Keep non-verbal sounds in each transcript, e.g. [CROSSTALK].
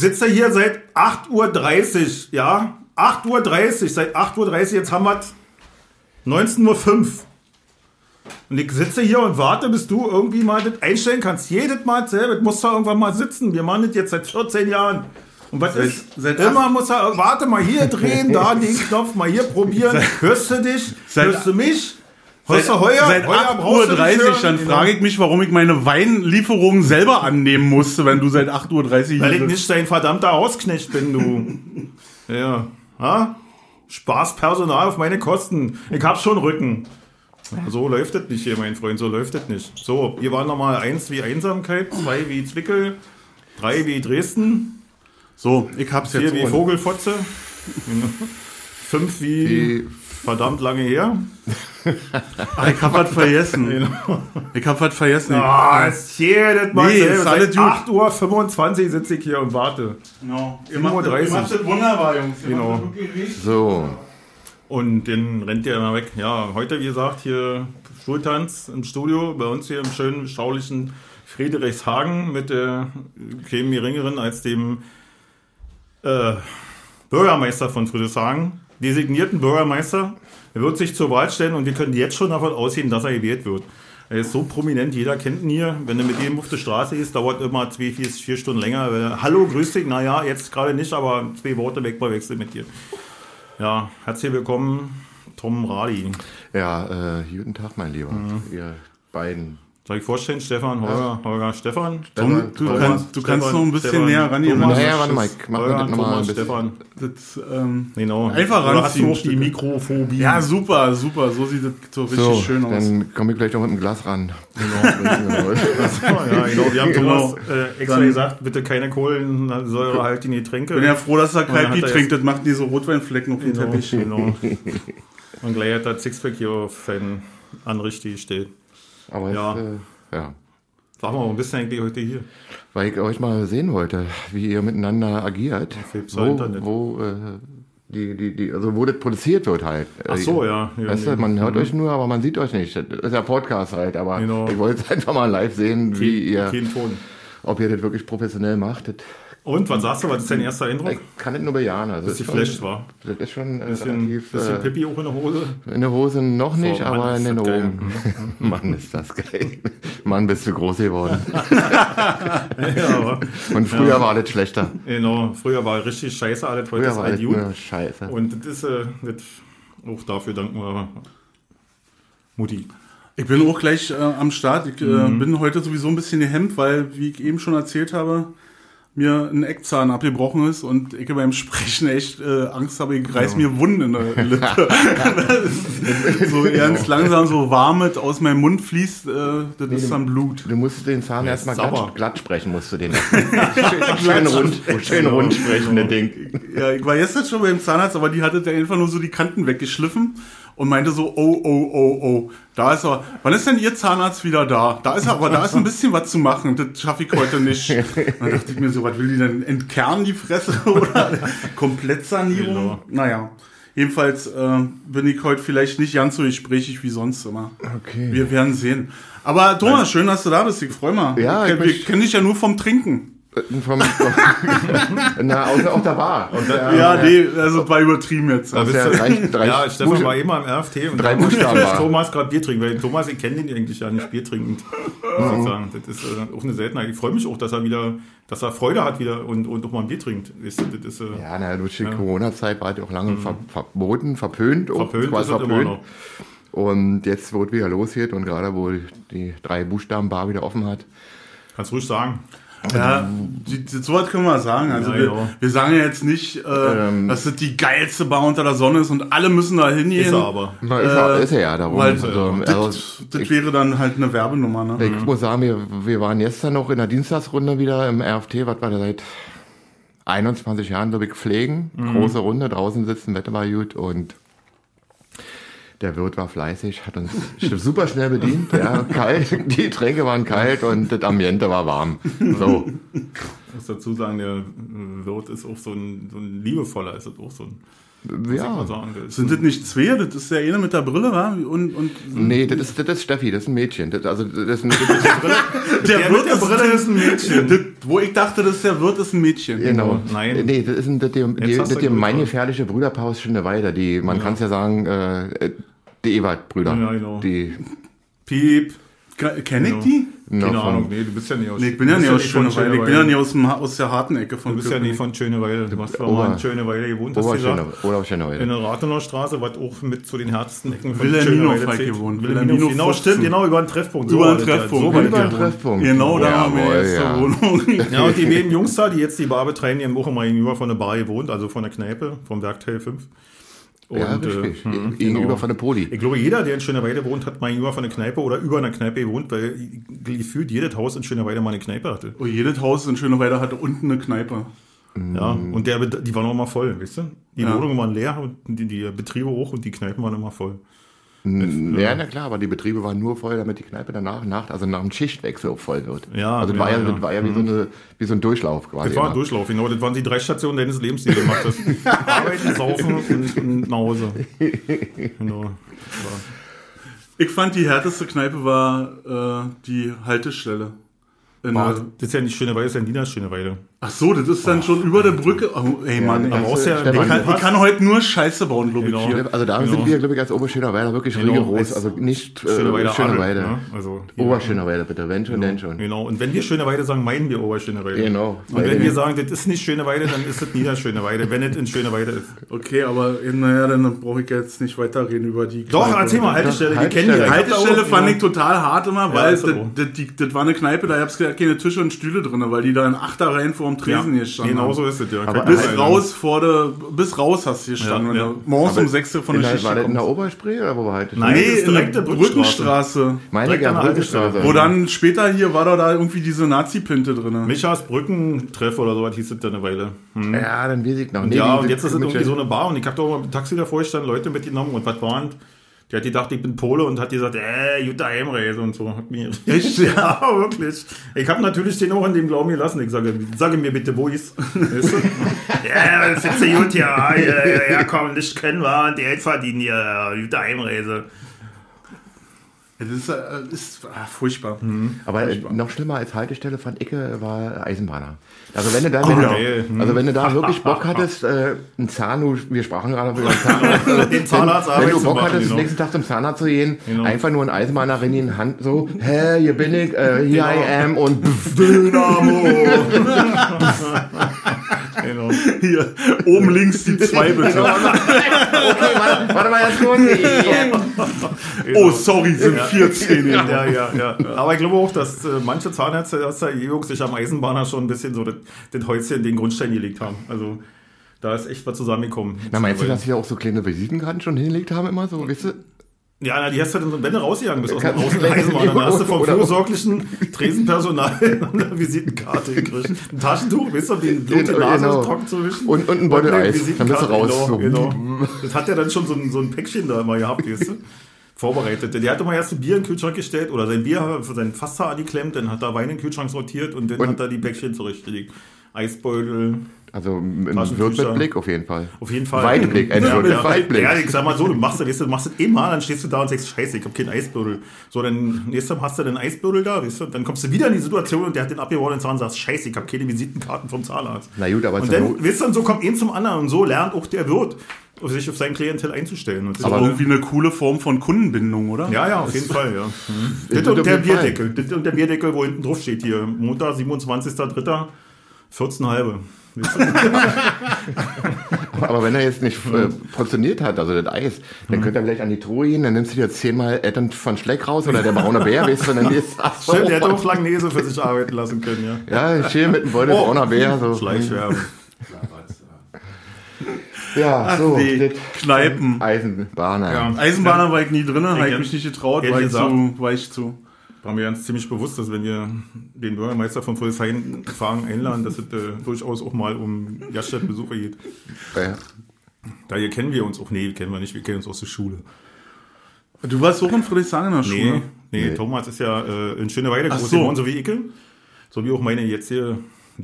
sitze hier seit 8.30 Uhr, ja? 8.30 Uhr, seit 8.30 Uhr, jetzt haben wir 19.05 Uhr. Und ich sitze hier und warte, bis du irgendwie mal das einstellen kannst. Jedes Mal selber, das musst du irgendwann mal sitzen. Wir machen das jetzt seit 14 Jahren. Und was Seit- ist? seit immer muss er, warte mal hier drehen, da [LAUGHS] den Knopf mal hier probieren. Hörst du dich? Seit- Hörst du mich? Du Heuer? seit Heuer 8.30 brauchst du Uhr, dann Genau. frage ich mich, warum ich meine Weinlieferung selber annehmen musste, wenn du seit 8.30 Uhr Weil ich nicht dein verdammter Hausknecht bin, du. [LAUGHS] ja. Ha? Spaß Personal auf meine Kosten. Ich hab schon Rücken. So läuft das nicht hier, mein Freund, so läuft das nicht. So, hier war nochmal eins wie Einsamkeit, zwei wie Zwickel, drei wie Dresden, So, ich hab's vier jetzt. wie Vogelfotze, [LAUGHS] fünf wie Die, verdammt lange her. Ah, ich hab was [LAUGHS] vergessen. Ich hab was vergessen. Ah, ist jedes Mal Nee, ist alles Seit gut. 8.25 Uhr sitze ich hier und warte. Genau. Ihr 7.30 macht, das, ihr macht das wunderbar, Jungs. Ihr Genau. das so, Und den rennt der immer weg. Ja, heute, wie gesagt, hier Schultanz im Studio, bei uns hier im schönen, beschaulichen Friedrichshagen mit äh, keinem geringeren als dem äh, Bürgermeister von Friedrichshagen, designierten Bürgermeister. Er wird sich zur Wahl stellen und wir können jetzt schon davon ausgehen, dass er gewählt wird. Er ist so prominent, jeder kennt ihn hier. Wenn du mit ihm auf der Straße gehst, dauert immer zwei, vier, vier Stunden länger. Hallo, grüß dich. Naja, jetzt gerade nicht, aber zwei Worte weg bei Wechsel mit dir. Ja, herzlich willkommen, Tom Radi. ja, äh, guten Tag, mein Lieber. Mhm. Ihr beiden. Soll ich vorstellen, Stefan, Holger, Holger, Stefan? Tom, du, Thomas, kannst, du kannst Stefan, noch ein bisschen Stefan, näher rangehen. Thomas, Naja, warte mal, ich mach Holger, das nochmal ein Thomas, bisschen. Stefan. Das, ähm, Genau. Einfach hast du auch die. Mikrophobie? ja, super, super. So sieht das so richtig So, schön aus. dann komme ich gleich noch mit dem Glas ran. [LAUGHS] [LAUGHS] ja, genau. Wir haben Genau. Thomas äh, extra Dann- gesagt, bitte keine kohlensäurehaltigen Getränke. Ich bin ja froh, dass er die er trinkt. Das macht diese Rotweinflecken auf dem genau, Teppich. genau. [LAUGHS] Und gleich hat er Sixpack hier auf seinen Anrichti gestellt. Aber Ja. ja. Äh, ja. Sag mal, wo bist du eigentlich heute hier? Weil ich euch mal sehen wollte, wie ihr miteinander agiert. Wo, wo, äh, die, die, die, also wo das produziert wird halt. Ach so, ja. ja Weißt du, man hört euch nur, aber man sieht euch nicht. Das ist ja Podcast halt, aber Genau. ich wollte jetzt [LAUGHS] einfach mal live sehen, wie ihr, Kein Ton. ob ihr das wirklich professionell macht. Das, Und, was sagst du, was ist dein erster Eindruck? ich kann das nur bejahen. Also Dass das die ist schon- Flash war. Das ist schon äh, Bisschen, relativ, bisschen äh, Pippi auch in der Hose. in der Hose noch nicht, Mann, aber in den. Ohren. [LAUGHS] Mann, ist das geil. Mann, bist du groß geworden. [LAUGHS] Ja, aber, Und früher war das schlechter. genau. Früher war richtig scheiße alles, heute Früher ist das gut. scheiße. Und das ist, äh, das, auch dafür danken wir Mutti. Ich bin auch gleich äh, am Start. Ich äh, Mhm. bin heute sowieso ein bisschen gehemmt, weil, wie ich eben schon erzählt habe, mir ein Eckzahn abgebrochen ist und ich beim Sprechen echt äh, Angst habe, ich reiß mir Wunden in der Lippe. [LAUGHS] so ganz langsam so warmet aus meinem Mund fließt, äh, das ist dann Blut. Du musst den Zahn erstmal sauber. glatt, glatt sprechen, musst du den. [LAUGHS] schön rund, schön rund sprechen, das Ding. Ja, ich war gestern schon beim Zahnarzt, aber die hatte da einfach nur so die Kanten weggeschliffen und meinte so, oh, oh, oh, oh, da ist er. Wann ist denn Ihr Zahnarzt wieder da? Da ist er, aber da ist ein bisschen was zu machen. Das schaffe ich heute nicht. Dann dachte ich mir so, was will die denn entkernen, die Fresse? [LAUGHS] Oder Komplettsanierung? Genau. Naja. Jedenfalls äh, bin ich heute vielleicht nicht ganz so gesprächig wie sonst immer. Okay. Wir werden sehen. Aber Thomas, schön, dass du da bist. Ich freue mich. Ja, wir ich wir mich- kennen dich ja nur vom Trinken. Vom, [LAUGHS] Na, außer auf der Bar. Und, äh, Ja, nee, also war übertrieben jetzt. aus der drei, [LAUGHS] drei, ja, Stefan war eben am RFT und drei da [LAUGHS] Buchstaben war. Thomas gerade Bier trinken, weil Thomas, ich kenne den eigentlich ja nicht Bier trinkend. Muss ich sagen. Das ist äh, auch eine Seltenheit. Ich freue mich auch, dass er wieder, dass er Freude hat wieder und, und auch mal ein Bier trinkt. Ist, das ist, äh, Ja, na, durch die Corona-Zeit war das auch lange ver verboten, verpönt. auch, Mhm. verpönt ist das immer noch. Und jetzt, wo es wieder losgeht und gerade wo die drei Buchstaben-Bar wieder offen hat, Kannst ruhig sagen. Ja, so was können wir sagen. Also Ja, wir, wir sagen ja jetzt nicht, äh, Ähm. dass das die geilste Bar unter der Sonne ist und alle müssen da hingehen. Ist er aber. na, ist, er, ist er ja darum. Weil also, das, also, das ich, wäre dann halt eine Werbenummer. Ne? ich muss sagen, wir, wir waren gestern noch in der Dienstagsrunde wieder im RFT, was wir da seit 21 Jahren, glaube ich, pflegen. Mhm. Große Runde, draußen sitzen, Wetter war gut und der Wirt war fleißig, hat uns super schnell bedient, ja, kalt, [LAUGHS] die Tränke waren kalt und das Ambiente war warm. So. muss dazu sagen, der Wirt ist auch so ein, so ein liebevoller, ist das auch so ein, ich Ja. Der Sind das nicht zwei? Das ist der eine mit der Brille, wa? Und, und Nee, das ist, das ist Steffi, das ist ein Mädchen. Das, also, das ist ein, [LAUGHS] das ist, der, mit der Brille ist ein Mädchen. das, wo ich dachte, das ist der Wirt, ist ein Mädchen. genau. Nein. Nee, das ist ein, das, die, die, das du die gut, mein ja. gefährliche Brüderpaar aus Schöneweide. Die, man kann es ja sagen, äh, die Ewald-Brüder. Ja, genau. Die, Piep. Kenne ich Genau. die? Keine von- Ahnung, nee, du bist ja nicht aus Nee, ich bin ja nicht aus Schöneweide. Ich bin ja nicht aus, dem, aus der harten Ecke von Du bist ja nicht von Schöneweide. Du hast Ober- mal in Schöneweide gewohnt, hast du gesagt. Oberschöne, Oberschöneweide. In der Rathener Straße, was auch mit zu den härtesten Ecken von Wilhelminhof Schöneweide gewohnt. Wilhelminhof genau, 15. stimmt, genau, über einen Treffpunkt. Über ja. Treffpunkt. So Über den ja. Treffpunkt. Genau, da haben wir jetzt ja. zur Wohnung. Ja, und die beiden Jungs da, die jetzt die Bar betreiben, die haben auch immer gegenüber von der Bar gewohnt, also von der Kneipe, vom Werkteil 5. Und, Ja, äh, richtig. hm, Gegenüber genau. von der Poli. Ich glaube, jeder, der in Schöneweide wohnt, hat mal gegenüber von der Kneipe oder über einer Kneipe gewohnt, weil gefühlt jedes Haus in Schöneweide mal eine Kneipe hatte. Oh, jedes Haus in Schöneweide hatte unten eine Kneipe. Ja, und der, die waren auch immer voll, weißt du? Die Ja. Wohnungen waren leer und die, die Betriebe hoch und die Kneipen waren immer voll. Ja, na klar, aber die Betriebe waren nur voll, damit die Kneipe danach, nach, also nach dem Schichtwechsel auch voll wird. Ja, also das ja, war ja, ja. Das war ja wie, so eine, wie so ein Durchlauf quasi. Das war ein. Durchlauf, genau. Das waren die drei Stationen deines Lebens, die du gemacht hast. [LAUGHS] Arbeiten, saufen und, und nach Hause. Genau. Ich fand, die härteste Kneipe war äh, die Haltestelle. In War- Das ist ja nicht Schöneweide, das ist ja Nina Schöneweide. Ach so, das ist dann schon über der Brücke. Oh, ey, Mann, Ja, ich, Aber aus der Stefan, ich, kann, ich kann heute nur Scheiße bauen, glaube ich, Genau. hier. Also da Genau. sind wir, glaube ich, als Oberschöneweide wirklich Genau, rigoros. als Also nicht äh. Schöneweide. Adel, ne? Also, hier. Oberschöneweide bitte, wenn schon, denn schon. Genau. Und wenn wir Schöneweide sagen, meinen wir Oberschöneweide. Genau. Und wenn wir sagen, das ist nicht Schöneweide, dann ist es Niederschöneweide, wenn es in Schöneweide ist. Okay, aber äh, naja, dann brauche ich jetzt nicht weiterreden über die Doch, Kneipe. erzähl mal, Haltestelle, die Haltestelle. kennen wir. Haltestelle fand ich total hart immer, weil das, war eine Kneipe, da gab es keine Tische und Stühle drin, weil die da in Achterreihen vor dem Tresen ja, gestanden Genau so ist es, ja. Aber Bis raus vor der, bis raus hast du gestanden. Ja, ja. morgens um 6 Uhr von der der, Schicht war das in der. Oberspree oder wo war halt? Nein. Nee, das ist in der direkt der Brückenstraße. Meine direkt an der Brückenstraße. Wo dann später hier war da, da irgendwie diese Nazi-Pinte drin. Michas Brückentreff oder so, was hieß es dann eine Weile. Hm. Ja, dann weiß ich noch. Nee, ja, und jetzt ist es irgendwie so eine Bar und ich habe da auch mal im Taxi davor gestanden, Leute mitgenommen und was waren. Die hat gedacht, ich bin Pole und hat gesagt, äh, gute Heimreise und so. Hat mir [LAUGHS] Echt? [LAUGHS] Ja, wirklich. Ich habe natürlich den auch an dem Glauben gelassen. Ich sage, sage mir bitte, wo ist. [LAUGHS] Ja, das ist so gut, ja. Ja, ja, komm, nicht können wir und Geld verdienen hier. ja, Gute Heimreise. Das ist, äh, ist ah, furchtbar. Aber äh, noch schlimmer als Haltestelle fand äh, war Eisenbahner. Also wenn du da, Oh, wenn. Geil. du, also wenn du da wirklich [LAUGHS] Bock hattest, äh, ein Zahn, wir sprachen gerade über den Zahnarzt. [LAUGHS] Den Zahnarzt wenn, wenn du Bock hattest, genau. nächsten Tag zum Zahnarzt zu gehen, Genau. einfach nur ein Eisenbahner in die Hand so, hä, hier bin ich, äh, hier Genau. I am und [LAUGHS] Dynamo. Genau. [LAUGHS] Hier, oben links die zwei bitte. [LAUGHS] okay, warte, warte mal ganz kurz. Oh, sorry, sind 14. Ja, ja, ja. Aber ich glaube auch, dass äh, manche Zahnärzte aus der EU sich am Eisenbahner schon ein bisschen so das, das Häuschen, den Grundstein gelegt haben. Also da ist echt was zusammengekommen. Na, meinst du, dass sie auch so kleine Visitenkarten schon hingelegt haben immer so, weißt du? Ja, na, die hast du dann, so- wenn du rausgegangen bist aus dem Kann- Haus in der Eisenbahn, dann hast du vom vorsorglichen Tresenpersonal [LAUGHS] eine Visitenkarte gekriegt. Ein Taschentuch, weißt du, um die Genau, Nase genau. trocken zu wischen. Und- und ein Beutel eine Eis. Dann bist du raus. So. Genau, genau. [LAUGHS] Das hat ja dann schon so ein, so ein Päckchen da mal gehabt, weißt du? Vorbereitet. Der hat immer erst ein Bier in den Kühlschrank gestellt oder sein Bier für seinen Fasshaar angeklemmt, dann hat er Wein in den Kühlschrank sortiert und dann Und- hat er die Päckchen zurechtgelegt. Eisbeutel, Also im Taschentücher. Wirt mit Blick auf jeden Fall. auf jeden Fall. Weitblick, ein ja, Wirt mit ja, Weitblick. Ja, ich sag mal so, du machst, weißt du, machst es immer, dann stehst du da und sagst, scheiße, ich hab keinen Eisbürdel. So, dann nächstes Mal hast du den Eisbürdel da, weißt du, dann kommst du wieder in die Situation und der hat den abgeworfenen Zahn und sagst, scheiße, ich hab keine Visitenkarten vom Zahnarzt. Na gut, aber Und dann, Not- weißt du, und so kommt ein zum anderen und so lernt auch der Wirt, sich auf sein Klientel einzustellen. Und Aber so, irgendwie eine coole Form von Kundenbindung, oder? ja, ja, auf jeden Fall, ja. Mhm. [LAUGHS] Das Das und der. Bierdeckel. Das und der Bierdeckel, wo hinten drauf steht hier. Montag, 27.03. 14,5. Weißt du? Aber wenn er jetzt nicht äh, portioniert hat, also das Eis, dann könnt ihr gleich an die Truhe gehen, dann nimmst du dir zehnmal Eltern von Schleck raus oder der braune Bär, [LAUGHS] weißt du, dann ist das so. Stimmt, der hätte auch Langnese für sich arbeiten lassen können, ja. Ja, schön mit dem Beutel Oh. brauner Bär. So. Schleichwerbung. Ja, Ach so. nee, Kneipen. Eisenbahner. Ja. Eisenbahner war ich nie drin, habe ich mich nicht getraut, war ich, zu, war ich zu. War mir ganz ziemlich bewusst, dass wenn wir den Bürgermeister von Friedrichshain fahren einladen, dass es äh, durchaus auch mal um Gaststättenbesucher geht. Ja. Daher kennen wir uns auch, nee, kennen wir nicht, wir kennen uns aus der Schule. Du warst auch in Friedrichshain in der Nee, Schule. nee, Nee. Thomas ist ja äh, in Schöneweide groß so. geworden, so wie Icke. So wie auch meine jetzt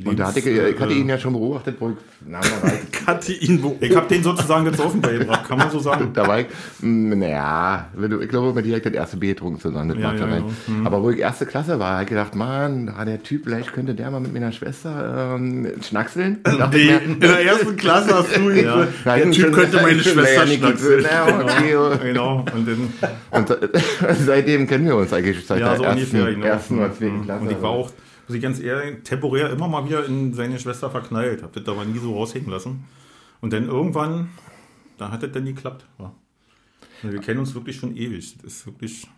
Und da hatte ich, ich hatte ihn ja schon beobachtet, wo ich, na, war ich, [LAUGHS] Hatte ihn wo. Ich habe den sozusagen getroffen bei Gebracht, kann man so sagen. da war ich, mh, naja, ich glaube, wir direkt das erste B getrunken zusammen. Das Ja, ja, ja genau. Aber wo ich erste Klasse war, habe ich gedacht, Mann, ah, der Typ, vielleicht könnte der mal mit meiner Schwester ähm, schnackseln. [LAUGHS] Nee, mir, in der ersten Klasse hast du ihn. Ja. Der Typ könnte meine [LAUGHS] Schwester schnackseln. Na, okay. Genau, und dann, Und äh, seitdem kennen wir uns eigentlich seit ja, der so ersten, ungefähr. Genau. ersten oder zweiten Klasse. Und ich war auch, muss ich ganz ehrlich, temporär immer mal wieder in seine Schwester verknallt. Hab das aber nie so raushängen lassen. Und dann irgendwann, da hat das dann geklappt. Ja. Also wir kennen uns wirklich schon ewig. Das ist wirklich.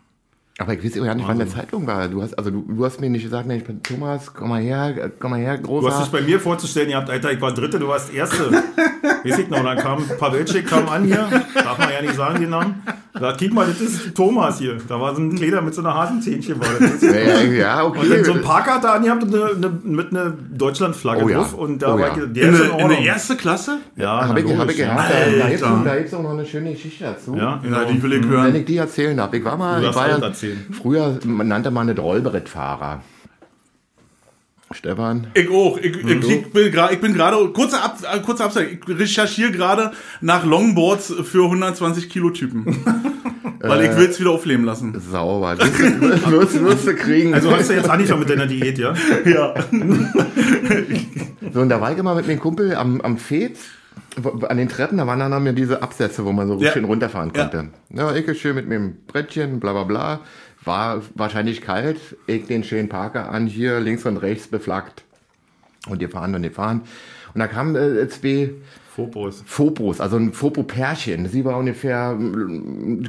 Aber ich weiß immer gar nicht, wann der Zeitung war. Du hast, also du, du hast mir nicht gesagt, nee, ich bin Thomas, komm mal her, komm mal her, Du hast dich großer. bei mir vorzustellen, ihr habt, Alter, ich war Dritte, du warst Erste. [LAUGHS] Weiß ich noch, dann kam Pawelczyk kam an hier, darf man ja nicht sagen, den Namen. Da, guck mal, das ist Thomas hier. Da war so ein Leder mit so einer Hasenzähnchen. War das. Ja, ja, ja, Und dann so ein okay. Parker hat da angehabt und eine, eine, mit einer Deutschlandflagge Oh ja. drauf. Und da Oh war ja. ich, der In in in der ersten Klasse? Ja, Habe ich, hab ich gehabt. ja. Da da gibt's auch noch eine schöne Geschichte dazu. Ja, genau. Ja, die will ich Wenn hören. ich die erzählen darf. Ich war mal, Du ich war ja, erzählen. früher nannte man das Rollbrettfahrer. Stefan? Ich auch. Ich, ich, ich bin gerade, ich bin gerade, kurzer Ab, äh, kurzer Absatz, ich recherchiere gerade nach Longboards für 120 Kilo Typen. Weil ich will es wieder aufleben lassen. Sauber. Das wirst, du- wirst du kriegen. Also hast du jetzt angefangen mit deiner Diät, ja? Ja. [LAUGHS] So, und da war ich immer mit meinem Kumpel am, am Fez, an den Treppen, da waren dann haben diese Absätze, wo man so Ja. schön runterfahren Ja. konnte. Ja, ich schön mit meinem Brettchen, bla bla bla. War wahrscheinlich kalt, ich den schönen Parker an, hier links und rechts beflaggt. Und die fahren und die fahren. Und da kamen äh, zwei Phobos. Phobos, also ein Phobo-Pärchen. Sie war ungefähr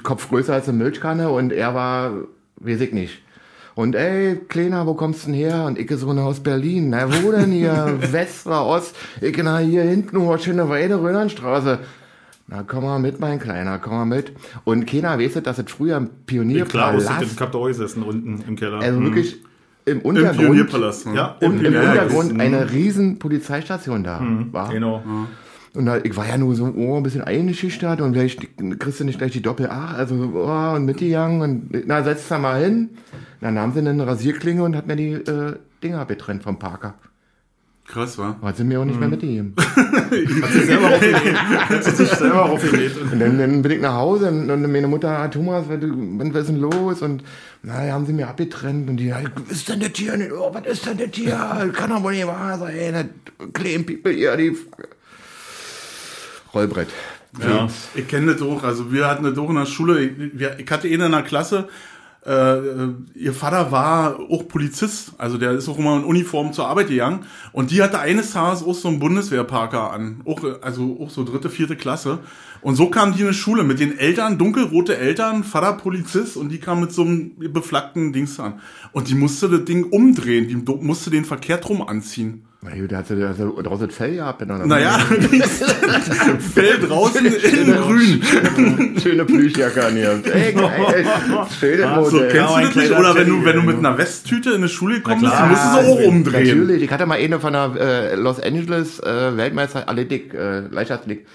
Kopf größer als eine Milchkanne und er war, weiß ich nicht. Und ey, Kleiner, wo kommst du denn her? Und ich so na, aus Berlin. Na, wo denn hier? [LAUGHS] West oder Ost? Ich na, hier hinten, oh, schöne Weide, Röhnernstraße. Na, komm mal mit, mein Kleiner, komm mal mit. Und keiner weiß, dass es früher im Klar, Pionierpalast, hab da auch gesessen unten im Keller. also wirklich im Im Untergrund, Pionierpalast. ne? Ja, im, im Ja, Untergrund das- eine riesen Polizeistation da war. Genau. Und da, ich war ja nur so oh, ein bisschen eingeschüchtert und vielleicht kriegst du nicht gleich die Doppel A, also oh, und mitgegangen und na, setz da mal hin. Dann nahm sie eine Rasierklinge und hat mir die äh, Dinger abgetrennt vom Parker. Krass, wa? Hat sie mir auch nicht mehr mitgegeben. [LAUGHS] Hat sie selber [LAUGHS] aufgelegt. Hat sie sich selber aufgelegt. Und dann, dann bin ich nach Hause und, und meine Mutter, ah, Thomas, was, was ist denn los? Und na, haben sie mir abgetrennt und die, was ist denn das hier? Oh, was ist denn das hier? Das kann doch wohl nicht wahr sein. Das Clean People hier, die Rollbrett. Ja. Ich kenne das auch. Also wir hatten das auch in der Schule. Ich, wir, ich hatte einen in der Klasse. Äh, äh, ihr Vater war auch Polizist, also der ist auch immer in Uniform zur Arbeit gegangen. Und die hatte eines Tages auch so einen Bundeswehrparker an, auch, äh, also auch so dritte, vierte Klasse. Und so kam die in die Schule mit den Eltern, dunkelrote Eltern, Vater Polizist und die kam mit so einem beflaggten Dings an. Und die musste das Ding umdrehen, die musste den verkehrt rum anziehen. Na gut, der hat sie also draußen das Fell gehabt. Naja, [LAUGHS] Fell draußen in grün. [LAUGHS] Schöne Plüschjacke an ihr. Ey, geil. Schönes So, Modell. kennst ein du das nicht? Oder wenn du, wenn du mit einer Westtüte in die Schule kommst, klar. musst du sie auch umdrehen. Natürlich, ich hatte mal eine von der äh, Los Angeles äh, Weltmeister Athletik, äh, Leichtathletik.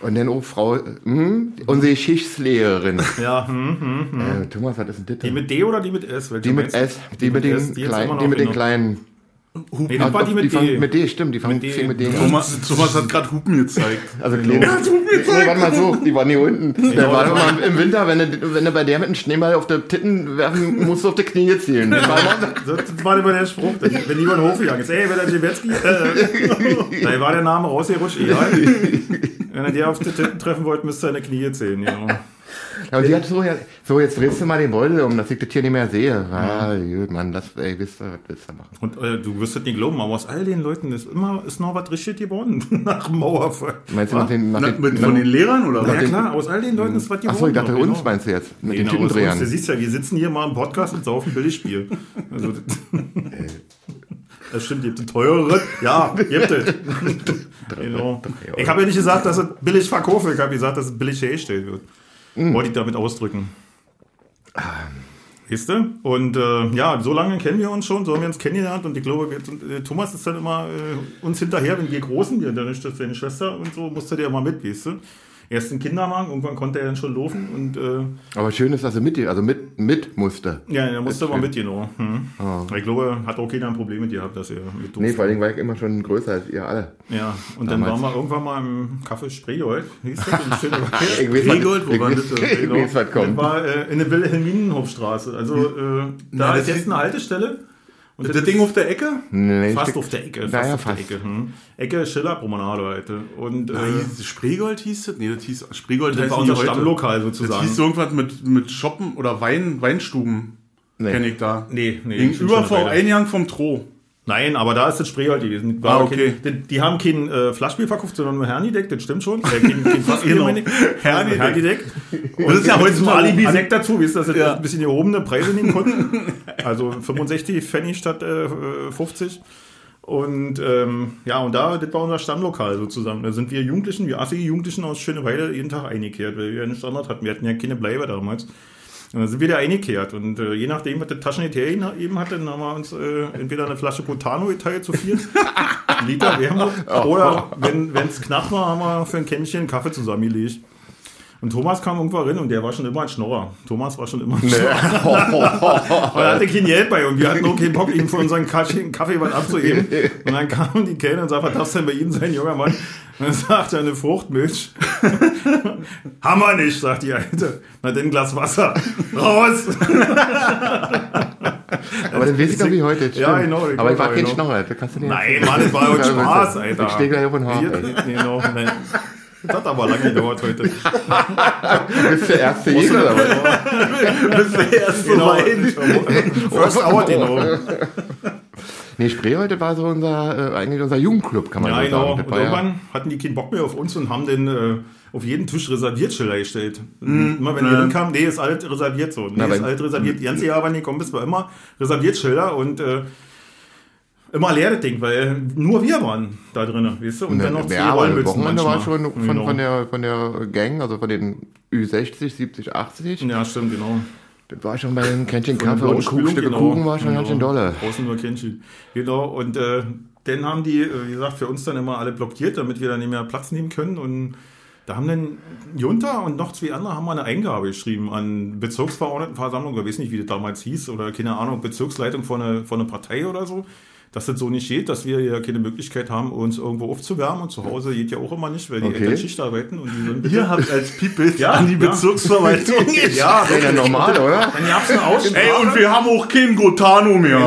Und dann auch Frau, äh, hm, unsere Geschichtslehrerin. Ja, hm. Äh, Thomas, was ist denn das? Die mit D oder die mit S? Welche Die mit du? S, die mit den S, die jetzt kleinen, immer die mit den genau. Kleinen. Nee, war die mit fangen D. mit D, stimmt, die fangen D. fing mit D an. Thomas, Thomas hat gerade Hupen gezeigt. [LAUGHS] Also kleine. Nee, warte mal so, die waren hier unten. Der war immer im Winter, wenn du, wenn du bei der mit einem Schneeball auf die Titten werfen, musst du auf die Knie zielen. Das war immer, Das war immer der Spruch, wenn jemand hochgegangen ist. Ey, wenn der Jewetzki, äh, [LAUGHS] da war der Name rausgerutscht, egal. Wenn er dir auf die Titten treffen wollte, müsste er eine Knie zählen. Genau. Ja, und die hat so, ja, so, jetzt drehst du mal den Beutel um, dass ich das hier nicht mehr sehe. Ah, gut, Mann, das, ey, wisst ihr, was willst du machen? Und äh, du wirst es nicht glauben, aber aus all den Leuten ist immer ist noch was richtig geworden [LAUGHS] nach dem Mauerfall. Meinst du nach den, nach Na, den, mit, von den Lehrern oder Ja was? klar, aus all den Leuten ist was geworden. Achso, ich dachte, genau. uns meinst du jetzt, mit den Genau, uns. Du siehst ja, wir sitzen hier mal im Podcast und saufen Billigspiel. Also, [LAUGHS] [LAUGHS] das stimmt, ihr habt die teurere. Ja, ihr habt es. genau. Ich habe ja nicht gesagt, dass es billig verkauft wird. Ich habe gesagt, dass es billig hergestellt wird. Mhm. Wollte ich damit ausdrücken. Weißt du? Und äh, ja, so lange kennen wir uns schon, so haben wir uns kennengelernt und ich glaube, äh, Thomas ist dann immer äh, uns hinterher, wenn wir Großen, wir dann ist das deine Schwester und so, musste der immer mit, weißt du? Erst einen Kinderwagen, irgendwann konnte er dann schon laufen und äh, Aber schön ist, dass er mit, also mit, mit musste. ja, er musste aber mit, genau. Hm. Oh. Ich glaube, hat auch keiner ein Problem mit gehabt, dass er mit Nee, durfte. vor allen Dingen war ich immer schon größer als ihr alle. Ja, und dann Damals. waren wir irgendwann mal im Café Spreegold, hieß das, in Schöneberg. Ich weiß, Regold, wo war das? Ich weiß, was Das kommt. war äh, in der Wilhelminenhofstraße. Also äh, da Na, ist das jetzt eine Haltestelle. Und Das Ding auf der Ecke? Nee, fast auf der Ecke. Fast Naja, auf fast. der Ecke. Hm. Ecke Schillerpromenade heute. Und äh, Spreegold hieß das? Nee, das hieß Spreegold das war unser heute. Stammlokal Das sozusagen. hieß irgendwas mit, mit Shoppen oder Wein, Weinstuben. Nee. Kenne ich da. Nee, nee. Gegenüber schon vor. Eingang vom Tro. Nein, aber da ist das Spreegold gewesen. War Ah, okay. Kein, die, die haben kein äh, Flaschspiel verkauft, sondern nur Hernideck, das stimmt schon. Äh, kein, kein [LAUGHS] Fassbier, Genau. meine. Hernideck. Hernideck. [LAUGHS] Und Das ist ja heute so Alibi-Sekt dazu, wisst ihr, dass das Ja. ein bisschen gehobene Preise nehmen konnten. [LAUGHS] Also 65 Pfennig statt äh, 50. Und ähm, ja, und da, das war unser Stammlokal sozusagen. Da sind wir Jugendlichen, wir assige Jugendlichen aus Schöneweide jeden Tag eingekehrt, weil wir einen Standard hatten. Wir hatten ja keine Bleibe damals. Und dann sind wir da eingekehrt. Und äh, je nachdem, was das Taschengeld eben hatte, dann haben wir uns äh, entweder eine Flasche Potano geteilt zu einen [LAUGHS] Liter Wermut, oder wenn es knapp war, haben wir für ein Kännchen Kaffee zusammengelegt. Und Thomas kam irgendwann rein und der war schon immer ein Schnorrer. Thomas war schon immer ein Schnorrer. [LAUGHS] Und er hatte kein Geld bei und wir hatten auch keinen Bock, ihm für unseren Kaffee, Kaffee was abzuheben. Und dann kam die Kellner und sagte, was darf denn bei Ihnen sein, junger Mann? Und dann sagt er, eine Fruchtmilch. [LAUGHS] Wir nicht, sagt die Alte. Na, dann ein Glas Wasser. Raus! [LAUGHS] Aber dann weiß ich doch wie heute. Ja, genau, Aber ich war kein genau. Schnorrer. Nein, Mann, das war heute Spaß, Alter. Ich stehe gleich auf den Haar. Hier, ey. Genau, nein. Das hat aber lange gedauert heute. Bist der erste Jäger oder was? Das wäre erst so Genau. weit. First hour, genau. [LAUGHS] Nee, Spreeholte war so unser, äh, eigentlich unser Jugendclub, kann man Ja, so genau. sagen. Und Das war ja, irgendwann hatten die keinen Bock mehr auf uns und haben den äh, auf jeden Tisch Reserviertschilder gestellt. immer wenn die ja. hinkamen, nee, ist alt reserviert so. Nee, Na, ist alt reserviert. Die ganze Jahr, wenn die kommen, bist war immer Reserviertschilder und äh, immer leer das Ding, weil nur wir waren da drin, weißt du? Und dann noch zwei ja, aber Rollmützen Wochenende war manchmal. schon von, Genau. von, der, von der Gang, also von den Ü60, 70, 80. Ja, stimmt, genau. Das war schon bei den Kännchen Kaffee und Kuchenstücke genau. Kuchen war schon ganz schön Genau. dolle. Draußen nur Kännchen. Genau, und äh, dann haben die, äh, wie gesagt, für uns dann immer alle blockiert, damit wir dann nicht mehr Platz nehmen können. Und da haben dann Junta und noch zwei andere haben mal eine Eingabe geschrieben an Bezirksverordnetenversammlung, oder weiß nicht, wie das damals hieß, oder keine Ahnung, Bezirksleitung von einer, von einer Partei oder so. Dass das so nicht geht, dass wir ja keine Möglichkeit haben, uns irgendwo aufzuwärmen. Und zu Hause geht ja auch immer nicht, weil die Okay. Eltern Schicht arbeiten und die sind bitte. Ihr habt als People Ja, an die ja. Bezirksverwaltung [LAUGHS] ja, Das ist ja normal, oder? Dann gab's eine Aussprache. Ey, und wir haben auch kein Gotano mehr. [LAUGHS]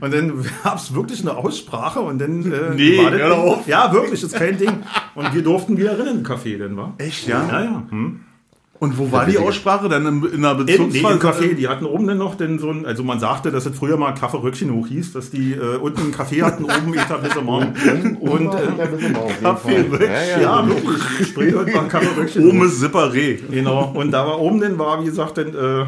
und dann gab es wirklich eine Aussprache und dann äh, Nee, war das. Ja, wirklich, ist kein Ding. Und wir durften wieder rein im Café, dann war. Echt, ja? Ja, ja. Hm. Und wo war die Aussprache? Dann in, in der In, nee, im? Café, die hatten oben dann noch den so ein, also man sagte, dass es früher mal Kaffee Röckchen hoch hieß, dass die äh, unten ein Café hatten, [LAUGHS] oben Etablissement. Und äh, Kaffee, ja, ja. ja, wirklich, war Kaffee Röckchen. Oben ist Separé. Genau, und da war oben dann war, wie gesagt, dann äh,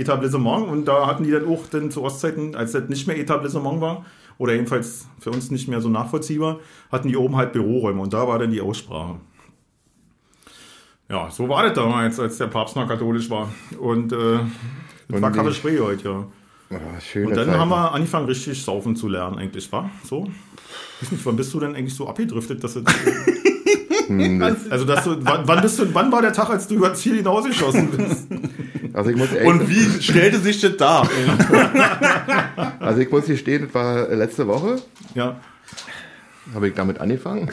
Etablissement und da hatten die dann auch dann zu Ostzeiten, als das nicht mehr Etablissement war, oder jedenfalls für uns nicht mehr so nachvollziehbar, hatten die oben halt Büroräume und da war dann die Aussprache. Ja, so war das damals, als der Papst noch katholisch war. Und äh, das Und war Kaffee Spreeholt, ja. Ah, schöne Und dann Zeiten. haben wir angefangen, richtig saufen zu lernen, eigentlich, war? So? Ich weiß nicht, wann bist du denn eigentlich so abgedriftet, dass du. [LAUGHS] [LAUGHS] also, dass du. Wann, wann, bist du, wann war der Tag, als du über das Ziel hinausgeschossen bist? [LAUGHS] Also ich muss echt, Und wie stellte sich das dar? also ich muss hier stehen, das war letzte Woche, Ja. habe ich damit angefangen,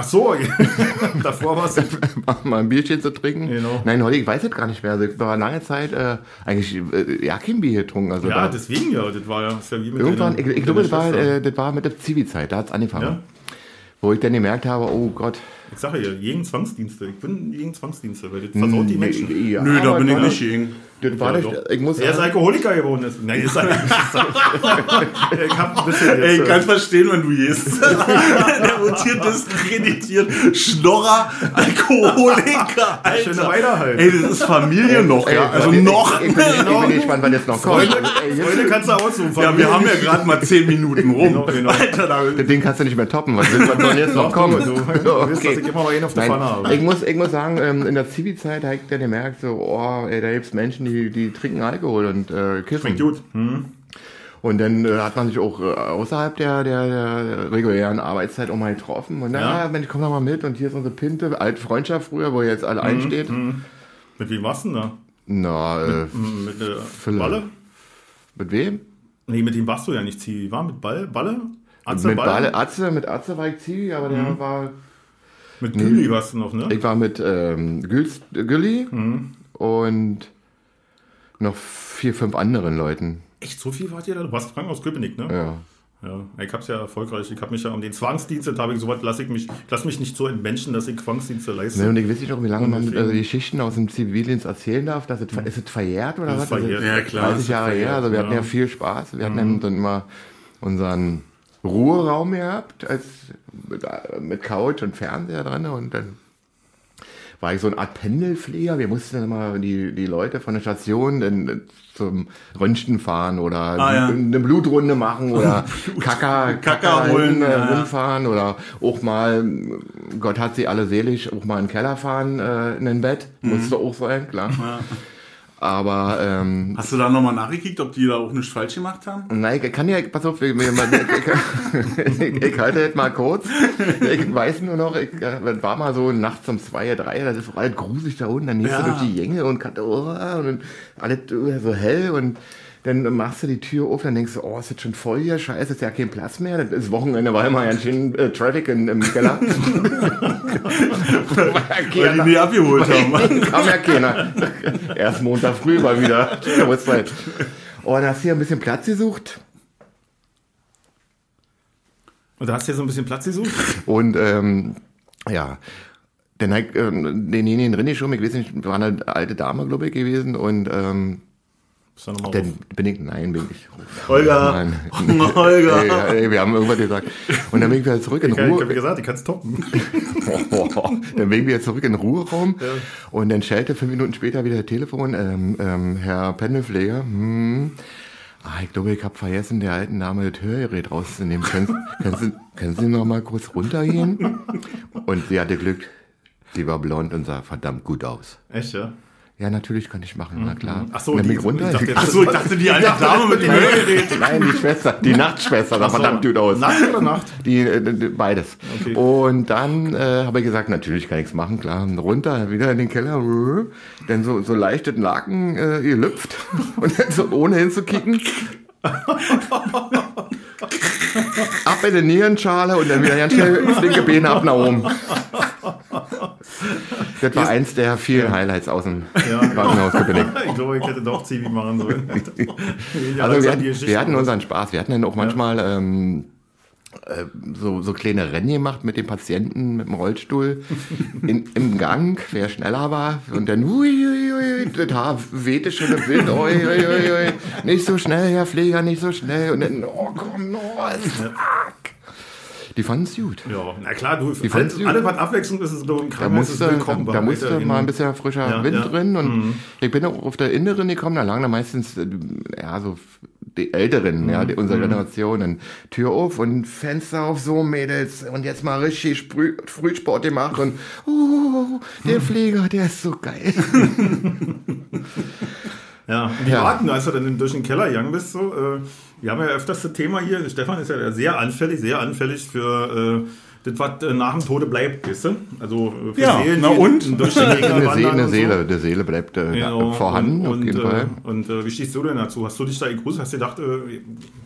Ach so, [LAUGHS] davor war es. [LAUGHS] mal ein Bierchen zu trinken. Genau. Nein, heute, ich weiß es gar nicht mehr. Also ich war lange Zeit äh, eigentlich äh, ja kein Bier getrunken. Also Ja, da, deswegen ja. Das war ja, ist ja wie mit irgendwann, deiner- ich, ich glaube, das war, äh, das war mit der Zivi-Zeit, da hat es angefangen. Ja? Wo ich dann gemerkt habe, oh Gott. Ich sage ja, gegen Zwangsdienste. Ich bin gegen Zwangsdienste, weil das versaut die Menschen. Ja, Nö, da bin ich nicht gegen. Das war Ja, nicht, doch. ich muss Er ist Alkoholiker geworden. Ist. Nein, ist er nicht. [LAUGHS] ich hab ein bisschen Ey, ich äh, kann verstehen, wenn du gehst. [LAUGHS] Der rotiert diskreditiert. Schnorrer, Alkoholiker, Schöne Alter. Weiter halt. Ey, das ist Familie noch, ey, ja. Also ich, noch. Ich, ich, bin, ich bin gespannt, wann jetzt noch kommt. Freunde, kannst du aussuchen. Ja, wir haben ja gerade mal 10 Minuten rum. Genau, genau. Alter, da, Das Ding kannst du nicht mehr toppen. Was, soll jetzt noch [LAUGHS] kommen? Du, du weißt, dass ich immer mal einen auf die Nein, Pfanne habe. ich muss, ich muss sagen, ähm, in der Zivi-Zeit habe ich dann gemerkt, so, oh, ey, da gibt es Menschen, die, die trinken Alkohol und äh, kiffen. Schmeckt gut. Hm. Und dann äh, hat man sich auch äh, außerhalb der, der, der regulären Arbeitszeit auch mal getroffen. Und dann, Ja. ja, Mensch, komm doch mal mit. Und hier ist unsere Pinte, alte Freundschaft früher, wo jetzt alle einsteht. Mit wem warst du denn da? Na, äh, Hm, Mit Philipp. Balle? mit wem? Nee, mit dem warst du ja nicht Zivi. War mit Ball? Balle? Atze, mit Balle, Atze, mit Atze war ich Zivi, aber der Mhm. war. Mit Güli warst du noch, ne? Ich war mit ähm, Gülli Mhm. und noch vier, fünf anderen Leuten. Echt, so viel wart ihr da? Du warst Frank aus Köpenick, ne? Ja. Ja, ich hab's ja erfolgreich. Ich hab mich ja um den Zwangsdienst, da habe ich so was, lass ich mich, ich lass mich nicht so entmenschen, dass ich Zwangsdienste leiste. Ne, und ich weiß nicht noch, wie lange man deswegen- also die Geschichten aus dem Zivildienst erzählen darf. Dass es, ist es verjährt oder Das was? ist verjährt. Ja, klar. 30 ist Jahre verjährt, her. Also wir hatten ja. ja viel Spaß. Wir hatten dann immer unseren Ruheraum gehabt, als mit, mit Couch und Fernseher dran und dann war ich so eine Art Pendelpfleger. Wir mussten dann immer die, die Leute von der Station dann zum Röntgen fahren oder Ah, ja. eine Blutrunde machen oder [LAUGHS] Kacker, Kacker holen, äh, ja, ja. oder auch mal, Gott hat sie alle selig, auch mal in den Keller fahren äh, in ein Bett. Mhm. Musste auch sein, klar. Aber ähm, Hast du da nochmal nachgekickt, ob die da auch nichts falsch gemacht haben? Nein, ich kann ja, pass auf, ich, ich, ich, ich halte jetzt mal kurz. Ich weiß nur noch, ich äh, war mal so nachts um zwei, drei, das ist alles gruselig da unten, dann gehst Ja. du durch die Gänge und, oh, und dann alles so hell und dann machst du die Tür auf, dann denkst du, oh, ist das schon voll hier, scheiße, ist ja kein Platz mehr. Das ist Wochenende, war immer ganz schön äh, Traffic in, im Keller. [LAUGHS] Weil die nie abgeholt haben. Kam ja keiner. [LAUGHS] Erst Montag früh mal wieder. Uhrzeit. Oh, dann hast du hier ein bisschen Platz gesucht. Und da hast du ja so ein bisschen Platz gesucht? Und ähm, ja, dann hab ich ähm, denjenigen drin schon, ich weiß nicht, war eine alte Dame, glaube ich, gewesen. Und ähm, Nochmal dann bin ich, nein, bin ich. Holger. [LAUGHS] Nein. [LAUGHS] Holger. Ey, ja, ey, wir haben irgendwas gesagt. Und dann bin ich wieder zurück in Ich, ich Ruhe. habe gesagt, ich kann es toppen. [LAUGHS] dann bin ich wieder zurück in den Ruheraum und dann schellte fünf Minuten später wieder das Telefon, ähm, ähm, Herr Pendelpfleger, hm, ah, ich glaube, ich habe vergessen, der alten Dame das Hörgerät rauszunehmen. Können, können, Sie, können Sie noch mal kurz runtergehen? Und sie hatte Glück, sie war blond und sah verdammt gut aus. Echt, ja? Ja, natürlich kann ich machen, na klar. Ach so, Und die- ich runter. ich dachte jetzt- Achso, ich dachte, die alte Dame mit dem Hörgerät. Nein, die Schwester, die [LAUGHS] Nachtschwester sah so. verdammt gut aus. Nacht oder Nacht? Die, äh, die, beides. Okay. Und dann äh, habe ich gesagt, natürlich kann ich's machen, klar. Runter, wieder in den Keller. Dann so, so leicht den Laken äh, gelüpft. [LAUGHS] Und dann so ohne hinzukicken. Ab in die Nierenschale und dann wieder ganz schnell flinke Beine ab nach oben. Das war eins der vielen Highlights aus dem Ja. Krankenhaus. Ich glaube, ich hätte doch Zivi machen sollen. Ja, Also wir, hatten- wir hatten unseren Spaß. Wir hatten dann auch manchmal ähm, äh, so, so kleine Rennen gemacht mit den Patienten mit dem Rollstuhl [LAUGHS] in, im Gang, wer schneller war. Und dann, ui, ui, ui, das Haar wehte schon im Wind. Ui, ui, ui, ui. Nicht so schnell, Herr Pfleger, nicht so schnell. Und dann, oh komm, no, fuck. Die fanden es gut. Ja, na klar, du, fand's alles, gut. alles, was Abwechslung ist, ist so im Da musste, willkommen. da, da musste mal ein bisschen frischer Ja, Wind ja. Mhm. drin und ich bin auch auf der Inneren gekommen, da lagen da meistens äh, ja so die Älteren, ja, die, Mhm. unserer Generation, dann Tür auf und Fenster auf, so Mädels und jetzt mal richtig Sprü Frühsport gemacht und oh, der Pfleger, der ist so geil. [LAUGHS] Ja, wie Ja. warten, als du dann durch den Keller gegangen bist, so, äh, wir haben ja öfters das Thema hier, Stefan ist ja sehr anfällig, sehr anfällig für äh, das, was äh, nach dem Tode bleibt, weißt du? Also äh, für Ja, na die und? durch Eine, [LAUGHS] wandern See, eine und Seele, der Seele bleibt äh, Genau, vorhanden, und, auf und, jeden Fall. Äh, und äh, wie stehst du denn dazu? Hast du dich da gegrüßt? Hast du gedacht, äh,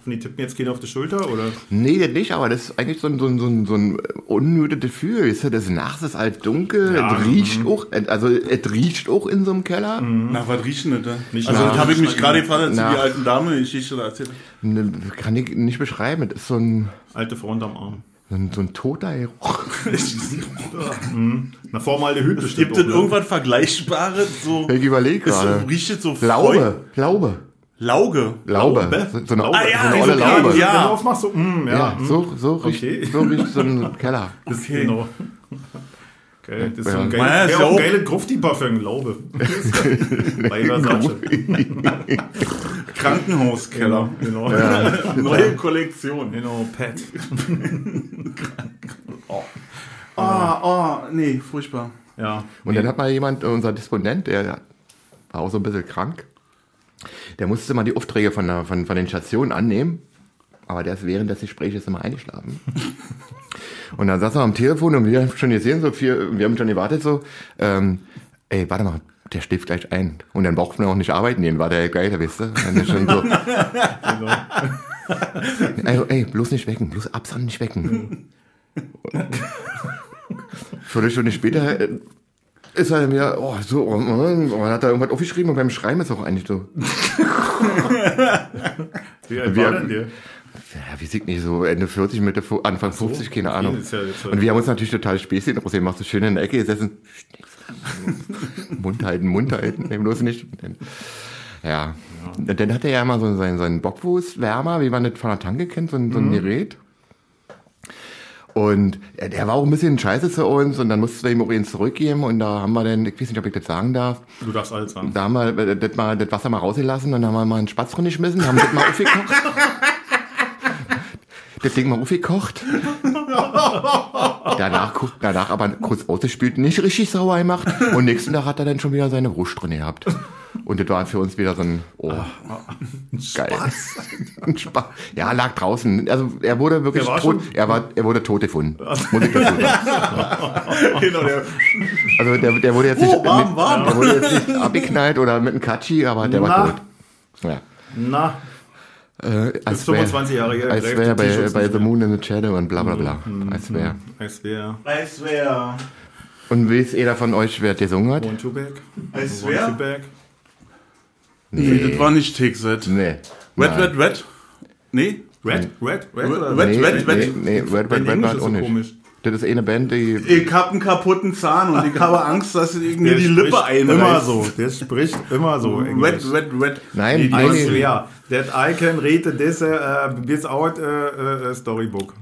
die tippen jetzt keiner auf die Schulter? Oder? Nee, das nicht, aber das ist eigentlich so ein, so ein, so ein, so ein unnötiges Gefühl. Weißt du, das Nachts ist halt dunkel, Ja, es riecht auch, also es riecht auch in so einem Keller. Na, was riecht denn das? Nicht also, das habe ich mich gerade gefragt, als nach- die alten Dame die Geschichte da erzählt. Ne, Kann ich nicht beschreiben. Das ist so ein, Alte Front am Arm. So ein, so ein toter Geruch. [LAUGHS] Na, Formaldehyd bestimmt Gibt es ne? irgendwas Vergleichbares? So, Ich überlege gerade. riecht es so Laube, Laube, Lauge. Laube. Laube? So, so eine, Laube. so Ah, ja, eine die olle so Laube. klein, Ja. Wenn du aufmachst, so, mm, ja. Ja, mm. so, so, riecht, Okay. so riecht so ein Keller. [LAUGHS] Okay. Genau. [LAUGHS] Okay, das ist so Ja. ein ist ja, ja auch ein [LAUGHS] auch- geiles Grufti-Parfüm, Laube. Bei Versace. Krankenhauskeller. Genau. [LAUGHS] Neue Kollektion. Genau, Pat. [LAUGHS] Ah, oh, nee, furchtbar. Ja. Und dann hat mal jemand, unser Disponent, der war auch so ein bisschen krank. Der musste mal die Aufträge von, der, von, von den Stationen annehmen, aber der ist während des Gesprächs immer eingeschlafen. [LAUGHS] und dann saß er am Telefon und wir haben schon gesehen, so viel, wir haben schon gewartet, so, ähm, ey, warte mal, der schläft gleich ein. Und dann braucht man auch nicht arbeiten gehen, war der gleich, weißt du? Dann ist schon so. [LAUGHS] Also, ey, bloß nicht wecken, bloß Absand nicht wecken. Viertelstunde später äh, ist er mir, oh, so, oh, oh, hat er irgendwas aufgeschrieben und beim Schreiben ist auch eigentlich so. [LAUGHS] Wie alt Wir- war denn der? Ja, wie sieht nicht so Ende 40, Mitte, Anfang 50, keine Ahnung. ja und wir haben uns natürlich total Späßchen draus machst du schön in der Ecke gesessen. [LAUGHS] Mund halten, Mund halten, nee, bloß nicht. Ja. Und dann hat er ja immer so seinen, seinen Bockwurstwärmer, wie man das von der Tanke kennt, so ein, so ein Mhm. Gerät. Und er- der war auch ein bisschen scheiße zu uns und dann mussten wir ihm auch ihn zurückgeben und da haben wir dann, ich weiß nicht, ob ich das sagen darf, Du darfst alles sagen. da haben wir äh, das, mal, das Wasser mal rausgelassen und dann haben wir mal einen Spatz drin geschmissen, haben das mal aufgekocht. [LAUGHS] Das Ding mal aufgekocht. Danach, danach aber kurz ausgespült, nicht richtig sauer gemacht. Und nächsten Tag hat er dann schon wieder seine Wurst drin gehabt. Und das war für uns wieder so ein, oh, geil. [LAUGHS] Ein Spaß. Ja, lag draußen. Also er wurde wirklich war tot, er, war, er wurde tot gefunden. Muss ich dazu sagen. [LAUGHS] genau, der, Also der, der wurde jetzt Oh, nicht, warm, warm. Der wurde jetzt nicht abgeknallt oder mit einem Katschi, aber der Na. war tot. Ja. Na, Äh, als 25 Jahre her, Als greift wäre bei, bei The. Moon in the Shadow und bla bla bla. Als wäre. als wäre als wäre, Und weiß jeder von euch, wer gesungen hat? One Two Back. als One Two wäre. Back. Nee, das war nicht Take-Set. Nee. Red, Nein. Red, Red? Nee? Red, Red, Red, Red, oder? Red, Nee, Red, nee, Red. nee, Red, Red, Dein Red, Englisch Red ist auch so nicht. Das ist eine Band, die. Ich hab einen kaputten Zahn und ich habe Angst, dass ich irgendwie Der die Lippe einreißt. Immer so. Der spricht immer so. Englisch. Red, Red, Red. Nein, Nee, I nein, nee. swear that I can read this uh, without uh, uh, storybook.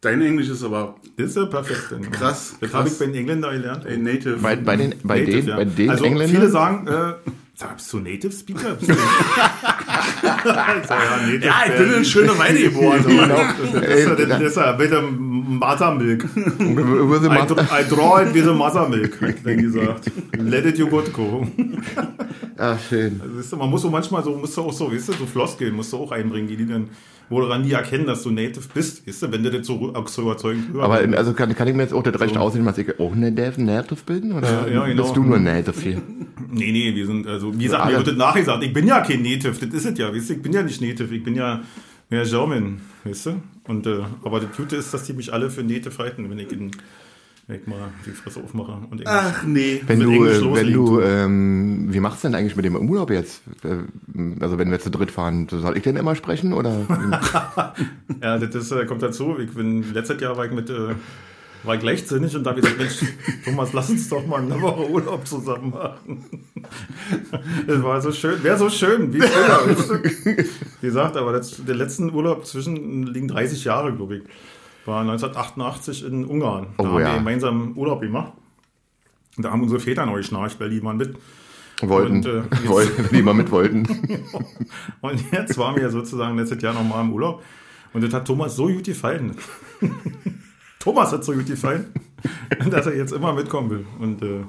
Dein Englisch ist aber Das ist ja perfekt. Krass, Das krass. habe ich bei den Engländern gelernt. Native. Bei, bei den, bei Native, den, ja. bei den also Engländern. viele sagen, äh, sag, bist du Native Speaker? Du- [LAUGHS] ja, Native ja, ich bin in schöne Weide geboren. [LAUGHS] Genau. Das ist ja- ja bitte the I, I draw it with a mothermilk, hat er [LAUGHS] gesagt. Let it you good go. Ah, schön. Also, weißt du, man muss so manchmal so, musst du auch so, weißt du, so Floskeln musst du auch einbringen, die, die dann, woran die erkennen, dass du Native bist, weißt du, wenn du das so, so überzeugend hörst. Aber in- also kann, kann ich mir jetzt auch das Recht ausnehmen, dass ich auch Native, Native bin? Oder Ja, ja, genau. bist du nur Native hier? Nee, nee, wir sind, also, wie gesagt, mir wird das nachgesagt, ich bin ja kein Native, das ist es ja, weißt du, ich bin ja nicht Native, ich bin ja mehr German, weißt du? Und, äh, aber das Gute ist, dass die mich alle für Native halten, wenn ich, in, wenn ich mal die Fresse aufmache und Englisch. Ach nee. Wenn Mit du, Englisch äh, wenn du, ähm, wie machst du denn eigentlich mit dem Urlaub jetzt? Äh, Also wenn wir zu dritt fahren, soll ich denn immer sprechen oder? [LAUGHS] Ja, das ist, äh, kommt dazu. Ich bin, letztes Jahr war ich mit, äh, war ich leichtsinnig und da habe ich gesagt, Mensch, Thomas, lass uns doch mal eine Woche Urlaub zusammen machen. Das war so schön, wäre so schön, wie früher. Wie gesagt, aber das, der letzten Urlaub zwischen liegen 30 Jahre, glaube ich. War 1988 in Ungarn. Da Oh, haben ja. wir gemeinsam Urlaub gemacht. Und da haben unsere Väter neu schnarcht, weil die waren mit. wollten, Und, äh, [LAUGHS] jetzt- wollten, wenn die mal mit wollten. [LAUGHS] Und jetzt waren wir sozusagen letztes Jahr nochmal im Urlaub. Und das hat Thomas so gut gefallen. Thomas hat so gut gefallen, [LAUGHS] dass er jetzt immer mitkommen will. Und äh,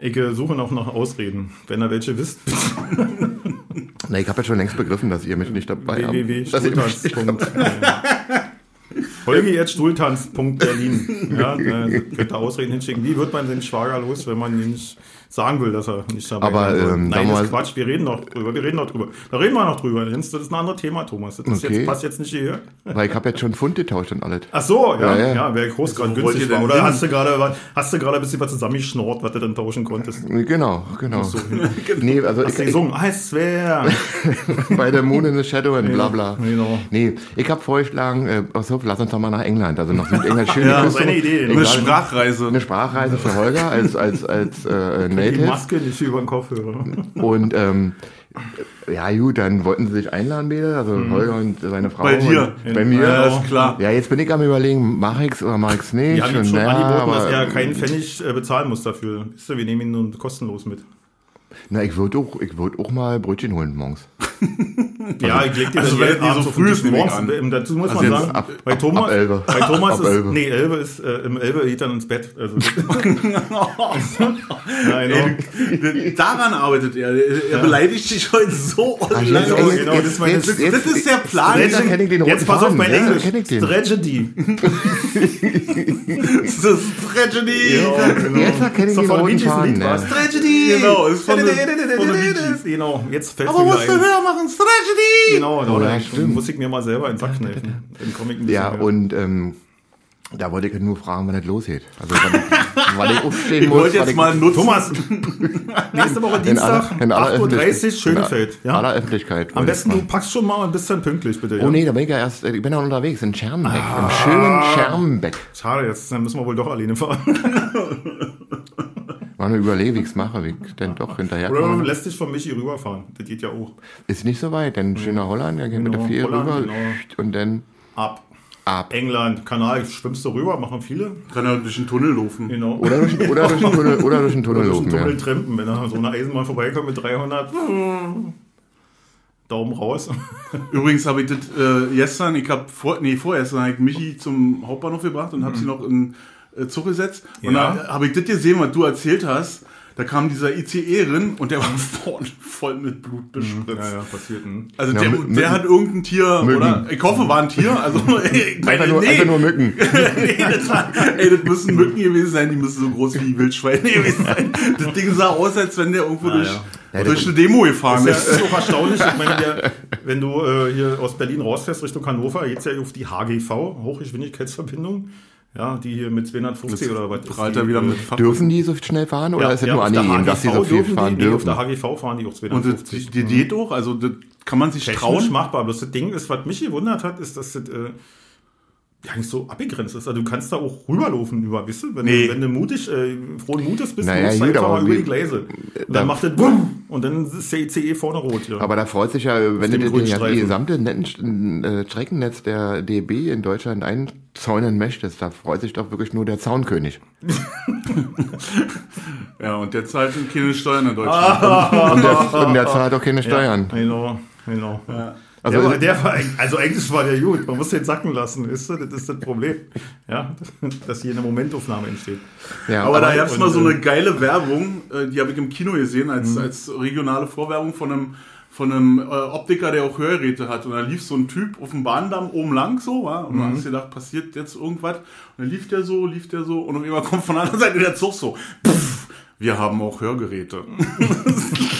ich äh, suche noch nach Ausreden. Wenn ihr welche wisst, [LAUGHS] Na, ich habe ja schon längst begriffen, dass ihr mich nicht dabei habt. Dass ihr mich nicht www.stuhltanz. [LAUGHS] Folge jetzt stuhltanz.berlin. Ja, äh, könnt ihr Ausreden hinschicken. Wie wird man den Schwager los, wenn man ihn nicht sagen will, dass er nicht dabei Aber, soll? ähm, Nein, das ist Quatsch. Wir reden noch drüber. Wir reden noch drüber. Da reden wir noch drüber. Jens, das ist ein anderes Thema, Thomas. Das ist Okay. jetzt, passt jetzt nicht hierher. Weil ich habe jetzt schon Pfund getauscht und alles. Ach so, ja, Ja, ja, ja. wäre groß gerade günstig war. Oder hin? hast du gerade hast du gerade ein bisschen was zusammengeschnort, was du dann tauschen konntest? Genau, genau. [LAUGHS] [LAUGHS] Nee, also Hast du ich, gesungen? Ah, es wäre. [LAUGHS] bei der Moon in the Shadow und bla bla. Genau. Nee, ich habe vorgeschlagen, äh, auf, lass uns doch mal nach England, also nach Südengland. Schön Ja, die Küste. seine Idee. Eine Sprachreise. eine Sprachreise für Holger als, als, als äh, Die Native. Maske nicht über den Kopfhörer. Und ähm, ja gut, dann wollten sie sich einladen, Mädel, also Holger und seine Frau. Bei dir. Bei mir. Ja, ist klar. Ja, jetzt bin ich am überlegen, mach ich's oder mach ich's nicht. Die haben ihm schon naja, angeboten, dass er keinen Pfennig äh, bezahlen muss dafür. Wisst ihr, wir nehmen ihn nun kostenlos mit. Na, ich würde auch, ich würd auch mal Brötchen holen morgens. [LAUGHS] Ja, ich leg dir Also das wenn die so früh ist, morgens. an. Ähm, Dazu muss Also man sagen, ab- bei ab- Thomas, ab Elbe. bei Thomas Ab ist, Elbe. nee, Elbe ist, äh, im Elbe geht dann ins Bett. Also, [LAUGHS] [LAUGHS] Nein, Ey, daran arbeitet er. Er er beleidigt dich heute so Ach, lange. jetzt- genau, jetzt- das jetzt- das- jetzt- das ist der Plan. Jetzt erkenne ich den Jetzt pass auf mein Ja, Englisch. erkenne ich den. Tragedy. Das ist Tragedy. Jetzt erkenne ich den von roten Faden. Ja. Tragedy. Genau, ist von Gees. Genau, jetzt fällt Aber wieder du höher machen? Tragedy. Genau, Oh, oder? ja, stimmt. muss ich mir mal selber in den Sack kneifen. Komme ich ein Ja, mehr. und ähm, da wollte ich nur fragen, wann das losgeht. Also wann, [LAUGHS] wann ich aufstehen Ich muss. wollte jetzt ich- mal nutzen. Thomas, [LAUGHS] nächste Woche in Dienstag, aller, in aller 8.30 Uhr. Schönefeld. In aller Ja? Öffentlichkeit. Am besten du packst schon mal und bist dann pünktlich, bitte. Ja? Oh nee, da bin ich ja erst, ich bin ja unterwegs in Schermbeck, Ah. im schönen Schermbeck. Schade, jetzt dann müssen wir wohl doch alleine fahren. [LAUGHS] Wie ich es mache, wie ich denn doch hinterher Oder komme. lässt dich von Michi rüberfahren. Das geht ja auch. Ist nicht so weit, denn schöner Holland, dann gehen wir mit Genau, der Fähre Holland, rüber genau. und dann Ab. ab. England, Kanal, schwimmst du rüber, machen viele. Kann er durch den Tunnel laufen. Genau. Oder durch, oder durch den Tunnel, oder durch den Tunnel Oder durch den laufen, Tunnel ja. trampen, wenn er so eine Eisenbahn vorbeikommt mit 300. Daumen raus. [LAUGHS] Übrigens habe ich das äh, gestern, ich habe vor, nee, vorgestern habe ich Michi zum Hauptbahnhof gebracht und habe sie noch in äh, Zug gesetzt. Und. Ja. da habe ich das gesehen, was du erzählt hast. Da kam dieser ICE rein und der [LAUGHS] war vorne voll mit Blut bespritzt. Mhm. Ja, ja, passiert. Hm. Also Ja, der, Mü- der hat irgendein Tier, Mücken. oder? Ich hoffe, war ein Tier. Also, [LAUGHS] meine, Einfach nur, nee, einfach nur Mücken. [LAUGHS] nee, das, war, ey, das müssen Mücken gewesen sein, die müssen so groß wie Wildschweine gewesen sein. Das Ding sah aus, als wenn der irgendwo durch, ja. durch eine Demo gefahren Das ist. ist auch erstaunlich. Ich meine, der, wenn du äh, hier aus Berlin rausfährst Richtung Hannover, geht's ja auf die HGV, Hochgeschwindigkeitsverbindung. Ja, die hier mit 250 oder was. Prallt die, er wieder äh, mit Fach. Dürfen die so schnell fahren oder ja, ist es ja, nur angegeben, dass sie so HGV viel dürfen fahren die, nee, Auf dürfen? der HGV fahren die auch Und 250. das, die, die geht doch, also das kann man sich Technisch trauen. machbar. Bloß das Ding ist, was mich gewundert hat, ist, dass das äh, ja nicht so abgegrenzt ist. Also du kannst da auch rüberlaufen über, weißt du? Wenn, Nee. du, wenn du mutig, äh, frohen Mutes bist, Naja, läufst du einfach mal über wie- die Gleise. Und da- dann macht das Wumm und dann ist der ICE vorne rot. Ja. Aber da freut sich ja, wenn du die Streifen. gesamte Netten- äh, Streckennetz der DB in Deutschland einzäunen möchtest, da freut sich doch wirklich nur der Zaunkönig. [LAUGHS] Ja, und der zahlt keine Steuern in Deutschland. Und der, und der zahlt auch keine Steuern. Genau, genau. Also- der, war- der war, also eigentlich war der gut. Man muss den sacken lassen, du? Das ist das Problem. Ja, [LAUGHS] dass hier eine Momentaufnahme entsteht. Ja, Aber da aber- gab es mal so äh, eine geile Werbung, äh, die habe ich im Kino gesehen, als, als regionale Vorwerbung von einem, von einem äh, Optiker, der auch Hörgeräte hat. Und da lief so ein Typ auf dem Bahndamm oben lang so, wa? und dann hast du gedacht, passiert jetzt irgendwas. Und dann lief der so, lief der so, und auf einmal kommt von der anderen [LAUGHS] Seite der Zug so. Pff, wir haben auch Hörgeräte. [LAUGHS]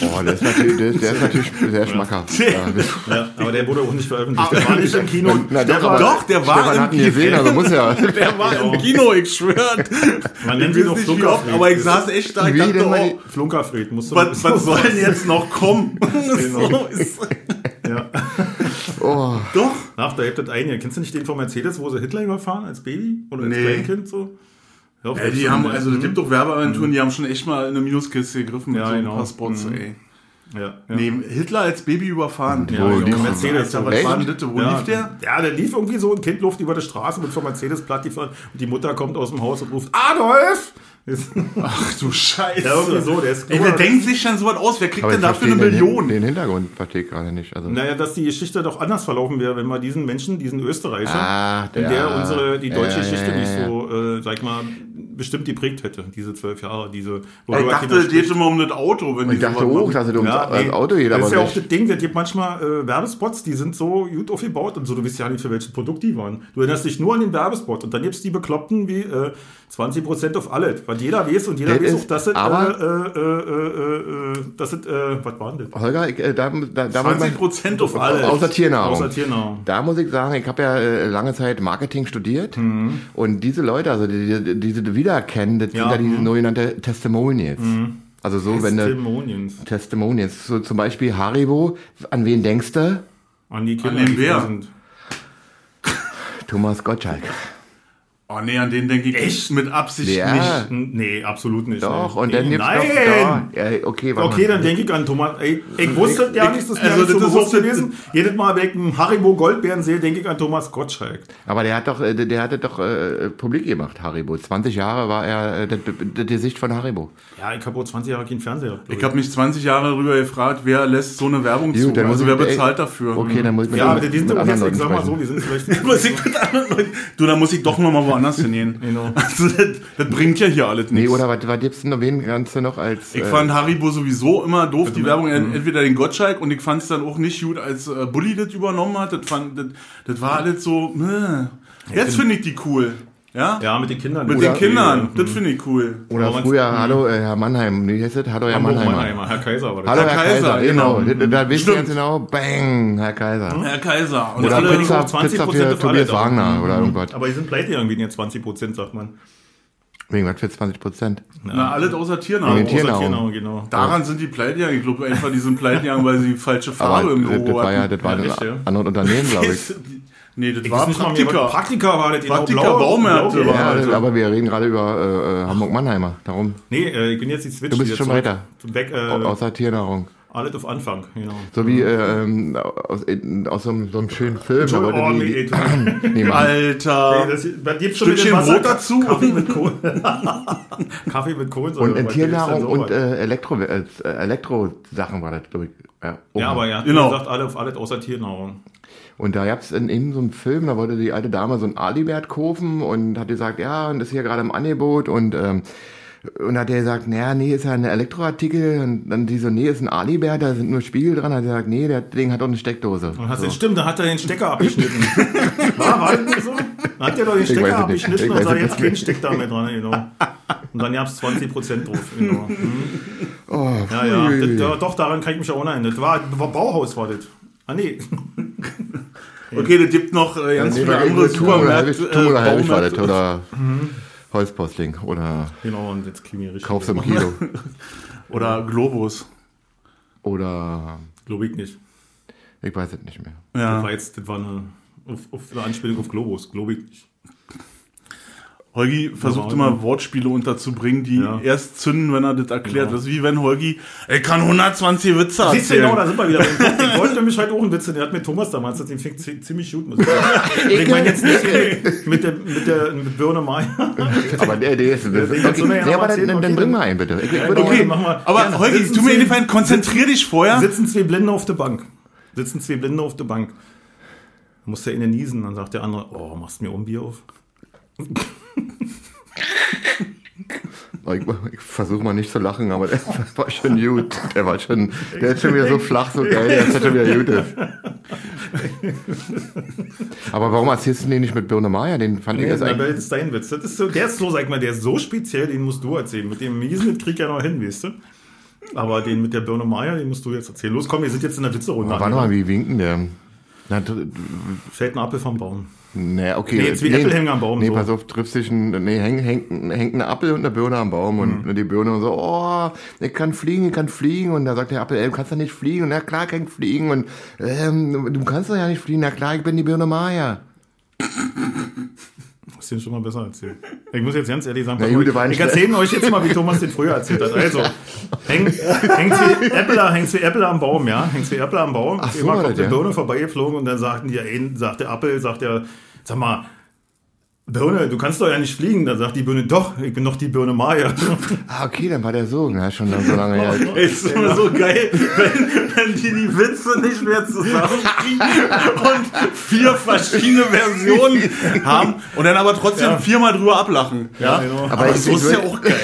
Oh, der ist natürlich, der ist, der ist natürlich [LAUGHS] sehr schmackhaft. Ja, aber der wurde auch nicht veröffentlicht. Der war nicht im Kino. Na, der doch, war, Doch, der war Stefan im hat ihn gesehen, also muss ja. [LAUGHS] Der war Genau. im Kino, ich schwör. man nennt ihn oft, Flunkerfried. aber ich saß echt da, ich Wie dachte, oh, Flunkerfried. Musst du was, was soll denn jetzt noch kommen? so ist, Ja. Oh, doch. Ach, da hebt das ein. Ja. Kennst du nicht den von Mercedes, wo sie Hitler überfahren als Baby? Oder als Nee. Kleinkind so? Ja, Ja, die haben, also es gibt doch Werbeagenturen, die haben schon echt mal in eine Minuskiste gegriffen mit Ja, so ein genau. paar Spots, Mhm. ey. Ja, ja. Nee, Hitler als Baby überfahren. Ja, genau, lief- Mercedes. Alter, was war denn das? Wo ja, lief der? Ja, der lief irgendwie so ein Kind luft über die Straße mit vom Mercedes platt gefahren und die Mutter kommt aus dem Haus und ruft Adolf! Ach du Scheiße. Ja, irgendwie so, der ist Ey, wer denkt sich denn sowas aus? Wer kriegt aber denn ich dafür eine Million? den Hintergrund verstehe ich gerade nicht. Also, Naja, dass die Geschichte doch anders verlaufen wäre, wenn man diesen Menschen, diesen Österreicher, Ah, in der der- unsere, die deutsche ja, Geschichte ja, nicht so, äh, sag ich mal, bestimmt geprägt hätte, diese zwölf Jahre, diese... Ich dachte, es geht immer um das Auto, wenn ich dachte machen. dass es ums Ja, das Auto geht, das ist ja auch nicht. das Ding, das gibt manchmal äh, Werbespots, die sind so gut aufgebaut und so, du weißt ja nicht, für welches Produkt die waren. Du erinnerst dich nur an den Werbespot und dann gibt's die Bekloppten wie äh, 20% auf alles, weil jeder weiß und jeder Das weiß auch, dass es, äh, aber- äh, äh, äh, dass es, äh, was war denn das? Holger, ich, äh, da, da, da, 20 Prozent auf alles. Außer Tiernahrung. Außer Tiernahrung. Da muss ich sagen, ich habe ja äh, lange Zeit Marketing studiert Mhm. und diese Leute, also die, die, diese wiedererkennen, das Ja, sind ja diese mhm. sogenannte Testimonials. Also so, wenn du Testimonials. Testimonials, so zum Beispiel Haribo, an wen denkst du? An die Kinder, den die sind. Thomas Gottschalk. Oh nee, an den denke ich Echt? mit Absicht Ja. nicht. Nee, absolut nicht. Doch, nee. und dann gibt's Nein! noch da. Ja, okay, warte Okay, dann denke ich an Thomas. Ey, ich wusste ja nicht, das ist mir also nicht so das ist bewusst das- gewesen. Jedes Mal, wenn ich einen Haribo Goldbeeren sehe, denke ich an Thomas Gottschalk. Aber der hat doch, äh, der, der hatte doch äh, publik gemacht, Haribo. 20 Jahre war er äh, das das Gesicht von Haribo. Ja, ich habe auch 20 Jahre keinen Fernseher. Ich habe mich 20 Jahre darüber gefragt, wer lässt so eine Werbung zu? dann muss Also wer ich- ey, bezahlt dafür? Okay, dann muss ich mit, Ja, aber mit die sind doch anderen jetzt, ich sag mal so, die sind vielleicht. [LAUGHS] Ich mit Du, da muss ich doch noch mal woanders [LAUGHS] hingehen. Genau. [LAUGHS] Also, das, das bringt ja hier alles Nee, nichts. oder was, was gibt's denn noch, wen kannst du noch als... Ich äh, fand Haribo sowieso immer doof, die Werbung, Mhm. entweder den Gottschalk und ich fand es dann auch nicht gut, als äh, Bully das übernommen hat. Das, fand, das, das war alles so, äh. jetzt finde ich die cool. Ja? Ja, mit den Kindern. Mit Oder- den Kindern, Mhm. das finde ich cool. oder aber früher, man's- hallo, äh, Herr Mannheim, wie heißt das? Hallo, Herr Hamburg, Mannheimer. Mannheimer, Herr Kaiser war das. Hallo, Herr Herr, Kaiser, Kaiser, genau. genau. Da, da wisst ihr ganz genau, bang, Herr Kaiser. Herr Kaiser. Und Oder Pizza, auch 20% Pizza für Tobias. Wagner oder irgendwas. Aber die sind pleite irgendwie in 20 Prozent, sagt man. Wegen was für 20 Prozent? na, alles außer Tiernahrung. Tiernahrung. Tiernahrung, genau. Daran sind die pleite gegangen. Ich glaube einfach, die sind pleite gegangen, weil sie falsche Farbe Aber im das, das Logo war ja, hatten. das war Ja, ein ja. anderes Unternehmen, glaube [LAUGHS] ich. Nee, das Ich war Praktika. Praktika war das. genau, Praktika, blau- Baumärkte blau- war Ja, aber wir reden gerade über äh, Hamburg-Mannheimer. Darum, Nee, äh, ich bin jetzt die Switch. Du bist schon weiter. Weg, äh, außer Tiernahrung. alles auf Anfang, genau. So wie äh, ähm, aus, aus so, einem, so einem schönen Film. Da wollte Oh, die, nee, [CLEARS THROAT] du- nee. Alter. Ey, das, das gibt schon mit Stückchen Brot dazu. Kaffee mit Kohl. [LAUGHS] Kaffee mit Kohlensäure. Und in Tiernahrung so und äh, Elektro, äh, Elektro-Sachen war das, glaube ich. Ja, oh Ja, aber ja, Genau. wie gesagt, alle auf alles außer Tiernahrung. Und da gab's in, in so einem Film, da wollte die alte Dame so ein Alibert kaufen und hat gesagt, ja, und das ist hier gerade im Angebot und ähm, und hat er gesagt, naja, nee, ist ja ein Elektroartikel und dann die so, nee, ist ein Alibert, da sind nur Spiegel dran, hat er gesagt, nee, das Ding hat doch eine Steckdose. Und hast so. du, stimmt, da hat er den Stecker abgeschnitten. [LAUGHS] [LAUGHS] war, war das so? Dann hat er doch den Stecker es abgeschnitten und sagt, es jetzt kein Steck da mehr dran, genau. Und dann gab es 20% drauf, genau. Mhm. Oh, Ja, ja, das, ja, doch, daran kann ich mich auch erinnern. Das war, das war Bauhaus, war das. Ah, nee. [LAUGHS] Okay, das gibt noch äh, ganz Nee, viele andere Supermärkte. Tum oder äh, Helwig war das, oder Holzpostling oder Genau, und jetzt kriegen wir richtig. kaufst im Kilo [LAUGHS] Oder Globus. oder Glaube ich nicht. ich weiß es nicht mehr. Das Ja. war jetzt, das war eine, auf, auf eine Anspielung auf Globus. Glaube ich nicht. Holgi versucht Aber- immer Wortspiele unterzubringen, die Ja. erst zünden, wenn er das erklärt. Genau. Das ist wie wenn Holgi, er kann 120 Witze Siehst du, erzählen. genau, da sind wir wieder. [LAUGHS] Ich wollte nämlich halt auch einen Witz, der hat mit Thomas damals, den fing zi- ziemlich gut. Muss ich, sagen. [LAUGHS] ich meine jetzt nicht mit, mit der, mit der mit Birne Meier. [LAUGHS] Aber der, der ist. den Okay, kannst du mir ja nee, noch aber erzählen, dann, dann okay, bring mal einen bitte. Ich, Ja, okay. gerne- machen wir. Aber Gerne. Holgi, tu mir den Gefallen, konzentrier dich vorher. Sitzen zwei Blinde auf der Bank. Sitzen zwei Blinde auf der Bank. Da muss der eine niesen, dann sagt der andere, oh, machst du mir auch ein Bier auf? [LAUGHS] Ich, ich versuche mal nicht zu lachen, aber der [LAUGHS] war schon gut. Der war schon, der ist schon wieder so flach, so geil, dass der schon wieder gut ist. Aber warum erzählst du den nicht mit Birne Meier? Den fand ich Nee, jetzt das eigentlich. ist dein Witz. Das ist so, der ist so, sag mal, der ist so speziell, den musst du erzählen. Mit dem Miesen, das krieg ich ja noch hin, weißt du? Aber den mit der Birne Meier, den musst du jetzt erzählen. Los, komm, wir sind jetzt in der Witze-Runde. Warte mal, wie winken der? Na, Fällt ein Apfel vom Baum. Nee, okay. Nee, zwei Äpfel hängen am Baum, Nee, so. pass auf, triffst dich ein, nee, hängt häng, hängt ein Apfel und eine Birne am Baum und Mhm. die Birne so, oh, ich kann fliegen, ich kann fliegen und da sagt der Apfel, ey, du kannst doch nicht fliegen und na klar kann ich fliegen und ähm, du kannst doch ja nicht fliegen, na klar, ich bin die Birne Meier. Hast du den schon mal besser erzählt? Ich muss jetzt ganz ehrlich sagen, Na war ein ich erzähle euch jetzt mal, wie Thomas den früher erzählt hat. Also, hängt hängt zwei Äpfel, hängt zwei Äpfel am Baum, ja? Hängt zwei Äpfel am Baum. Ach so, Immer kommt das, eine ja. Birne vorbeigeflogen und dann sagten die, ein, sagt der Apfel, sagt der, sag mal, Birne, du kannst doch ja nicht fliegen. Dann sagt die Birne, doch, ich bin doch die Birne Maya. [LAUGHS] Ah, okay, dann war der so, na, schon so lange her. [LAUGHS] Ey, ist immer so geil, wenn, wenn die die Witze nicht mehr zusammenkriegen und vier verschiedene Versionen haben und dann aber trotzdem viermal drüber ablachen. Ja, genau. Aber aber ich- so ich ist ja auch geil.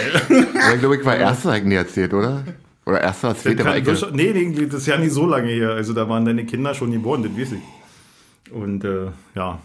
Ja, ich glaube, ich war erster, ich nie erzählt, oder? Oder erster, oder zweiter war ich. nee, das ist ja nicht so lange her. Also da waren deine Kinder schon geboren, das weiß ich. Und äh, ja,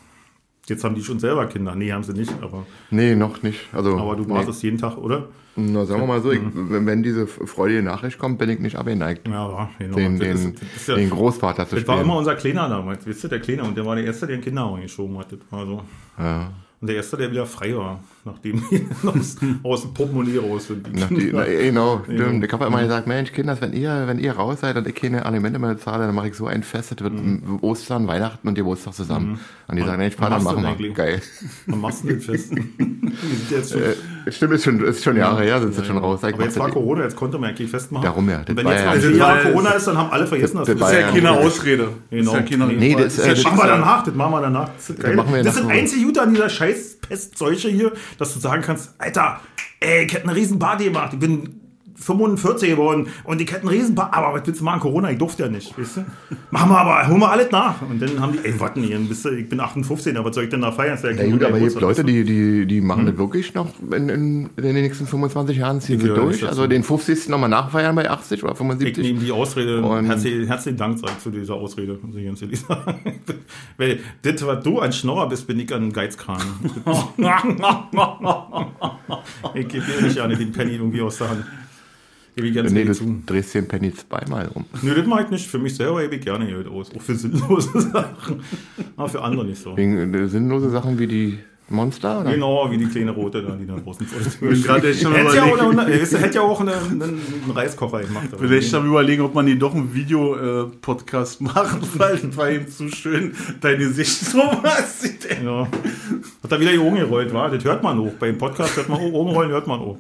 jetzt haben die schon selber Kinder. Nee, haben sie nicht, aber, Nee, noch nicht. Also, aber du nee. wartest jeden Tag, oder? Na, sagen wir mal so, ich, wenn wenn diese freudige Nachricht kommt, bin ich nicht abgeneigt, Ja, genau. den, Das den, das ja- den Großvater zu Das war spielen. immer unser Kleiner damals, wisst ihr, der Kleiner. Und der war der Erste, der den Kinderwagen geschoben hat. Das war so. ja. Und der erste, der wieder frei war, nachdem [LAUGHS] die aus, aus dem Portemonnaie raus sind. Nach die, na, genau, stimmt. Ich habe immer gesagt, Mensch, Kinders, wenn ihr, wenn ihr raus seid und ich keine Alimente mehr zahle, dann mache ich so ein Fest, das wird Ostern, Weihnachten und Geburtstag zusammen. Und die sagen, ich fahr, dann machen wir. Geil. Wann machst du denn fest? [LAUGHS] Die sind jetzt schon, Äh, stimmt, ist schon, ist schon Jahre her, sind sie schon raus. Ich aber jetzt war das- Corona, jetzt konnte man eigentlich festmachen. Darum ja, das wenn jetzt ja- mal Das ein Jahre war- Corona ist, dann haben alle vergessen, das- dass das das war ist ja ja keine. Ausrede. Genau. Ist ja keine Nee, das, das, das das machen wir ja- danach, das machen wir danach. Das ist, das das einzige Gute an dieser scheiß Pestseuche hier, dass du sagen kannst, Alter, ey, ich hätte eine riesen Party gemacht, ich bin 45 geworden und ich hätte einen riesen Party, aber was willst du machen, Corona, ich durfte ja nicht, weißt du? Machen wir aber, holen wir alles nach. Und dann haben die, ey, warten, hier, bist du, ich bin 58, aber was soll ich denn da feiern? Ja gut, aber es gibt Leute, die, die, die machen das wirklich noch in, in, in den nächsten 25 Jahren, ziehen Ich sie durch. Also den 50. nochmal nachfeiern bei 80 oder Ich 75. nehme die Ausrede, herzlichen, herzlichen Dank sag ich zu dieser Ausrede, muss ich ganz ehrlich [LAUGHS] sagen. Weil das, was du ein Schnorrer bist, bin ich ein Geizkran. [LAUGHS] ich gebe dir nicht gerne den Penny irgendwie aus der Hand. Gebe ich ganz Nee, du zu. drehst den Penny zweimal um. Nö, das mache ich nicht. Für mich selber gebe ich gerne Geld aus. Auch für sinnlose [LAUGHS] Sachen. Aber für andere nicht so. Wegen äh, sinnlose Sachen wie die Monster? Oder? Genau, wie die kleine Rote da, die da draußen Hätte ja, auch eine, es hätte ja auch eine, einen, einen Reiskocher gemacht. Vielleicht am überlegen, ob man die doch einen Video-Podcast [LAUGHS] macht, weil das war ihm zu schön, dein Gesicht so was sieht. Ja. Hat da wieder die Augen gerollt, war? Das hört man auch. Beim Podcast hört man auch, Augen rollen hört man auch.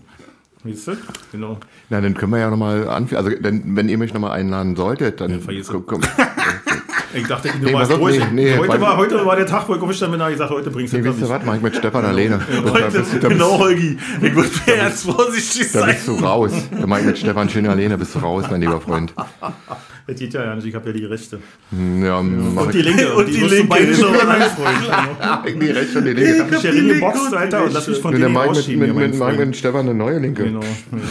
Siehst du? Genau. Na, dann können wir ja nochmal anfangen. Also, denn, wenn ihr mich nochmal einladen solltet, dann. komm. [LAUGHS] Ich dachte, du Nee, auf, durch. nee, nee, heute, war, heute war der Tag, wo ich aufgestanden bin, da hab ich gesagt, heute bringst du Nee, das ihr nicht. was? Mach ich mit Stefan alleine. Da Heute, du- da, genau, Holgi. Ich würde mir jetzt vorsichtig da sein. bist du raus. Da mach ich mit Stefan schön alleine, bist du raus, mein lieber Freund. [LAUGHS] Das geht ja nicht, ich habe ja die Rechte. Ja, Und die ich. Linke. Und die du Linke, beide schon. [LAUGHS] Genau. Die rechts und die linke. Ich hab mich ja die die Alter, und lass mich von dir ich mit, ausschieben, mit, mit, ich mit Stefan eine neue Linke. Genau, genau.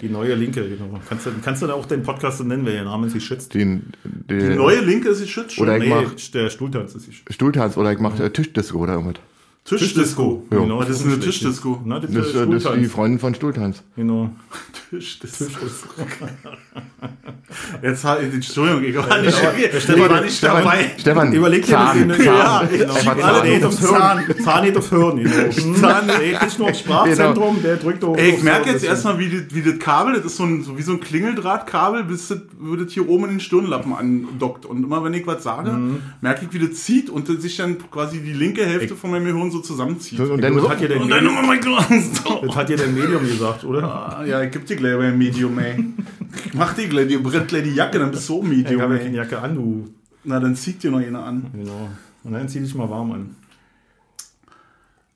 Die neue Linke, genau. Kannst du, kannst du da auch den Podcast so nennen, wer ihr Name sich schützt? Den, Die den neue Linke ist die Schütz schon. Oder ich Nee, mach der Stuhltanz ist die Stuhltanz oder ich mach äh, Tischdisco oder irgendwas. Tischdisco. Ja. Genau, Was ist eine. Tischdisco? Na, das, Das, ist äh, das ist die. Freundin von Stuhltanz. Genau. Tischdisco. [LAUGHS] Jetzt halt, Entschuldigung, ich war nicht, ich Stefan- war nicht Stefan- dabei. Stefan, Überleg dir Zahn, das Zahn. Ja, ich Genau. Einfach alle Zahn. Zahn aufs aufs Zahn. Hirn. [LAUGHS] Zahn nicht auf Hirn. Genau. Zahn, nee, nicht nur aufs Sprachzentrum, der drückt auch. Ey, ich aufs merke jetzt erstmal, wie das, wie das Kabel, das ist so, ein, so wie so ein Klingeldrahtkabel, bis das, wird das hier oben in den Stirnlappen andockt. Und immer wenn ich was sage, merke ich, wie das zieht und das sich dann quasi die linke Hälfte von meinem Gehirn so zusammenzieht. Und dann Das hat Und dann Medium, nochmal mein Glas. [LAUGHS] das hat dir dein Medium gesagt, oder? Ah, Ja, ich geb dir gleich mein Medium, ey. [LAUGHS] Mach dir gleich, dir brennt gleich die Jacke, dann bist du Ich Medium, habe ja keine ey. Jacke an, du. Na, dann zieht dir noch einer an. Genau. Und dann zieh dich mal warm an.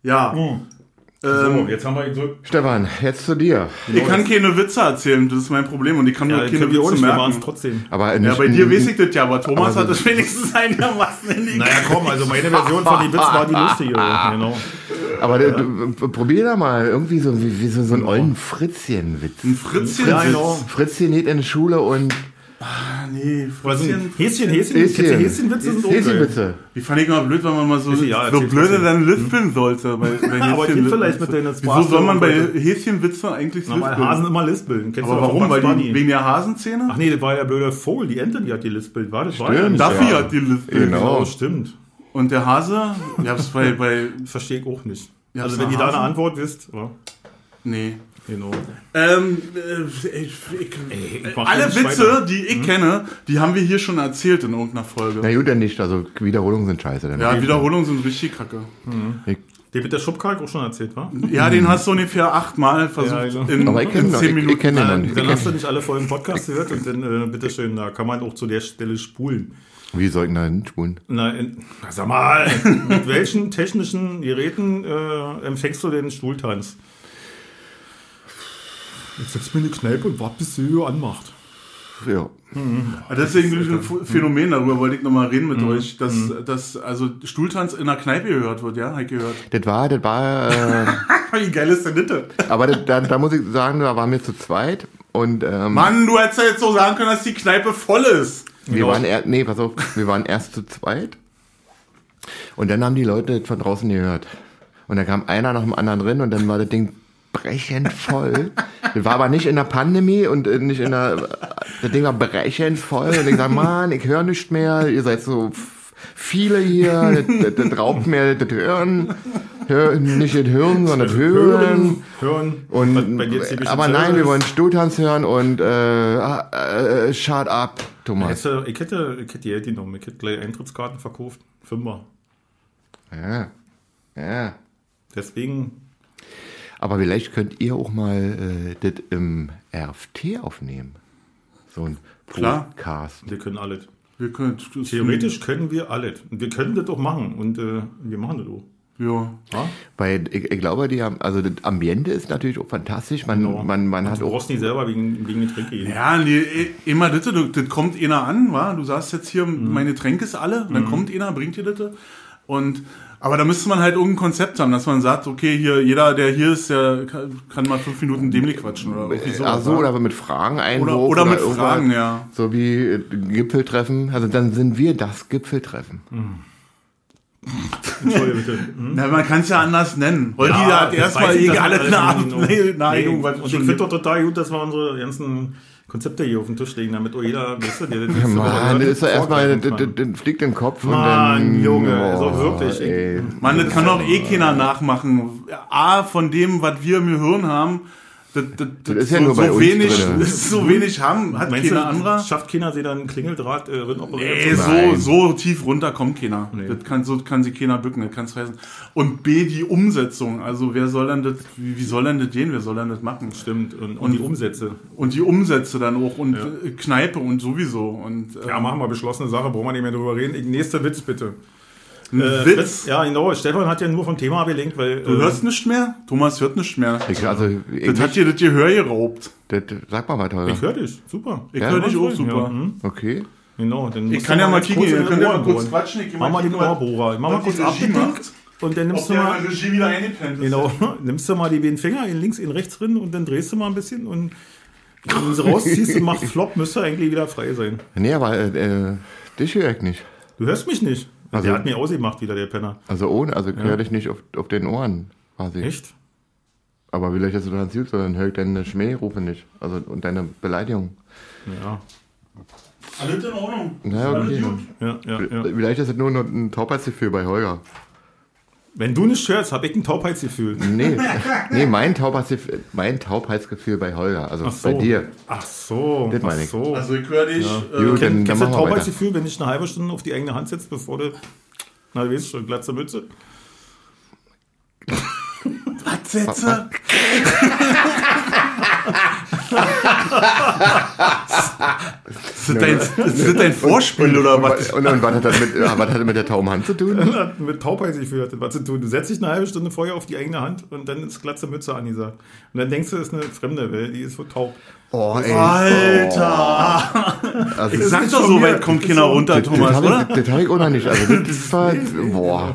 Ja. So, Ähm, jetzt haben wir gedrückt. Stefan, jetzt zu dir. ich kann keine Witze erzählen, das ist mein Problem. Und ich kann Ja, nur das keine Witze merken. trotzdem. Aber Ja, bei dir weiß ich das ja, aber Thomas Aber hat so- es wenigstens einigermaßen in die Naja, komm, also meine Version von den Witz war die lustige. [LAUGHS] Genau. Aber du, probier da mal irgendwie so, wie, wie so, so einen ollen Fritzchen-Witz. Ein Fritzchen. Ja, genau. Fritzchen geht in die Schule und Ah, nee, Oder ein Häschen, Häschen, Häschen, Häschen. Häschenwitze sind auch geil. Häschenwitze. Die fand ich immer blöd, wenn man mal so, Ist ja, so erzähl blöde trotzdem. dann lispeln sollte. Bei, bei [LAUGHS] Aber Häschen- geht vielleicht mit deiner Wieso soll man bei Sprachstörung Häschenwitze eigentlich Na, weil lispeln? Hasen immer lispeln. Kennst Aber du doch von warum? Weil Bugs die, Bunny. wegen der Hasenzähne? Ach nee, das war der blöde Vogel, die Ente, die hat die lispelt. War das? War Stimmt. ja nicht Duffy wahr. hat die lispeln. Genau. Genau, stimmt. Und der Hase, ich hab's bei, bei, [LAUGHS] verstehe ich auch nicht. Ja, also wenn ihr da eine? Antwort wisst, ja, nee. Genau. Ähm, äh, ich, ich, ich mach alle Witze, weiter. die ich kenne, die haben wir hier schon erzählt in irgendeiner Folge. Na gut, dann nicht. Also Wiederholungen sind scheiße. Dann. Ja, Wiederholungen sind richtig kacke. Ich, Den mit der Schubkalk auch schon erzählt, wa? Ja, den hast du ungefähr achtmal versucht Ja, genau. in, aber ich kenne in ihn zehn ich, Minuten. ich kenn den noch Dann, nicht. dann Ich hast du nicht alle Folgen Podcast gehört und dann, äh, bitteschön, da kann man auch zu der Stelle spulen. wie sollten da hinspulen? Na, in, na, sag mal, [LAUGHS] mit welchen technischen Geräten äh, empfängst du den Stuhltanz? Jetzt setzt mir eine Kneipe und wart, bis sie hier anmacht. Ja. Ah, Das ist irgendwie ein Ph- Phänomen, darüber wollte ich nochmal reden Mhm. mit euch, dass, dass also Stuhltanz in einer Kneipe gehört wird, ja, hab ich gehört. Das war, das war, äh, [LAUGHS] Wie geil ist denn das? aber das, da, da muss ich sagen, da waren wir zu zweit und ähm, Mann, du hättest ja jetzt so sagen können, dass die Kneipe voll ist. wir genau. waren erst, nee, pass auf, wir waren erst zu zweit und dann haben die Leute von draußen gehört. Und dann kam einer nach dem anderen drin und dann war das Ding brechend voll. Das [LAUGHS] war aber nicht in der Pandemie und äh, nicht in der, das Ding war brechend voll und ich sag, Mann, ich höre nicht mehr, ihr seid so viele hier, das, das, das raubt mir das Hören. Hör, nicht das Hören, sondern das Hören. Hören. Und, aber nein, wir wollen Stutans hören und äh, äh, shut up, Thomas. Ich, hätte, ich hätte Geld genommen. Ich hätte gleich Eintrittskarten verkauft. Fünfer. Ja. ja. Deswegen, Aber vielleicht könnt ihr auch mal äh, das im RFT aufnehmen. So ein Klar. Podcast. wir können alles. Wir können, Theoretisch können wir alles. Und wir können das auch machen. Und äh, wir machen das auch. Ja. Ja? Weil ich, ich glaube, die haben, also das Ambiente ist natürlich auch fantastisch. Man, Genau. man, man hat Du auch. brauchst nicht selber wegen, wegen Getränke gehen. Ja, nee, eh, immer das, das kommt einer an, wa? Du sagst jetzt hier, Mhm. meine Tränke ist alle, dann kommt einer, bringt dir das. Und, aber da müsste man halt irgendein Konzept haben, dass man sagt, okay, hier, jeder, der hier ist, der kann, mal fünf Minuten dämlich quatschen oder irgendwie sowas. Ach so, wa? oder mit Fragen oder, Einwurf oder mit. Fragen, ja. So wie äh, Gipfeltreffen. Also dann sind wir das Gipfeltreffen. Entschuldige bitte. Hm? Na, man kann es ja anders nennen. Heute Ja, hat erstmal alle eine was Und ich finde doch total gut, dass wir unsere ganzen Konzepte hier auf den Legen, damit auch jeder, weißt du, der [LAUGHS] das Mann, ist doch erstmal, das fliegt den Kopf. Mann, und dann, Junge, also wirklich, ich- Ey. Mann, das kann doch eh keiner nachmachen. A, von dem, was wir im Gehirn haben, das, das, Das ist ja nur bei uns wenig, drinne. das [LAUGHS] ist so wenig haben, hat Meinst keiner du, anderer. schafft keiner sich dann Klingeldraht äh, drin operieren Ey, zu so, Nein. so tief runter kommt keiner. Das kann, so kann sich keiner bücken, das kann's heißen. Und B, die Umsetzung. Also, wer soll denn das, wie, wie soll denn das gehen? Wer soll denn das machen? Stimmt, und, und die Umsätze. Und die Umsätze dann auch und äh, Kneipe und sowieso. Und, äh, Ja, machen wir beschlossene Sache, brauchen wir nicht mehr drüber reden. Ich- Nächster Witz bitte. Ein Äh, Witz. Ja, genau. Stefan hat ja nur vom Thema abgelenkt, weil. Du hörst nicht mehr? Thomas hört nicht mehr. Ich, also, ich, Das hat dir das Gehör geraubt. das, sag mal weiter. Ich höre dich. Super. Ich Ja, höre dich auch Ja, super. hm, Okay. genau. Dann Ich kann du ja mal kicken, könnt den ja mal kurz quatschen. Ich Mach mal den Ohrbohrer. Mach mal kurz abgedeckt. Und dann Ob nimmst du der mal. Regie wieder eingepennt. Genau, [LAUGHS] nimmst du mal die beiden Finger in links, in rechts drin und dann drehst du mal ein bisschen und wenn du sie rausziehst und machst Flop, müsste eigentlich wieder frei sein. Nee, aber äh, äh, dich höre ich nicht. Du hörst mich nicht. Also- der hat mir ausgemacht wieder, der Penner. Also ohne, also ich höre dich nicht auf, auf den Ohren quasi. Echt? Aber vielleicht hast du dann dann höre ich deine Schmährufe nicht. Also und deine Beleidigung. Ja. Alles in Ordnung. Na, Alles okay. gut. Ja, ja, ja. Vielleicht ist es nur noch ein Taubheitsgefühl bei Holger. Wenn du nicht hörst, habe ich ein Taubheitsgefühl. Nee, [LAUGHS] nee mein, Taubheitsgefühl, mein Taubheitsgefühl bei Holger, also so. bei dir. Ach so. Das meine ach ich. so. Also ich höre dich. Gut, Äh, dann Kennst du das weiter. Taubheitsgefühl, wenn ich eine halbe Stunde auf die eigene Hand setzt, bevor du. Na, du weißt schon, glatze Mütze. Sätze. Ist das dein, ist das dein Vorspiel oder was? Und, und was, hat das mit, äh, was hat das mit der tauben Hand zu tun? [LAUGHS] Mit Taubheitsgefühl hat das was zu tun. Du setzt dich eine halbe Stunde vorher auf die eigene Hand und dann ist glatze Mütze angesagt. Und dann denkst du, das ist eine Fremde, weil die ist so taub. Oh, ey. Alter! Also, Ich das, sag doch, so weit kommt Das keiner ist runter, das, Thomas, oder? ich, das hab ich auch noch nicht. Also, das [LAUGHS] war, boah.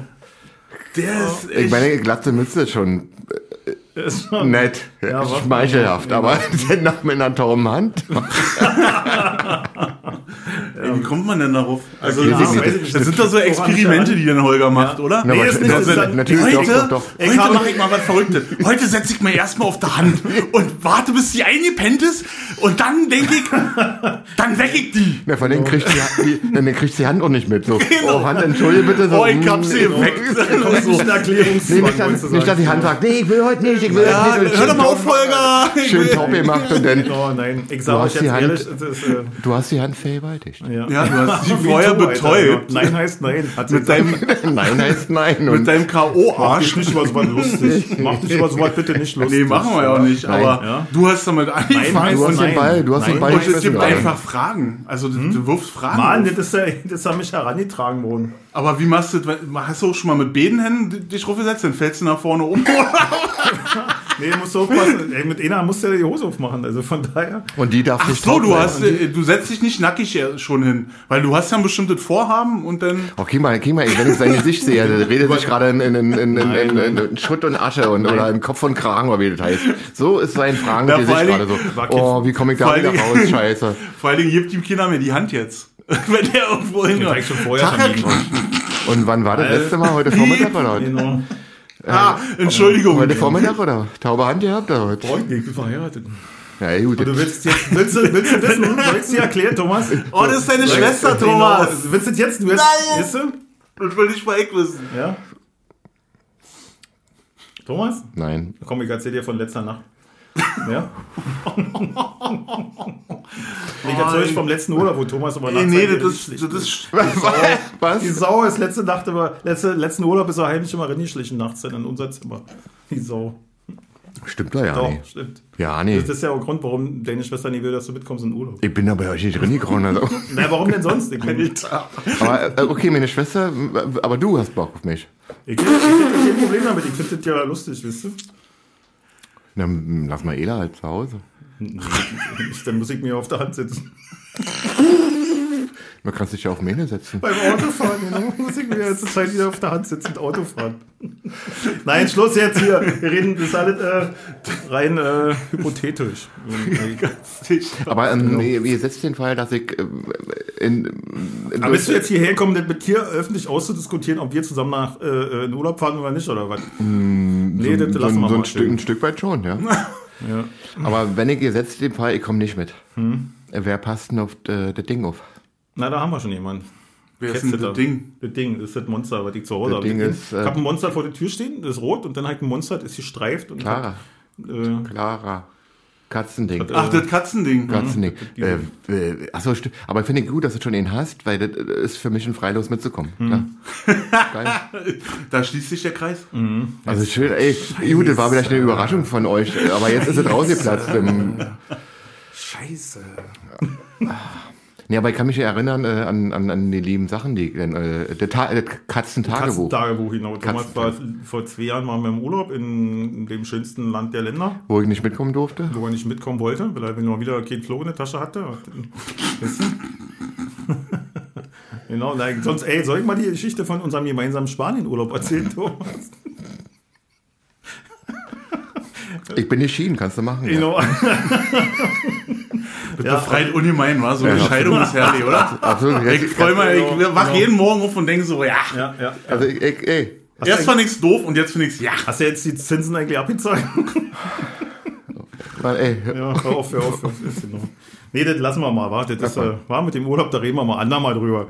Der ist Ich meine, glatze Mütze ist schon Das ist schon- nett, Ja, schmeichelhaft, aber dann [LAUGHS] noch mit einer tauben Hand. Ey, wie kommt man denn darauf? Also, Ja, das, nicht. das sind doch so Experimente, die dann Holger macht, oder? Na, Nee, ist nicht, das- das ist das- natürlich Heute, doch, doch, doch. heute mache ich mal was Verrücktes. Heute setze ich mir erstmal auf der Hand und warte, bis sie eingepennt ist. Und dann denke ich, dann weck ich die. Ja, von denen kriegt die, die, dann kriegt die Hand auch nicht mit. So, oh, Hand, entschuldige bitte. So, Oh, ich hab mm, sie geweckt. Das ist ein Erklärungszwang, Nee, nicht, nicht, dass die. Hand sagt, nee, ich will heute nicht, ich will Ja, nicht. Hör doch mal schön auf, Holger. Ich Schön taub gemacht und dann, [LAUGHS] Oh nein, ich Du sage euch hast jetzt die Hand- ehrlich, das ist, äh, du hast die Hand vergewaltigt. ja. Ja, du hast sie vorher betäubt. Nein heißt nein. Hat Mit deinem, [LAUGHS] Nein heißt nein. mit deinem Mach K.O.-Arsch. dich nicht über sowas lustig. Mach dich über sowas bitte nicht lustig. Nee, machen wir ja auch nicht. Nein. Aber Ja. du hast damit angefangen. Nein, du hast den. Ball, du hast den Ball und es gibt einfach Fragen. Also du, du wirfst Fragen. Mann, das ist, ja, mich herangetragen worden. Aber wie machst du das? Hast du auch schon mal mit beiden Händen dich draufgesetzt? Dann fällst du nach vorne um. [LAUGHS] Nee, musst du aufpassen. Ey, mit einer musst du ja die Hose aufmachen. Also von daher. Und die darf Ach nicht so, du hast, äh, du setzt dich nicht nackig schon hin. Weil du hast ja ein bestimmtes Vorhaben und dann. Oh, guck mal, guck mal, ey, wenn ich sein Gesicht sehe, der redet sich gerade in, in, in, in, in, in, in, in Schutt und Asche und, oder in Kopf und Kragen, oder wie das heißt. So ist sein Fragen allen gerade so. Oh, wie komme ich da wieder raus? Scheiße. [LAUGHS] Vor allen Dingen gibt ihm Kinder mir die Hand jetzt. [LAUGHS] Wenn der irgendwo hin. Ich schon vorher Tag. Und wann war das letzte Mal? Heute Vormittag oder? Genau. Ah, Entschuldigung. Heute Vormittag oder? Taube Hand gehabt oder? was? Freund, ich bin verheiratet. Ja, gut. Und du willst jetzt, willst du, willst du wissen, [LAUGHS] soll ich dir erklären, Thomas? Oh, das ist deine ich- Schwester, Genau, Thomas. Willst du das jetzt, du jetzt, Nein. weißt du? Das will ich mal echt wissen. Ja. Thomas? Nein. Komm, ich erzähl dir von letzter Nacht. Ja? ich erzähl euch vom letzten Urlaub, wo Thomas aber Nee, nachts nee, eigentlich das ist, schlicht das ist, Was? Die Sau ist letzte Nacht immer, letzte, letzten Urlaub ist er heimlich immer reingeschlichen nachts in unser Zimmer. Die Sau. Stimmt doch ja Doch, nicht. stimmt. Ja, nee. Das ist ja auch Grund, warum deine Schwester nie will, dass du mitkommst in den Urlaub. Ich bin da bei euch nicht reingekommen. Also. [LAUGHS] Na, warum denn sonst? Ich, Aber äh, okay, meine Schwester, aber du hast Bock auf mich. ich, ich, kein Problem damit. Ich finde das ja lustig, wisst ihr? Dann lass mal Ela halt zu Hause. [LAUGHS] Dann muss ich mir auf der Hand sitzen. [LAUGHS] Man kann sich ja auf Mähne setzen. Beim Autofahren, genau. [LAUGHS] Muss ich mir jetzt Zeit wieder auf der Hand sitzen und Auto fahren. Nein, Schluss jetzt hier. Wir reden, das alles äh, rein äh, hypothetisch. [LAUGHS] Aber ähm, ihr, ihr setzt den Fall, dass ich äh, in, in Aber bist du jetzt hierher gekommen, das mit dir öffentlich auszudiskutieren, ob wir zusammen nach äh, in Urlaub fahren oder nicht, oder was? nee, das so, lassen so wir mal. ein, Stück, ein Stück weit schon, ja. [LAUGHS] Ja. Aber wenn ich ihr setzt den Fall, ich komme nicht mit. Hm. Äh, Wer passt denn auf äh, das Ding auf? Na, da haben wir schon jemanden. wer ist denn das Ding? Das Ding, das ist das Monster, was ich zu Hause Das habe. Ding Das ist, ich äh, habe ein Monster vor der Tür stehen, das ist rot, und dann halt ein Monster, das ist gestreift. Und Clara. Äh, Clara. Katzending. Hat, Ach, das Katzending. Katzending. Mhm. Äh, äh, achso, stimmt. Aber finde ich gut, dass du schon ihn hast, weil das äh, ist für mich ein Freilos mitzukommen. Mhm. [LAUGHS] Da schließt sich der Kreis. Also schön, ey, gut, das war vielleicht eine Überraschung von euch, aber jetzt ist es rausgeplatzt. Im, Scheiße. Nee, aber ich kann mich ja erinnern äh, an, an, an die lieben Sachen, die äh, das Ta das Katzentagebuch, Katzentagebuch, genau. Thomas war vor zwei Jahren waren wir im Urlaub in dem schönsten Land der Länder, wo ich nicht mitkommen durfte. wo er nicht mitkommen wollte, weil er nur wieder kein Floh in der Tasche hatte. Du? [LAUGHS] genau, nein, sonst, ey, soll ich mal die Geschichte von unserem gemeinsamen Spanien-Urlaub erzählen, Thomas? Ich bin geschieden, kannst du machen. Ja. Genau. Das Ja, befreit ungemein, war so eine Ja. Scheidung ist herrlich, oder? Absolut. Ich freu mich, ich Genau, wach genau. jeden Morgen auf und denke so, ja. ja, ja. Also ich, ich, ey, Erst fand ich's doof und jetzt finde ich's ja. Hast du jetzt die Zinsen eigentlich abgezahlt? Mann, ey, Ja, hör auf, hör auf. Das ist genau. Nee, das lassen wir mal. Warte, das äh, war mit dem Urlaub, da reden wir mal andermal drüber.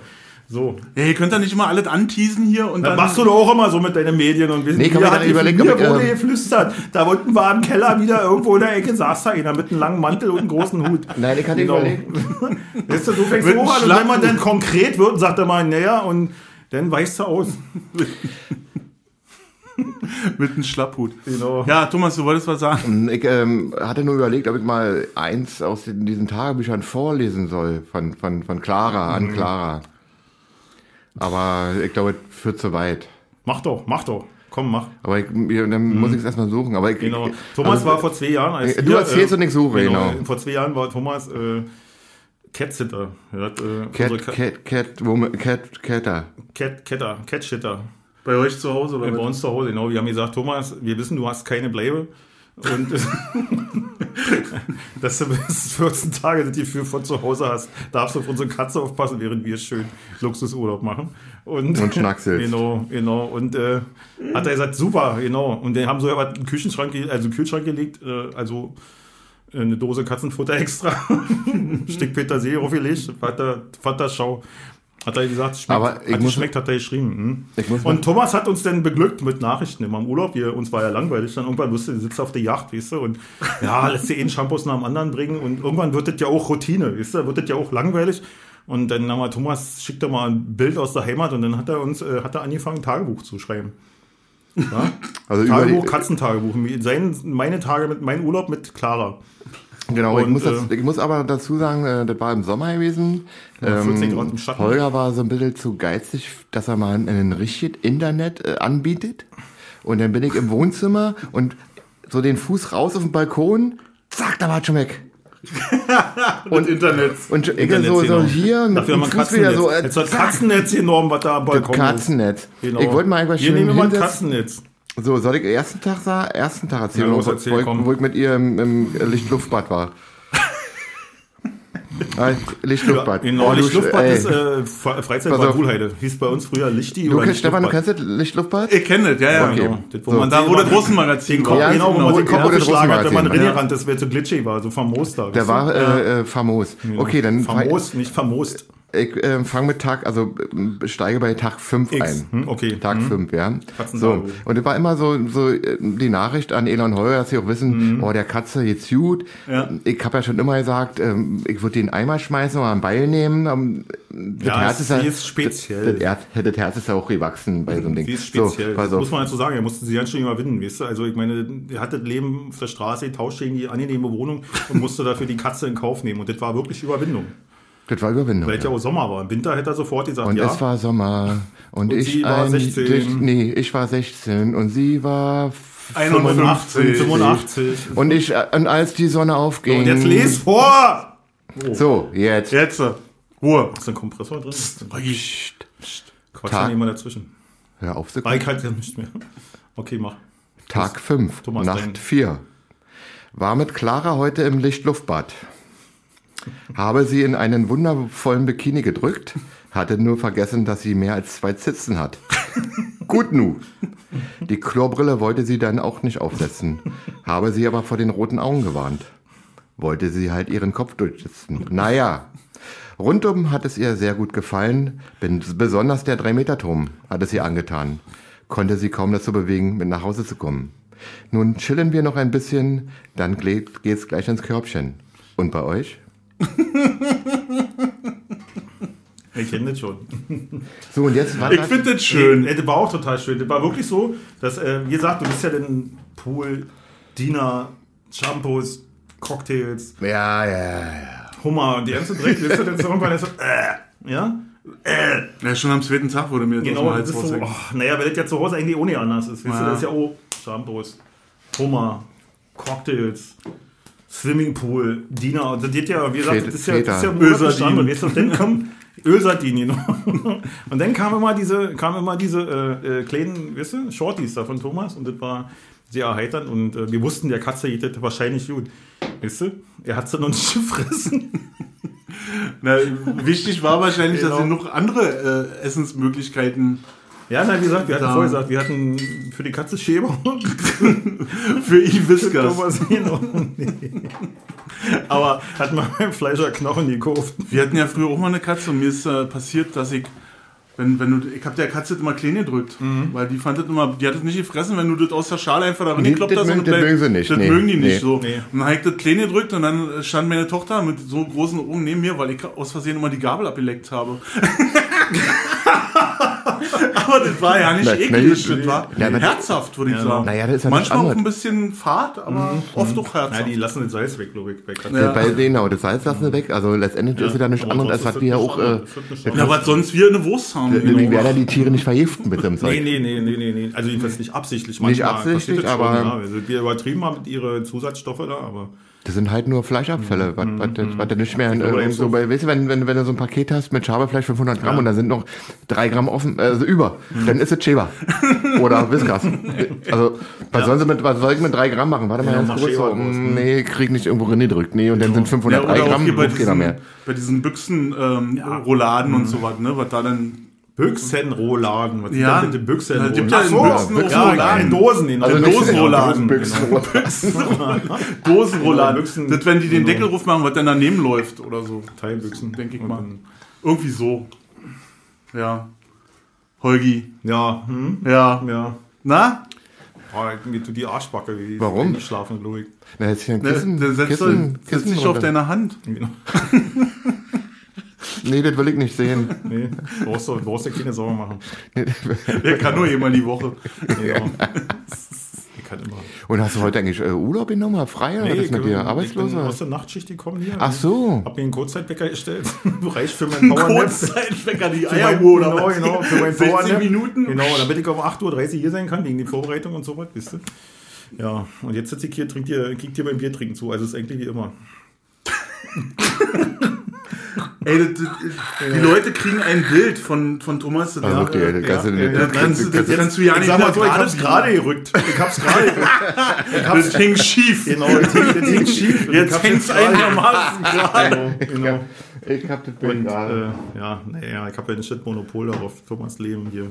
So. Ja, ihr könnt da nicht immer alles anteasen hier und Das dann. machst du doch auch immer so mit deinen Medien und wir Nee, kann hat mir ob ich, wurde ähm, geflüstert. Da unten war im Keller wieder irgendwo in der Ecke saß da einer mit einem langen Mantel und einem großen Hut. [LAUGHS] nein, ich kann nicht Genau. überlegen. [LAUGHS] Weißt du, so fängst Mit du auch an und wenn man dann konkret wird, sagt er mal, naja, und dann weichst du aus. [LAUGHS] Mit einem Schlapphut. Genau. Ja, Thomas, du wolltest was sagen. Ich ähm, hatte nur überlegt, ob ich mal eins aus den, diesen Tagebüchern vorlesen soll, von, von, von Clara Mhm. an Clara. Aber ich glaube, es führt zu weit. Mach doch, mach doch. Komm, mach. Aber ich, dann muss ich es erstmal suchen. Aber ich, Genau. Thomas also, war vor zwei Jahren. Als Du wir, erzählst und ich suche, genau. Vor zwei Jahren war Thomas äh, Catsitter. Er hat, äh, Cat, Cat, Cat, Woman, Cat, Catter. Cat, Catter, Catshitter. Bei euch zu Hause oder Bei was? uns zu Hause, genau. Wir haben gesagt, Thomas, wir wissen, du hast keine Bleibe. Und [LAUGHS] dass du bis 14 Tage, die du für von zu Hause hast, darfst du auf unsere Katze aufpassen, während wir schön Luxusurlaub machen. Und, Und schnackselst. [LAUGHS] Genau, genau. Und äh, hat er gesagt, super, genau. Und den haben was in den Küchenschrank, also in den Kühlschrank gelegt, äh, also eine Dose Katzenfutter extra, [LAUGHS] ein Stück Petersilie aufgelegt, er, fand das Schau. Hat er gesagt, schmeckt, Aber ich hat muss- geschmeckt, hat er geschrieben. Hm? Und Thomas hat uns dann beglückt mit Nachrichten immer im Urlaub. Wir, uns war ja langweilig. Dann irgendwann wusste, du sitzt auf der Yacht, weißt du, und ja, lässt dir einen Shampoos nach dem anderen bringen. Und irgendwann wird das ja auch Routine, weißt du, wird das ja auch langweilig. Und dann haben wir, Thomas schickt er mal ein Bild aus der Heimat und dann hat er uns, äh, hat er angefangen, Tagebuch zu schreiben. Ja? [LAUGHS] Also über Tagebuch, Katzentagebuch. Sein, meine Tage mit, mein Urlaub mit Clara. Genau, ich und, muss, das, äh, ich muss aber dazu sagen, äh, das war im Sommer gewesen. Ja, 14 Grad im Schatten. Holger war so ein bisschen zu geizig, dass er mal ein richtiges Internet äh, anbietet. Und dann bin ich im Wohnzimmer und so den Fuß raus auf den Balkon, zack, da war es schon weg. [LAUGHS] Und Internet. Und ich Internet, so, so hier mit Dafür dem wir Fuß wieder Katzennetz. so, äh, Jetzt hat Katzennetz enorm, was da am das Balkon ist. Katzennetz. Genau. Ich wollte mal einfach Wir schön nehmen mal ein. Katzennetz. So, soll ich ersten Tag sagen? Ersten Tag erzählen, Ja, wo, erzähl, wo, wo ich mit ihr im, im Lichtluftbad war. [LAUGHS] Lichtluftbad. Genau, Oh, Lichtluftbad ey. ist äh, Fre- Freizeitbad. Wuhlheide. Hieß bei uns früher Lichti Du oder kennst, Stefan, du Lichtluftbad. kennst das Lichtluftbad? Ich kenne das, ja, ja. Okay. Genau, das, wo So. man Da, Russenmagazin den war. Kopf, Ja, genau, wo genau, man den wo Kopf geschlagen hat, wenn man ja. gerannt ist, wer zu glitschig war, so famos da. Der war äh, äh, famos. Okay, dann Famos, nicht famost. Ich äh, fange mit Tag, also äh, steige bei Tag 5 X. ein. Hm, okay. Tag Hm. 5, ja. Katzensauger. So. Und es war immer so, so äh, die Nachricht an Elon Heuer, dass sie auch wissen, oh, der Katze geht's gut. Ja. Ich habe ja schon immer gesagt, ähm, ich würde den Eimer schmeißen oder einen Beil nehmen. Das Ja, Herz sie ist speziell. Das, das, Herz- das Herz ist ja auch gewachsen bei so einem Ding. Sie ist speziell. So, muss man dazu sagen. Er musste sie ganz schön überwinden, weißt du? Also, ich meine, er hatte das Leben auf der Straße getauscht gegen die angenehme Wohnung und musste dafür die Katze in Kauf nehmen. Und das war wirklich Überwindung. Das war Überwindung. Weil es ja auch Sommer war. Im Winter hätte er sofort gesagt, Und ja. es war Sommer. Und, Und ich sie war ein, 16. Dich- Nee, ich war 16 und sie war 51. 85. Und ich, äh, und als die Sonne aufging. Und jetzt les vor! So, jetzt. Jetzt, äh, Ruhe. Ist ein Kompressor drin? Psst. Quatsch Tag. immer dazwischen. Hör auf, Sekunde. Bike halt ja nicht mehr. Okay, mach. Tag 5, Thomas Dein. Nacht 4. War mit Clara heute im Lichtluftbad. Habe sie in einen wundervollen Bikini gedrückt, hatte nur vergessen, dass sie mehr als zwei Zitzen hat. Gut nu. Die Chlorbrille wollte sie dann auch nicht aufsetzen, habe sie aber vor den roten Augen gewarnt. Wollte sie halt ihren Kopf durchsitzen. Naja, rundum hat es ihr sehr gut gefallen, besonders der 3-Meter-Turm hat es ihr angetan. Konnte sie kaum dazu bewegen, mit nach Hause zu kommen. Nun chillen wir noch ein bisschen, dann geht's gleich ins Körbchen. Und bei euch? Ich kenne das schon. So, und jetzt war Ich finde das schön. Das war auch total schön. Das war wirklich so, dass, äh, wie gesagt, du bist ja den Pool, Diener, Shampoos, Cocktails, Ja, ja, ja. Hummer und die ganze Dreck, weißt du, dann ist irgendwann so, äh, ja? Äh, Ja, schon am zweiten Tag wurde mir das aus genau, dem das Hals ist so, oh, naja, weil das ja zu Hause eigentlich ohne anders ist, weißt du, Ja. das ist ja, oh, Shampoos, Hummer, Cocktails, Swimmingpool, Diener, und das geht ja, wie gesagt, das ist ja, das ist ja Ölsardinen. Weißt du, und dann kommen [LAUGHS] Ölsardinen, genau. [LAUGHS] Und dann kam immer diese, kam immer diese äh, äh, kleinen, weißt du, Shorties da von Thomas und das war sehr erheiternd und äh, wir wussten, der Katze geht das wahrscheinlich gut. Weißt du, er hat sie noch nicht [LAUGHS] gefressen. Na, wichtig war wahrscheinlich, dass Genau. sie noch andere äh, Essensmöglichkeiten Ja, na, wie gesagt, wir hatten Da. vorher gesagt, wir hatten für die Katze Schäber. [LAUGHS] für Iviskas. Thomas. Nee. Aber hat man beim Fleischer Knochen gekauft. Wir hatten ja früher auch mal eine Katze und mir ist äh, passiert, dass ich, wenn, wenn du, ich habe der Katze immer klein gedrückt, Mhm. weil die fand das immer, die hat es nicht gefressen, wenn du das aus der Schale einfach da Nee, reingekloppt das hast. mögen- und das mögen sie nicht, Das nee. mögen die nicht Nee. so. Nee. Und dann habe ich das klein gedrückt und dann stand meine Tochter mit so großen Augen neben mir, weil ich aus Versehen immer die Gabel abgeleckt habe. [LAUGHS] [LAUGHS] aber das war ja nicht eklig, das war ja, herzhaft, würde ich Ja, sagen. naja, das ist ja Manchmal auch ein bisschen fad, aber oft auch Ja, herzhaft. die lassen das Salz weg, glaube ich, bei Katzen. Ja. Bei genau, das Salz lassen sie weg. Also letztendlich ist es ja nichts aber anderes, als was wir das auch. nicht Äh, nicht ja, was sonst wir eine Wurst haben. die genau. werden ja die Tiere nicht vergiften mit dem Nee, [LAUGHS] Zeug. nee, nee, nee, nee, nee. Also jedenfalls nicht absichtlich. Nicht Manchmal absichtlich, passiert das aber- Schon, ja. Also wir übertrieben haben mit ihre Zusatzstoffe da, aber Das sind halt nur Fleischabfälle, was, was, was, was du nicht mehr in, äh, eben so bei, weißt du, wenn, wenn, wenn du so ein Paket hast mit Schabefleisch 500 Gramm und da sind noch drei Gramm offen, also über, dann ist es Cheba. [LAUGHS] Oder Whiskas. Also, was sollen sie mit, was soll ich mit drei Gramm machen? Warte mal Ja, ganz kurz. So, mm, nee, krieg nicht irgendwo reingedrückt. Nee, und dann sind Ja, 503 oder auch Gramm, hier bei diesen, mehr. bei diesen Büchsen-Rouladen ähm, Rouladen und so was, ne, was da dann Büchsenrohladen. Was Ja. sind denn die Ja, Büchsenrohladen? gibt ja so, Büchsen- ja, Rouladen. in Dosen. genau. Also In nicht- Dosenrouladen. Büchsen, Büchsen- Dosenrouladen. Büchsen- das, wenn die den. Deckel machen, was dann daneben läuft oder so. Teilbüchsen. Denke ich mal. Irgendwie so. Ja. Holgi. Ja, hm? Ja. ja. Na? Oh, mir tut die Arschbacke. Wie Warum? Die schlafen, glaube ich. Na, jetzt hier ein Ne, Kissen, der setzt, Kissen, setzt Kissen sich auf deine Hand. Genau. [LAUGHS] Nee, das will ich nicht sehen. Nee, brauchst du, brauchst du keine Sorgen machen. Der kann nur einmal die Woche. Ja. Immer. Und hast du heute eigentlich äh, Urlaub genommen? Frei oder was ist mit dir? Ich bin aus der Nachtschicht gekommen hier. Ach so. Hab mir einen Kurzzeitwecker gestellt. [LAUGHS] Reicht für mein Powernap. Kurzzeitwecker, die Eieruhr oder genau, was? genau, für mein 16 [LAUGHS] Powernap. Minuten? Genau, damit ich um 8.30 Uhr hier sein kann, wegen die Vorbereitung und so was, wisst ihr? Ja, und jetzt sitze ich hier, trinkt ihr, kriegt ihr beim Bier trinken zu. Also ist eigentlich wie immer. [LAUGHS] Ey, das, das, die Leute kriegen ein Bild von, von Thomas. Das, Also ja, wirklich, das kannst du ja, nicht- das, kannst, das kannst du ja Ich nicht sag mal so, ich hab's gerade gerückt. Ich hab's gerade gerückt. Das hing schief. Genau, das hing, das schief. [LAUGHS] Ich Jetzt hängt's einigermaßen [LAUGHS] gerade. Genau, genau. Ich hab das Bild gerade. äh, ja, naja, ich habe ja ein Shit-Monopol darauf, Thomas Leben hier.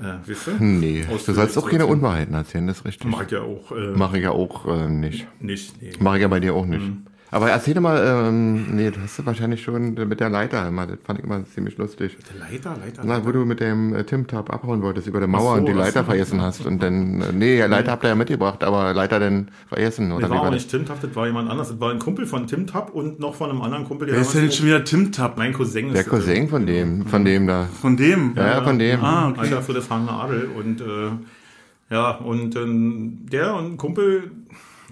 Äh, wisst ihr? Nee, Aus- du sollst auch keine Unwahrheiten erzählen, das ist richtig. Mag ja auch äh, Mache ich ja auch äh, nicht. nicht. Nee. Mache ich ja bei dir auch nicht. Mhm. Aber erzähl doch mal, ähm, nee, das hast du wahrscheinlich schon mit der Leiter immer. Das fand ich immer ziemlich lustig. Leiter, Leiter. Na, wo du mit dem äh, Tim-Tab abhauen wolltest über der Mauer so, und die Leiter so. vergessen hast. Und dann, äh, nee, Leiter habt ihr ja mitgebracht, aber Leiter dann vergessen, oder Das wie war auch war nicht das? Tim Tapp, das war jemand anders. Das war ein Kumpel von Tim Tapp und noch von einem anderen Kumpel, der Wer ist denn schon wieder Tim Tapp? mein Cousin ist. Der Cousin von dem, von dem da. Von dem? Ja, ja, von dem. Ah, okay. Alter für das Hangene Adel. Und äh, ja, und ähm, der und ein Kumpel,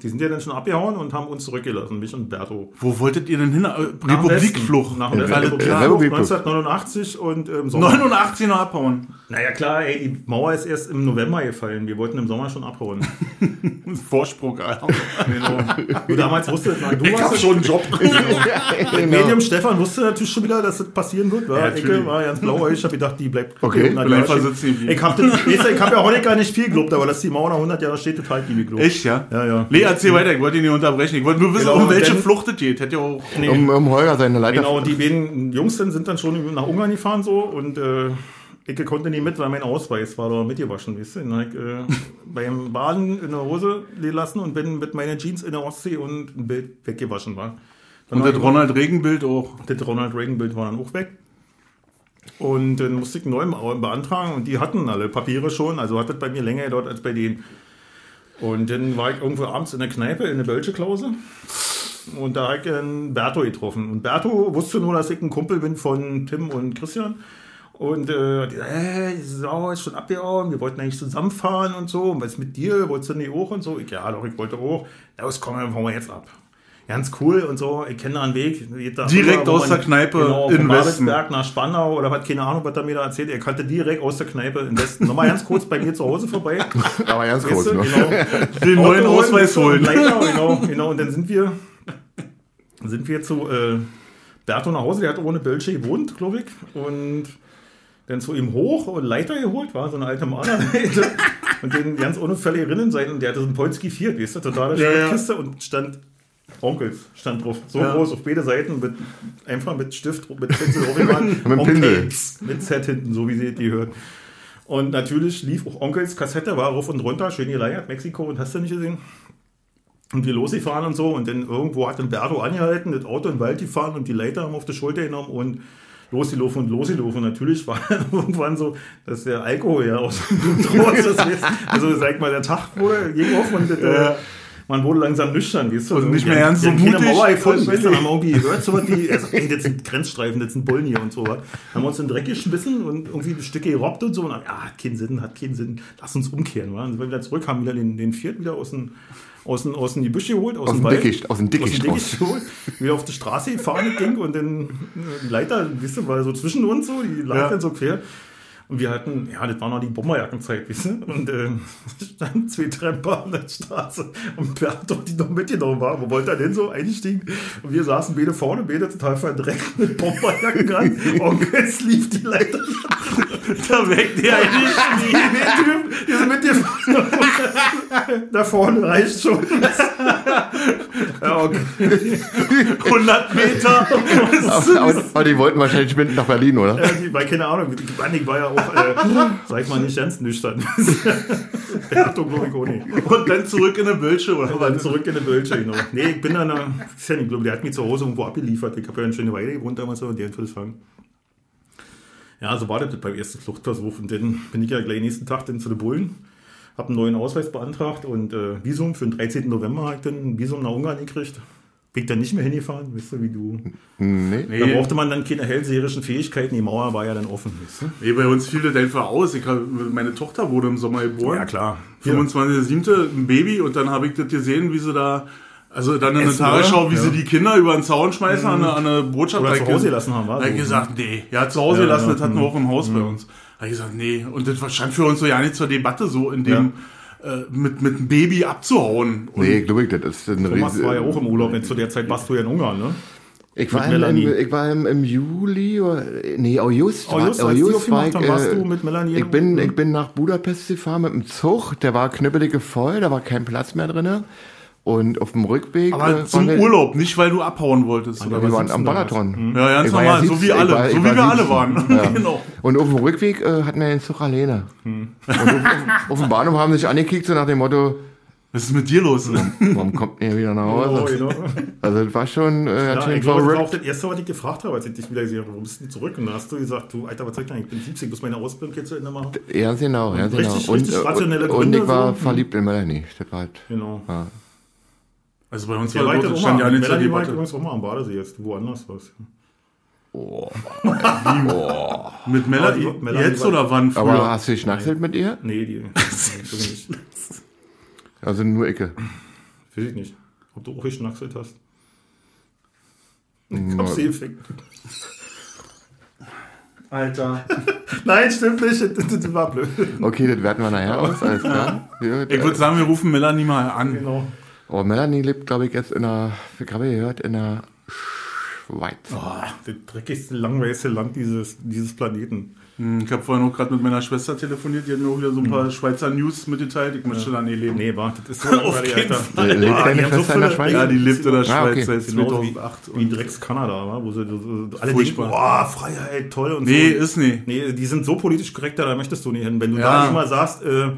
die sind ja dann schon abgehauen und haben uns zurückgelassen, mich und Berto. Wo wolltet ihr denn hin? Äh, Republikflucht. Westen. Nach Republikflucht klar. Republikflucht. 1989 und im Sommer. 89 noch abhauen. Naja klar, ey, die Mauer ist erst im November gefallen. Wir wollten im Sommer schon abhauen. [LAUGHS] Vorsprung, Alter. Genau. Du damals wusstest, na, du warst schon einen Job. [LAUGHS] Mit Medium Stefan wusste natürlich schon wieder, dass das passieren wird. Ja, Ecke war ganz blauäugig. Ich habe gedacht, die bleibt. Okay. 100 Bleibt. Ich habe hab ja Honecker nicht viel gelobt, aber dass die Mauer nach 100 Jahren steht, total viel gelobt. Echt, ja? Ja, ja. Nee, erzähl weiter, ich wollte ihn nicht unterbrechen. Ich wollte nur wissen, Genau, um welche denn- Flucht es geht. Hätte ja auch. Nee. Um, um Holger seine Leiter. Genau, die beiden Jungs sind dann schon nach Ungarn gefahren so und äh, ich konnte nicht mit, weil mein Ausweis war da mitgewaschen, weißt du. Dann ich äh, [LAUGHS] beim Baden in der Hose lassen und bin mit meinen Jeans in der Ostsee und ein Bild weggewaschen war. Dann Und das Ronald Reagan-Bild auch. Das Ronald Reagan-Bild war dann auch weg. Und dann musste ich einen neuen beantragen und die hatten alle Papiere schon, also hat das bei mir länger gedauert als bei denen. Und dann war ich irgendwo abends in der Kneipe in der Bölsche-Klause und da habe ich einen Berto getroffen. Und Berto wusste nur, dass ich ein Kumpel bin von Tim und Christian. Und äh, die hey, die Sau ist schon abgehauen, wir wollten eigentlich zusammenfahren und so. Und was ist mit dir? Wolltest du nicht auch und so? Ich, ja, doch, ich wollte auch. Ja, was kommen, dann wir jetzt ab. Ganz cool und so. Ich kenne da einen Weg. Direkt wo aus der Kneipe genau, in. Babelsberg nach Spandau oder hat keine Ahnung, was er mir da erzählt. Er kannte direkt aus der Kneipe in Westen. Nochmal ganz kurz bei mir zu Hause vorbei. [LAUGHS] Aber ganz Weißt kurz du, noch. genau. [LAUGHS] Den neuen Auto Ausweis und holen. Leiter, genau, genau. Und dann sind wir, sind wir zu äh, Berto nach Hause. Der hat ohne Bölsche gewohnt, glaube ich. Und dann zu ihm hoch und Leiter geholt, war so eine alte Maler. [LAUGHS] und den ganz unauffällig erinnern sein. Und der hatte so einen Polski Fiat, weißt du, totale Ja, ja. Kiste und stand Onkels stand drauf. So Ja. groß auf beide Seiten mit einfach mit Stift, mit Pinsel. [LAUGHS] Mit. Onkels Mit Z hinten, so wie sie die hört. Und natürlich lief auch Onkels Kassette, war rauf und runter, schön geleiert, Mexiko und hast du nicht gesehen. Und wir losgefahren und so und dann irgendwo hat dann Berto angehalten, das Auto in den Wald gefahren und die Leiter haben auf die Schulter genommen und losgelaufen und losgelaufen. Und natürlich war [LAUGHS] irgendwann so, dass der Alkohol ja aus dem Blut raus ist. [LAUGHS] Also sag mal, der Tag wurde, ging auf und das, äh, man wurde langsam nüchtern, weißt du. Und nicht mehr die so mutig, Mauer gefunden, als weißt du, wenn haben irgendwie gehört, so was wie, also, ey, das sind Grenzstreifen, das sind Bullen hier und so was. Haben uns in den Dreck geschmissen und irgendwie Stücke gerobbt und so und dann, ja, hat keinen Sinn, hat keinen Sinn, lass uns umkehren. Wa? Und sind wir wieder zurück, haben wieder den, den Fiat wieder aus dem, aus dem, aus dem Gebüsch geholt, aus, Aus dem Wald. Dickicht, aus dem Dickicht raus. geholt, wieder auf die Straße gefahren, Ding, und dann die Leiter, weißt du, war so zwischen uns so, die lag Ja. dann so quer. Und wir hatten, ja, das war noch die Bomberjackenzeit, du? Und äh, [LAUGHS] standen zwei Tramper an der Straße und Berto, die noch mitgenommen waren, wo wollte er denn so einstiegen? Und wir saßen beide vorne, beide total verdreckt mit Bomberjacken an. [LAUGHS] Und jetzt lief die Leiter. [LAUGHS] Da weckt der eigentlich Die, die die sind mit dir. [LAUGHS] Da vorne reicht schon. [LAUGHS] Ja, okay. 100 Meter. Aber, aber, aber die wollten wahrscheinlich mit nach Berlin, oder? Ja, die, weil keine Ahnung, Bannig war ja auch, äh, sag ich mal, nicht ganz nüchtern. Auch nicht. Und dann zurück in der Bölsche, oder? Und dann zurück in den Bölsche, genau. Nee, ich bin dann, äh, ist ja nicht, glaube der hat mich zu Hause irgendwo abgeliefert. Ich habe ja eine schöne Weile gewohnt damals so, und die hat das fangen. Ja, so war das beim ersten Fluchtversuch. Und dann bin ich ja gleich nächsten Tag dann zu den Bullen, habe einen neuen Ausweis beantragt und äh, Visum für den 13. November habe ich dann ein Visum nach Ungarn gekriegt. Bin ich dann nicht mehr hingefahren, weißt du, wie du. Nee. Da brauchte man dann keine hellseherischen Fähigkeiten, die Mauer war ja dann offen, weißt du? Nee, bei uns fiel das einfach aus. Ich hab, meine Tochter wurde im Sommer geboren. Ja, klar. 25.07. ein Baby und dann habe ich das gesehen, wie sie da, also dann in der Tagesschau, wie Ja. sie die Kinder über den Zaun schmeißen an eine, an eine Botschaft. Oder zu Hause gelassen haben, war Da so. gesagt, nee, ja, zu Hause Ja, gelassen, ja, das hatten wir mhm. auch im Haus bei uns. Da ich gesagt, nee. Und das stand für uns so ja nicht zur Debatte, so in dem, äh, mit, mit einem Baby abzuhauen. Und Nee, glaube ich, das ist eine Thomas riesige- war ja auch im Urlaub, denn zu der Zeit warst du ja in Ungarn, ne? Ich war, im, ich war im, im Juli, oder, nee, August. August, war- August war haben, ich, warst äh, du mit Melanie Ich in- bin, ich bin nach Budapest gefahren mit dem Zug, der war knüppelige voll, da war kein Platz mehr drinne. Und auf dem Rückweg. Aber äh, zum wir- Urlaub, nicht weil du abhauen wolltest. Oder Wir waren am 17 oder was? Balaton. Ja, ganz Ich war ja normal, so 17, wie alle, war- so wie wir alle 17. waren. [LAUGHS] genau. Und auf dem Rückweg äh, hatten wir den Zug alleine. Hm. Und auf, auf, auf dem Bahnhof haben sie sich angekickt, so nach dem Motto, Was ist mit dir los? warum kommt ihr wieder nach Oh, Hause? genau. Also das war schon äh, Ja, ich glaube, das war auch das erste, was ich gefragt habe, als ich dich wieder gesehen habe, warum bist du denn zurück? Und dann hast du gesagt, du, Alter, was soll ich denn? Ich bin 70, muss meine Ausbildung jetzt zu Ende machen. Ja, genau, ja, genau. richtig- und, richtig äh, rationelle und, und Gründe ich war so. verliebt in Melanie. Halt, Genau. ja. Also bei uns Ja, war das stand ja nicht zur Debatte. übrigens auch mal am Badesee jetzt, woanders was. Mit Melanie, Aber die- Melanie jetzt oder wann früher? Aber hast du geschnackselt mit ihr? Nee, die. [LAUGHS] Also nur Icke. Weiß ich nicht. Ob du auch geschnackselt hast. Gefickt. Alter. [LAUGHS] Nein, stimmt nicht. Das, das war blöd. Okay, das werten wir nachher aus, alles klar. Ja, Ich würde sagen, wir rufen Melanie mal an. Genau. Oh, Melanie lebt, glaube ich, jetzt in der, ich habe gehört, in der Schweiz. Oh, das dreckigste, langweiligste Land dieses, dieses Planeten. Hm, Ich habe vorhin auch gerade mit meiner Schwester telefoniert, die hat mir auch wieder so ein paar Schweizer News mitgeteilt. Ich möchte da nie leben. Nee, war, das ist so [LAUGHS] langweilig, jeden Alter. Äh, Lebt Ah, deine die haben so Schwester in der viele- Schweiz? Ja, die lebt in der Ah, Schweiz okay. seit Genauso wie, 2008. wie Drecks Kanada, wa? wo sie so, so, alle Furchtbar. denken, boah, Freiheit, toll und Nee, so. ist nie. Nee, die sind so politisch korrekt, da möchtest du nicht hin. Wenn du Ja. da immer sagst, äh,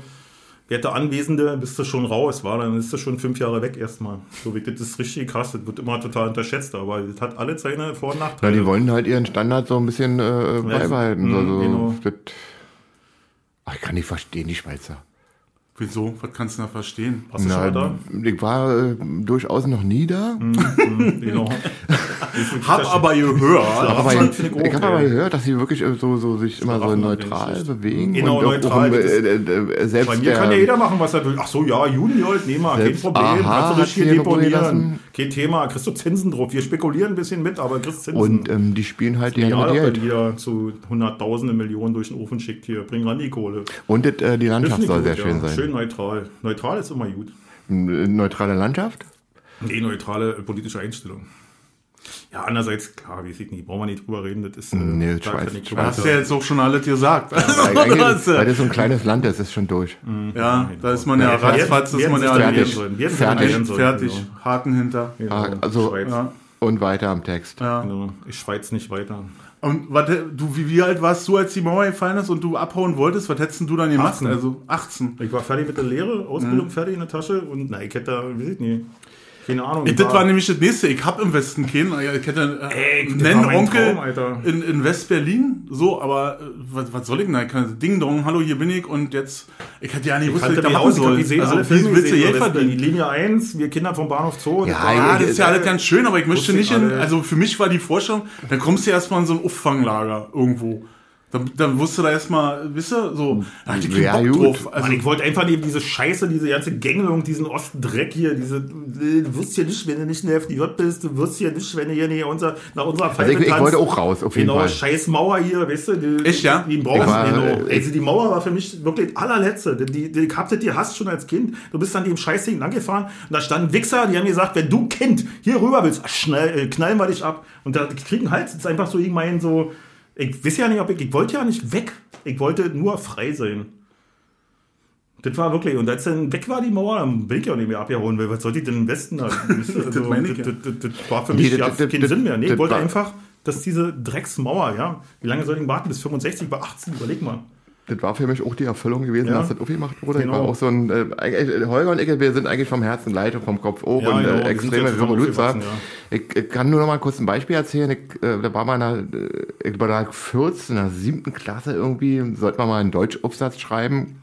werte Anwesende, bist du schon raus, war, dann ist du schon fünf Jahre weg erstmal. So, wie- das ist richtig krass, das wird immer total unterschätzt, aber das hat alle seine Vor- und Na, Nachteile. die wollen halt ihren Standard so ein bisschen äh, beibehalten. mm, also, genau. das, Ach, ich kann nicht verstehen, die Schweizer. Wieso? Was kannst du da verstehen? Warst du schon mal da? ich war äh, durchaus noch nie da. Genau. [LAUGHS] Hab aber gehört. Aber ich, ich ich habe aber gehört, dass sie wirklich äh, so, so sich immer so neutral bewegen. Genau, und auch- neutral, Auch, ist- äh, äh, äh, selbst Bei mir der, kann ja jeder machen, was er will. Ach so, ja, Juni halt, nehmen wir, kein Problem. Aha Kannst du richtig hier deponieren. Kein Thema, kriegst du Zinsen drauf. Wir spekulieren ein bisschen mit, aber kriegst Zinsen. Und ähm, die spielen halt mit wenn Geld. wieder zu hunderttausende Millionen durch den Ofen schickt hier, bring ran die Kohle. Und äh, die Landschaft soll sehr schön sein. Schön neutral. Neutral ist immer gut. Eine neutrale Landschaft? Nee, neutrale äh, politische Einstellung. Ja, andererseits, klar, weiß ich nicht, brauchen wir nicht drüber reden, das ist... äh, Nee, da Schweiz- kann ich Schweiz- Hast du ja jetzt auch schon alles gesagt. Das, [LAUGHS] äh, weil das so ein kleines Land ist, ist schon durch. ja, da ist man ja Ja, ratzfatz, ist man ja fertig. Fertig. sollen, fertig. Genau. Haken hinter. Genau. Also-. Ja. Und weiter am Text. Ja. Genau. Ich schweiz nicht weiter. Und warte, du, wie, wie alt warst du, als die Mauer gefallen ist und du abhauen wolltest? Was hättest du dann gemacht? 18. Also 18. Ich war fertig mit der Lehre, Ausbildung fertig in der Tasche und nein, ich hätte da, weiß ich nicht, keine Ahnung. Ich, das war nämlich das nächste. Ich hab im Westen keinen. Ich hätte äh, einen Onkel Traum, in, in West-Berlin. So, aber äh, was, was soll ich denn? Ich kann- Ding dong, hallo, hier bin ich. Und jetzt, ich hätte ja nicht ich gewusst, was ich da machen soll. Also, wie willst du Geld verdienen? Die Linie 1, wir Kinder vom Bahnhof Zoo. Ja, das Ja, das ist ja alles ganz schön, aber ich möchte nicht ich in, also für mich war die Vorstellung, dann kommst du erstmal in so ein Auffanglager irgendwo. Dann, dann du da erstmal, wisst ihr, so, da hatte ich keinen Ja, Bock gut. drauf. Also, Mann, ich wollte einfach neben diese Scheiße, diese ganze Gängelung, diesen Ostendreck hier, diese, du wirst hier nicht, wenn du nicht in der FDJ bist, du wirst hier nicht, wenn du hier nicht unser, nach unserer Also Pfeife ich, ich tanzt. wollte auch raus, auf jeden Genau, Fall. scheiß Mauer hier, weißt du? Die, Echt, ja? Die brauchst Ich war, genau. äh, Also die Mauer war für mich wirklich das allerletzte. Die, die, die habt ihr die hast schon als Kind. Du bist dann dem Scheißding langgefahren und da standen Wichser, die haben gesagt, wenn du Kind hier rüber willst, schnell, äh, knallen wir dich ab. Und da die kriegen halt jetzt einfach so irgendwann so, ich weiß ja nicht, ob ich, ich wollte ja nicht weg. Ich wollte nur frei sein. Das war wirklich, und als dann weg war die Mauer, dann bin ich ja auch nicht mehr abgehauen, weil was sollte ich denn im Westen [LAUGHS] also, das, war für mich ja keinen Sinn mehr. Nee, ich wollte einfach, dass diese Drecksmauer, ja, wie lange soll ich warten? Bis 65, bei 18, überleg mal. Das war für mich auch die Erfüllung gewesen, Ja. dass das aufgemacht wurde. Genau. Ich war auch so ein, äh, eigentlich- Holger und ich, wir sind eigentlich vom Herzen leicht und vom Kopf auch Ja, und genau, äh, extreme Revoluzer. aufgewachsen, Ich, ich kann nur noch mal kurz ein Beispiel erzählen. Ich, äh, da war mal in der, äh, ich war da 14, in der siebten Klasse irgendwie, sollte man mal einen Deutschaufsatz schreiben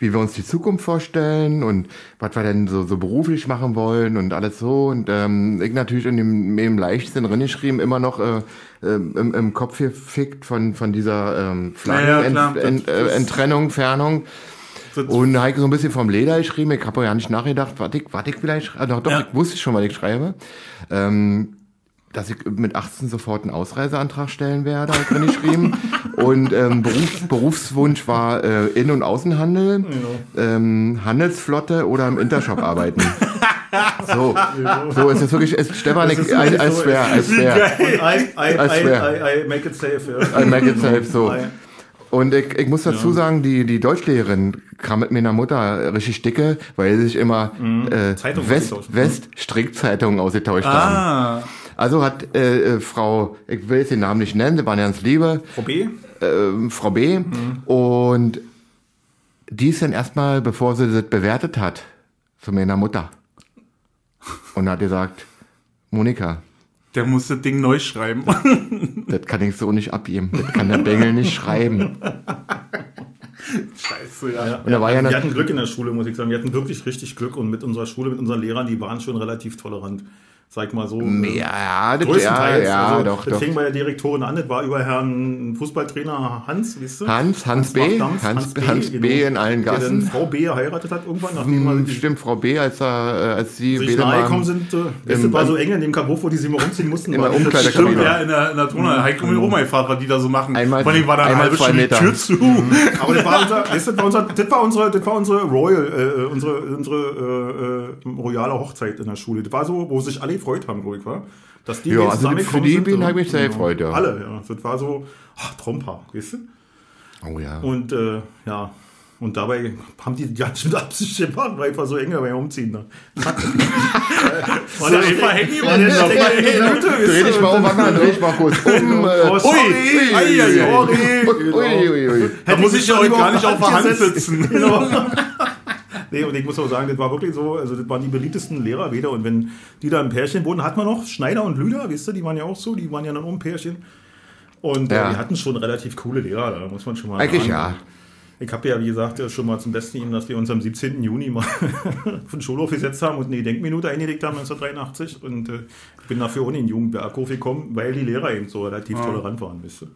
wie wir uns die Zukunft vorstellen und was wir denn so, so beruflich machen wollen und alles so. Und ähm, ich natürlich in dem, mit dem Leichtsinn reingeschrieben, immer noch äh, äh, im, im Kopf gefickt von, von dieser ähm, Ja, ja. Flaggenentrennung, Das- das- Entrennung, Fernung. Und ich so ein bisschen vom Leder geschrieben. Ich habe ja nicht nachgedacht, was ich, was ich vielleicht schreibe. Doch, doch Ja. ich wusste schon, was ich schreibe. Ähm, dass ich mit 18 sofort einen Ausreiseantrag stellen werde, habe ich drin geschrieben. [LAUGHS] Und ähm, Beruf, Berufswunsch war äh, In- und Außenhandel, ähm, Handelsflotte oder im Intershop arbeiten. [LAUGHS] So, so ist es wirklich, ist Stefan, Das ist als so, fair, als fair. Und I, I, I. I, I make it safe. Ja. I make it safe, so. I- Und ich, ich muss dazu sagen, die, die Deutschlehrerin kam mit meiner Mutter richtig dicke, weil sie sich immer äh, Zeitung West, ausgetauscht. West Strickzeitungen ausgetauscht haben. Ah, Also hat äh, äh, Frau, ich will jetzt den Namen nicht nennen, sie waren ganz liebe, Frau B? Ähm, Frau B. Und die ist dann erstmal, bevor sie das bewertet hat, zu meiner Mutter. Und hat gesagt, Monika, der muss das Ding neu schreiben. [LAUGHS] das kann ich so nicht abgeben. Das kann der Bengel nicht schreiben. Scheiße, ja. Und da war ja wir hatten Glück in der Schule, muss ich sagen. Wir hatten wirklich richtig Glück und mit unserer Schule, mit unseren Lehrern, die waren schon relativ tolerant. Sag mal so. äh, ja, ja, Größtenteils. ja, also, doch, das doch. fing bei der Direktorin an, das war über Herrn Fußballtrainer Hans, weißt du? Hans, Hans B, Bachdampf, Hans, Hans B in allen Der Gassen. Frau B geheiratet hat irgendwann, nachdem er Hm, Stimmt, Frau B, als, er, äh, als sie sich beide nahe gekommen sind. Äh, weißt du, war so eng in dem Kabuff, wo die sich mal rumziehen mussten. [LAUGHS] War das Umkleidekabine. stimmt, Ja, in der, in der Tonhalle. Heiko und Oma gefragt, was die da so machen. Einmal- Vor allem war da eine halbe Stunde die. Tür zu. Aber das war, unser, das, war unser, das, war unsere, das war unsere Royal, äh, unsere, unsere äh, äh, royale Hochzeit in der Schule. Das war so, wo sich alle gefreut haben, ich war. Dass die Ja, also für die ja. habe ich sehr gefreut, ja. Alle, ja. Das war so, ach, Tromper, weißt du? Oh ja. Und äh, ja, und dabei haben die ganz Absicht gemacht, weil einfach so eng beim Umziehen. Ne? [LAUGHS] War der einfach hängen War der geblieben? hängen geblieben? Dreh dich mal um, mal, dreh dich mal kurz um. [LAUGHS] Äh, Oh, sorry. Ui, ui, ui, ui. Da muss ich ja heute gar nicht auf der Hand sitzen. [LAUGHS] Nee, und ich muss auch sagen, das war wirklich so, also das waren die beliebtesten Lehrer wieder. Und wenn die da im Pärchen wohnen, hat man noch Schneider und Lüder, wisst ihr, die waren ja auch so, die waren ja dann auch ein Pärchen. Und Ja. äh, die hatten schon relativ coole Lehrer, da muss man schon mal Eigentlich sagen. ja. Ich habe ja, wie gesagt, ja schon mal zum Besten gegeben, dass wir uns am 17. Juni mal [LAUGHS] von Schulhof gesetzt haben und eine Denkminute eingelegt haben 1983. Und äh, ich bin dafür ohne in den Jugendwerkhof gekommen, weil die Lehrer eben so relativ tolerant waren, wisst ihr.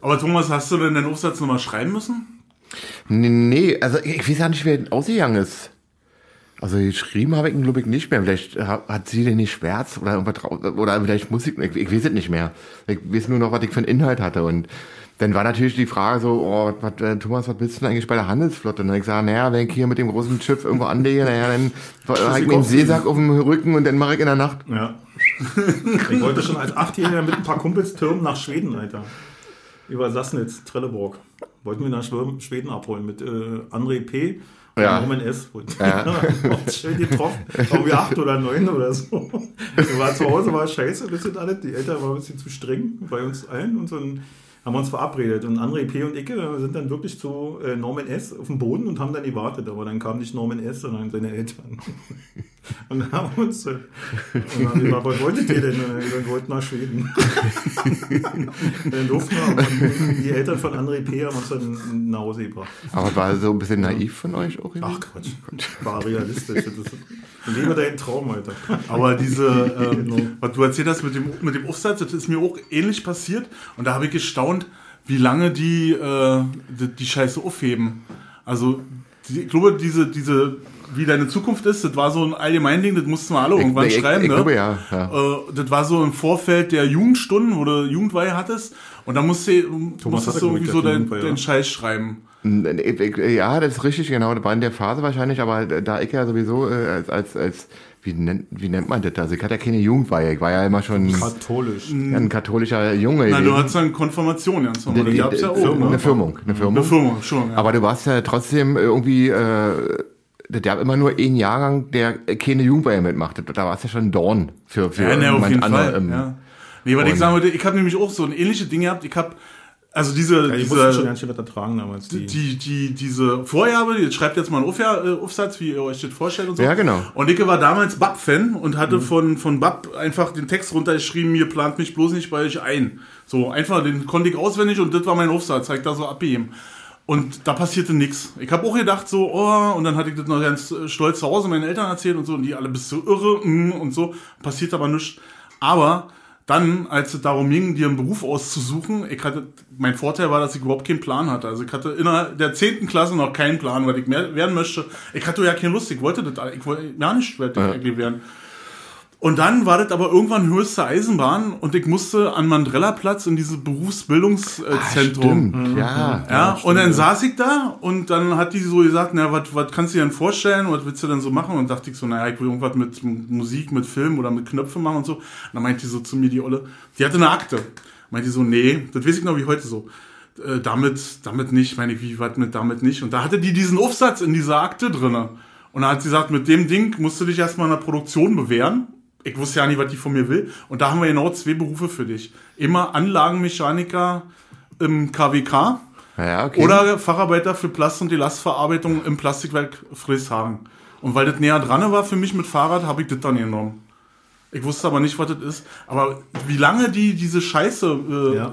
Aber Thomas, hast du denn den Aufsatz nochmal schreiben müssen? Nee, nee, also ich weiß ja nicht, wer ausgegangen ist. Also geschrieben habe ich ihn, glaube ich, nicht mehr. Vielleicht ha- hat sie den nicht schwärz oder irgendwas oder vielleicht Musik, ich, ich weiß es nicht mehr. Ich weiß nur noch, was ich für einen Inhalt hatte. Und dann war natürlich die Frage so, oh, was, äh, Thomas, was willst du denn eigentlich bei der Handelsflotte? Und dann hab ich gesagt, naja, wenn ich hier mit dem großen Schiff irgendwo anlege, naja, dann [LAUGHS] habe ich mir einen Seesack auf dem Rücken und dann mache ich in der Nacht. Ja. [LAUGHS] ich wollte schon als Achtjähriger mit ein paar Kumpels türmen nach Schweden, Alter. Über Sassnitz, Trelleborg. Wollten wir nach Schweden abholen mit äh, André P. und Ja. Norman S. Ja. [LAUGHS] Schön getroffen. Irgendwie acht oder neun oder so. Wir waren zu Hause, war scheiße, ein bisschen alles. Die Eltern waren ein bisschen zu streng bei uns allen und dann haben wir uns verabredet. Und André P. und ich äh, sind dann wirklich zu äh, Norman S. auf dem Boden und haben dann gewartet. Aber dann kam nicht Norman S., sondern seine Eltern. [LAUGHS] Und dann haben wir uns. Äh, und dann gesagt, was wolltet ihr denn? Und wir wollten nach Schweden. [LAUGHS] dann durften wir. Und die Eltern von André P. haben uns dann nach Hause gebracht. Aber war so ein bisschen naiv von euch auch. Ach Quatsch. War realistisch. Lebe deinen Traum, Alter. Aber diese, ähm, [LAUGHS] Genau. was du erzählt hast mit dem, mit dem Aufsatz, das ist mir auch ähnlich passiert. Und da habe ich gestaunt, wie lange die, äh, die, die Scheiße aufheben. Also, die, ich glaube, diese, diese, wie deine Zukunft ist, das war so ein Allgemeinding, das mussten wir alle irgendwann ich, schreiben, ich, ne? glaube ja. ja. Äh, das war so im Vorfeld der Jugendstunden, wo du Jugendweihe hattest. Und da musstest hatte, du glaub ich, irgendwie so deinen Jugendweihe, deinen ja. Scheiß schreiben. Ja, das ist richtig, genau. Das war in der Phase wahrscheinlich, aber da ich ja sowieso äh, als, als, als wie, nennt, wie nennt man das? Also ich hatte ja keine Jugendweihe. Ich war ja immer schon Katholisch. ein katholischer Junge. Nein, du hattest dann Konfirmation ganz normal. Die- Die die- gab's ja auch. eine ne? Firmung. Eine Firmung. Eine Firma, schon. Ja. Aber du warst ja trotzdem irgendwie, äh, der gab immer nur einen Jahrgang, der keine Jugendweihe mitmacht. Da warst du ja schon ein Dorn für, für Ja, ne, auf jeden andere, Fall. ja. Nee, weil ich sagen wollte, ich habe nämlich auch so ein ähnliche Ding gehabt. Ich habe also diese, Ja, die mussten schon diese, ganz schön was ertragen damals. Die, die, die, diese Vorgabe, jetzt schreibt jetzt mal einen Auf äh, Aufsatz, wie ihr euch das vorstellt und so. Ja, genau. Und ich war damals Bab-Fan und hatte von, von Bab einfach den Text runtergeschrieben, mir plant mich bloß nicht bei euch ein. So, einfach, den konnte ich auswendig und das war mein Aufsatz, hab ich da so abgegeben. Und da passierte nichts. Ich habe auch gedacht so, oh, und dann hatte ich das noch ganz äh, stolz zu Hause meinen Eltern erzählt und so, und die alle bist du irre mm, und so, passiert aber nichts. Aber dann, als es darum ging, dir einen Beruf auszusuchen, ich hatte, mein Vorteil war, dass ich überhaupt keinen Plan hatte. Also ich hatte innerhalb der 10. Klasse noch keinen Plan, was ich mehr werden möchte. Ich hatte ja keine Lust, ich wollte das, ich wollte gar nicht eigentlich werden. Und dann war das aber irgendwann höchste Eisenbahn und ich musste an Mandrella-Platz in dieses Berufsbildungszentrum. Stimmt, ja. Ja, und dann saß ich da und dann hat die so gesagt, na, was was kannst du dir denn vorstellen, was willst du denn so machen? Und dachte ich so, naja, ich will irgendwas mit Musik, mit Film oder mit Knöpfen machen und so. Und dann meinte die so zu mir, die Olle, die hatte eine Akte. Meinte die so, nee, das weiß ich noch wie heute so. Äh, damit, damit nicht, meine ich, wie, was mit damit nicht? Und da hatte die diesen Aufsatz in dieser Akte drinne. Und dann hat sie gesagt, mit dem Ding musst du dich erstmal in der Produktion bewähren. Ich wusste ja nicht, was die von mir will. Und da haben wir genau zwei Berufe für dich. Immer Anlagenmechaniker im KWK Ja, okay. oder Facharbeiter für Plast- und die Lastverarbeitung im Plastikwerk Frieshagen. Und weil das näher dran war für mich mit Fahrrad, habe ich das dann genommen. Ich wusste aber nicht, was das ist. Aber wie lange die diese Scheiße äh, Ja,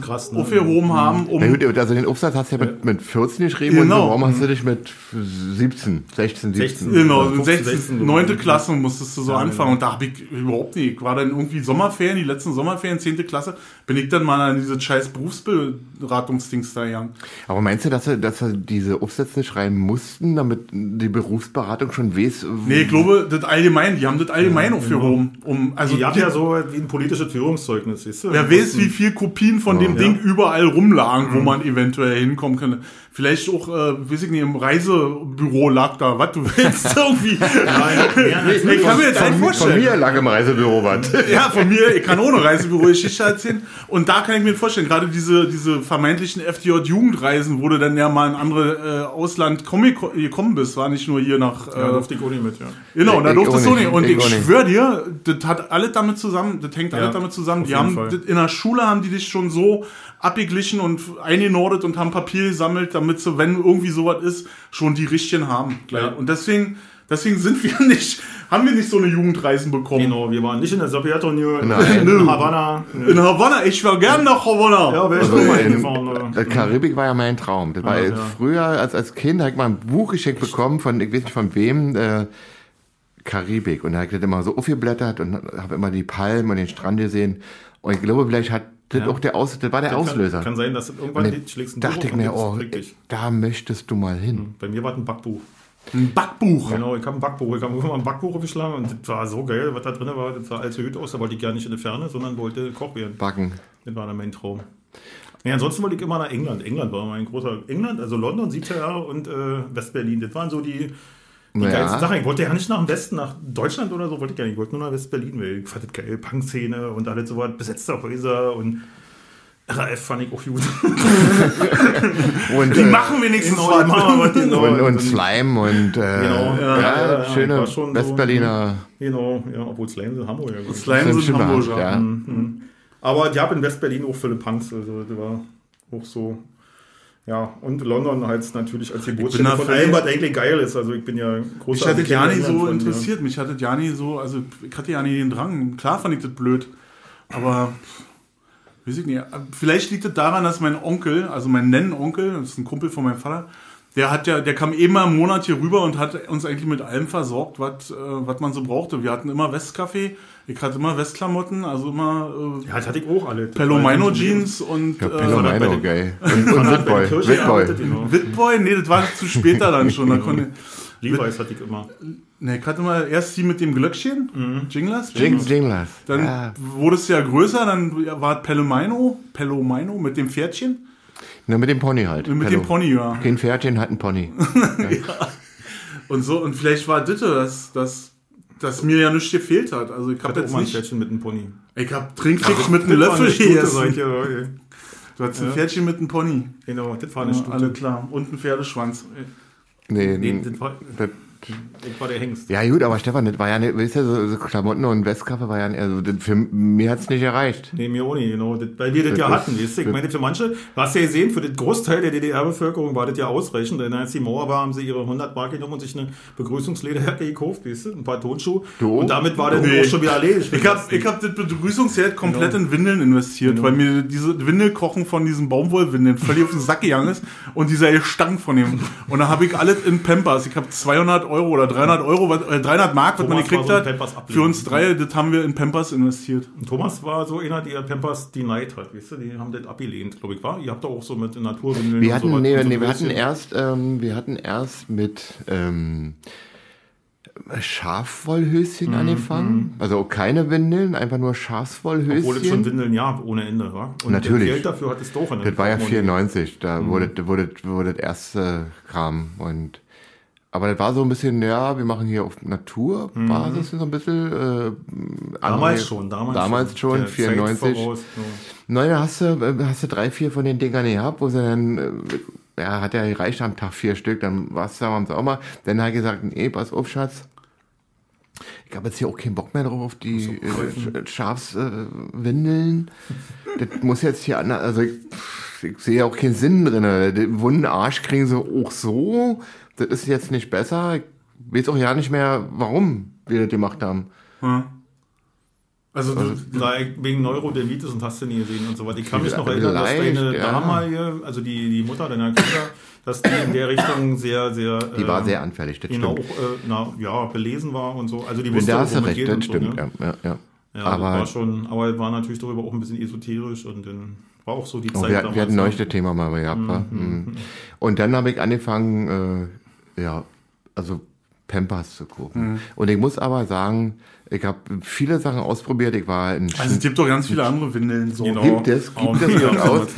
krass, ne? aufgehoben haben, um Na gut, also den Aufsatz hast du ja mit, mit 14 geschrieben Genau. und warum hast du dich mit 17, 16, 17? 16. Genau, 15, 16, 16 9. geworden. Klasse musstest du so Ja, anfangen. genau. Und da habe ich überhaupt nicht. Ich war dann irgendwie Sommerferien, die letzten Sommerferien, 10. Klasse, bin ich dann mal an diese scheiß Berufsberatungsdings da gegangen. Aber meinst du, dass sie, dass sie diese Aufsätze schreiben mussten, damit die Berufsberatung schon weiß? Nee, ich glaube, das allgemein, die haben das allgemein aufgehoben. Um, also Die hat die- ja so wie ein politisches Führungszeugnis, siehst du? Wer weiß, wie viel Kopien von dem Ja. Ding überall rumlagen, wo man eventuell hinkommen könnte. Vielleicht auch, äh, weiß ich nicht, im Reisebüro lag da, was du willst, [LAUGHS] irgendwie. ich kann mir jetzt Von vorstellen. mir lag im Reisebüro was. [LAUGHS] Ja, von mir, ich kann ohne Reisebüro-Geschichte erzählen. Und da kann ich mir vorstellen, gerade diese, diese vermeintlichen FDJ-Jugendreisen, wo du dann ja mal in andere äh, Ausland komm- gekommen bist, war nicht nur hier nach. Äh, Ja, durfte ich auch nicht mit, ja. Genau, da Ich durftest auch nicht. Und Ich ich, schwöre dir, das hat alles damit zusammen, das hängt alles Ja, damit zusammen. Die haben das, in der Schule haben die dich schon so abgeglichen und eingenordet und haben Papier gesammelt, damit sie, wenn irgendwie sowas ist, schon die richtigen haben. Ja. Und deswegen, deswegen sind wir [LAUGHS] nicht, haben wir nicht so eine Jugendreisen bekommen. Genau, wir waren nicht in der Sowjetunion, Nein. in Havanna. In Havanna, ich war gern nach Havanna. Ja, wäre ich Also mal in, hingefahren. äh, Karibik war ja mein Traum. Das war Ja, ja. früher als, als Kind, habe ich mal ein Buch geschenkt bekommen von, ich weiß nicht von wem, äh, Karibik. Und da habe ich das immer so aufgeblättert und habe immer die Palmen und den Strand gesehen. Und ich glaube, vielleicht hat das Ja. auch der Aus, das war der Auslöser. Kann, kann sein, dass irgendwann die schlägst ein dachte Buch ich mir, oh, das da möchtest du mal hin. Bei mir war es ein Backbuch. Ein Backbuch. Genau, ich habe ein Backbuch. Ich habe mal ein Backbuch aufgeschlagen und das war so geil, was da drin war. Das sah allzu hüt aus. Da wollte ich gar nicht in die Ferne, sondern wollte Koch werden. Backen. Das war dann mein Traum. Nee, ansonsten wollte ich immer nach England. England war mein großer. England, also London, 17 Jahre und äh, West-Berlin. Das waren so die, die Naja. geilsten Sachen. Ich wollte ja nicht nach dem Westen, nach Deutschland oder so, wollte ich gar nicht. Ich wollte nur nach West-Berlin, weil ich fand das geil. Punk-Szene und alles so was, besetzte Häuser und RAF fand ich auch gut. [LAUGHS] Und, Die äh, machen wenigstens Genau, die machen was. genau. und, und Slime und äh, Genau. ja, Ja, ja, schöne schon so- Westberliner. Genau, ja, obwohl Slime sind Hamburg. Ja, gut. Slime Sind sind Hamburger. ja. Mhm. Aber ich habe in West-Berlin auch viele Punks, also das war auch so. Ja, und London halt natürlich als Geburtsstätte von allem, was eigentlich geil ist. Also ich bin ja großer Mich hat das ja nicht so von, interessiert. Mich hat das ja nicht so, also ich hatte ja nicht den Drang. Klar fand ich das blöd. Aber weiß ich nicht. Vielleicht liegt es daran, dass mein Onkel, also mein Nennonkel, das ist ein Kumpel von meinem Vater, der hat ja, der kam immer im Monat hier rüber und hat uns eigentlich mit allem versorgt, was, äh, was man so brauchte. Wir hatten immer Westcafé, ich hatte immer Westklamotten, also immer äh, Ja, das hatte ich auch alle. Das Pelomino Jeans und Ja, äh, Pelomino, den- geil. Und, Witboy. Witboy. Witboy, nee, das war zu später dann schon. Da konnte, Levi's hatte ich immer. ne, ich hatte mal erst die mit dem Glöckchen, Jinglers. Jinx Jinglers. Dann Ja. wurde es ja größer, dann war Pelomino, Pelomino mit dem Pferdchen. Nur mit dem Pony halt. Mit Pello. dem Pony, ja. Kein Pferdchen hat ein Pony. [LAUGHS] Und so, und vielleicht war das, dass, dass, mir ja nichts gefehlt hat. Also ich habe hatte auch jetzt mal ein nicht. Pferdchen mit einem Pony. Ich habe Trinkfix mit einem Löffel gegessen. Du hattest ein Pferdchen mit einem Pony. Genau, das war eine Ja, Stute. alle klar. Und ein Pferdeschwanz. Nee, Nee, das war, das war der Hengst. ja gut, aber Stefan, das war ja nicht, weißt du, so, so Klamotten und Westkappe war ja nicht, also das, für mir hat's nicht erreicht. Nee, mir auch nicht, genau. Das, weil wir das, Das ja hatten. Weißt du? Ich meine, für manche, du hast ja gesehen, für den Großteil der DDR-Bevölkerung war das ja ausreichend. Denn als die Mauer war, haben sie ihre 100 Mark genommen und sich eine Begrüßungslederjacke [LAUGHS] gekauft, weißt du? ein paar Tonschuhe. Du? Und damit war das Nee. auch schon wieder erledigt. Ich habe ich hab das Begrüßungsgeld komplett Genau. in Windeln investiert, weil mir diese Windelkochen von diesen Baumwollwindeln völlig auf den Sack gegangen ist und dieser Gestank von dem. Und da habe ich alles in Pampers. Ich habe 200 Euro oder 300 Euro, äh, 300 Mark, was man gekriegt so hat. Für uns drei, das haben wir in Pampers investiert. Und Thomas war so einer, der Pampers denied hat, weißt du? Die haben das abgelehnt, glaube ich, war. Ihr habt doch auch so mit Naturwindeln Wir hatten, sowas nee, so nee, wir hatten erst, ähm, wir hatten erst mit, ähm, Schafwollhöschen Mhm, angefangen. Also keine Windeln, einfach nur Obwohl es schon Schafswollhöschen. Windeln ja ohne Ende war. Und Natürlich. das Geld dafür hattest du auch in Das war ja Portemonnaie. 94, da Mhm. wurde, wurde, wurde das erste Kram. Und, aber das war so ein bisschen, ja, wir machen hier auf Naturbasis so ein bisschen. Äh, andere- Mhm. Damals schon, damals, damals schon, Zeit 94. voraus, so. Nein, da hast du, äh, hast du drei, vier von den Dingern gehabt, wo sie dann, äh, ja, hat ja gereicht am Tag vier Stück, dann warst du da am Sommer. Dann hat er gesagt, nee, pass auf, Schatz. Ich habe jetzt hier auch keinen Bock mehr drauf auf die äh, Schafswindeln. Äh, Windeln. das muss jetzt hier anders, also ich, ich sehe auch keinen Sinn drin. Den wunden Arsch kriegen sie auch so. Das ist jetzt nicht besser. Ich weiß auch ja nicht mehr, warum wir das gemacht haben. Ja. Also, du, Da wegen Neurodermitis und hast du nie gesehen und so weiter. Ich kann mich noch erinnern, dass deine ja. damalige, also die, die Mutter deiner Kinder, dass die in der Richtung sehr, sehr. Die war ähm, sehr anfällig, das Genau, auch, stimmt. äh, na, ja, belesen war und so. Also die wusste, da hast du recht, das und so, stimmt. ne? Ja, ja, ja. Aber war schon, aber war natürlich darüber auch ein bisschen esoterisch und dann war auch so die Oh, Zeit wir, damals. wir hatten ne? neulich das Thema mal gehabt. wa? Mhm. Und dann habe ich angefangen, äh, ja, also Pampers zu gucken. Und ich muss aber sagen, ich habe viele Sachen ausprobiert. Ich war in also es gibt doch ganz viele andere Windeln. So. Genau. Gibt es, gibt Und es durchaus.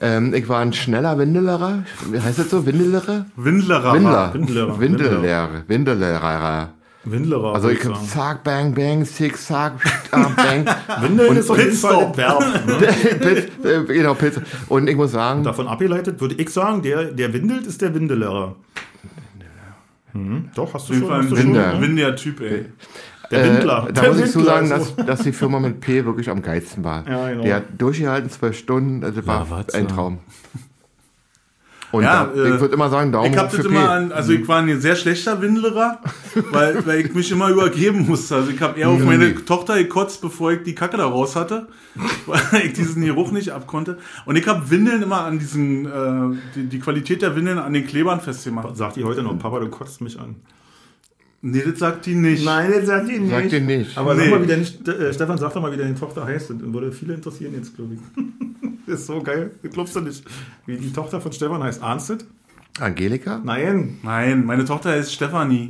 Ähm, ich war ein schneller Windelerer. Wie heißt das so? Windelerer? Windlerer. Windler. Windlerer. Windelerer. Windelerer. Windlerer. Also ich sagen. zack, bang, bang, zick, zack, ah, bang. [LAUGHS] Windeln ist auf jeden. Fall Verb. [LAUGHS] Ne? Äh, genau, Pizza. Und ich muss sagen, Davon abgeleitet würde ich sagen, der, der windelt, ist der Windelerer. Mhm. Doch, hast du schon. Fall Hast ein du schon Winder. ne? windiger Typ, ey. Der Windler. Äh, da der muss ich zu sagen, ist so. dass, dass die Firma mit P wirklich am geilsten war. [LAUGHS] Ja, genau. Die hat durchgehalten, zwölf Stunden, also war was, ein ja. Traum. Und Ja, da, ich äh, würde immer sagen, Daumen Ich hoch hab für das P. immer an, also ich war ein sehr schlechter Windlerer, [LAUGHS] weil, weil ich mich immer übergeben musste. Also ich habe eher auf meine Tochter gekotzt, bevor ich die Kacke da raus hatte, [LAUGHS] weil ich diesen Geruch nicht abkonnte. Und ich habe Windeln immer an diesen, äh, die, die Qualität der Windeln an den Klebern festgemacht. Sagt die heute noch, Papa, du kotzt mich an. Nee, das sagt die nicht. Nein, das sagt die nicht. Sagt die nicht. Aber Nee. sag mal, wie deine, St- äh, Stefan, sag doch mal, wie deine Tochter heißt. Das würde viele interessieren jetzt, glaube ich. [LAUGHS] Das ist so geil. Das glaubst du nicht. Wie die Tochter von Stefan heißt. Ahnst du? Angelika? Nein. Nein, meine Tochter heißt Stefanie.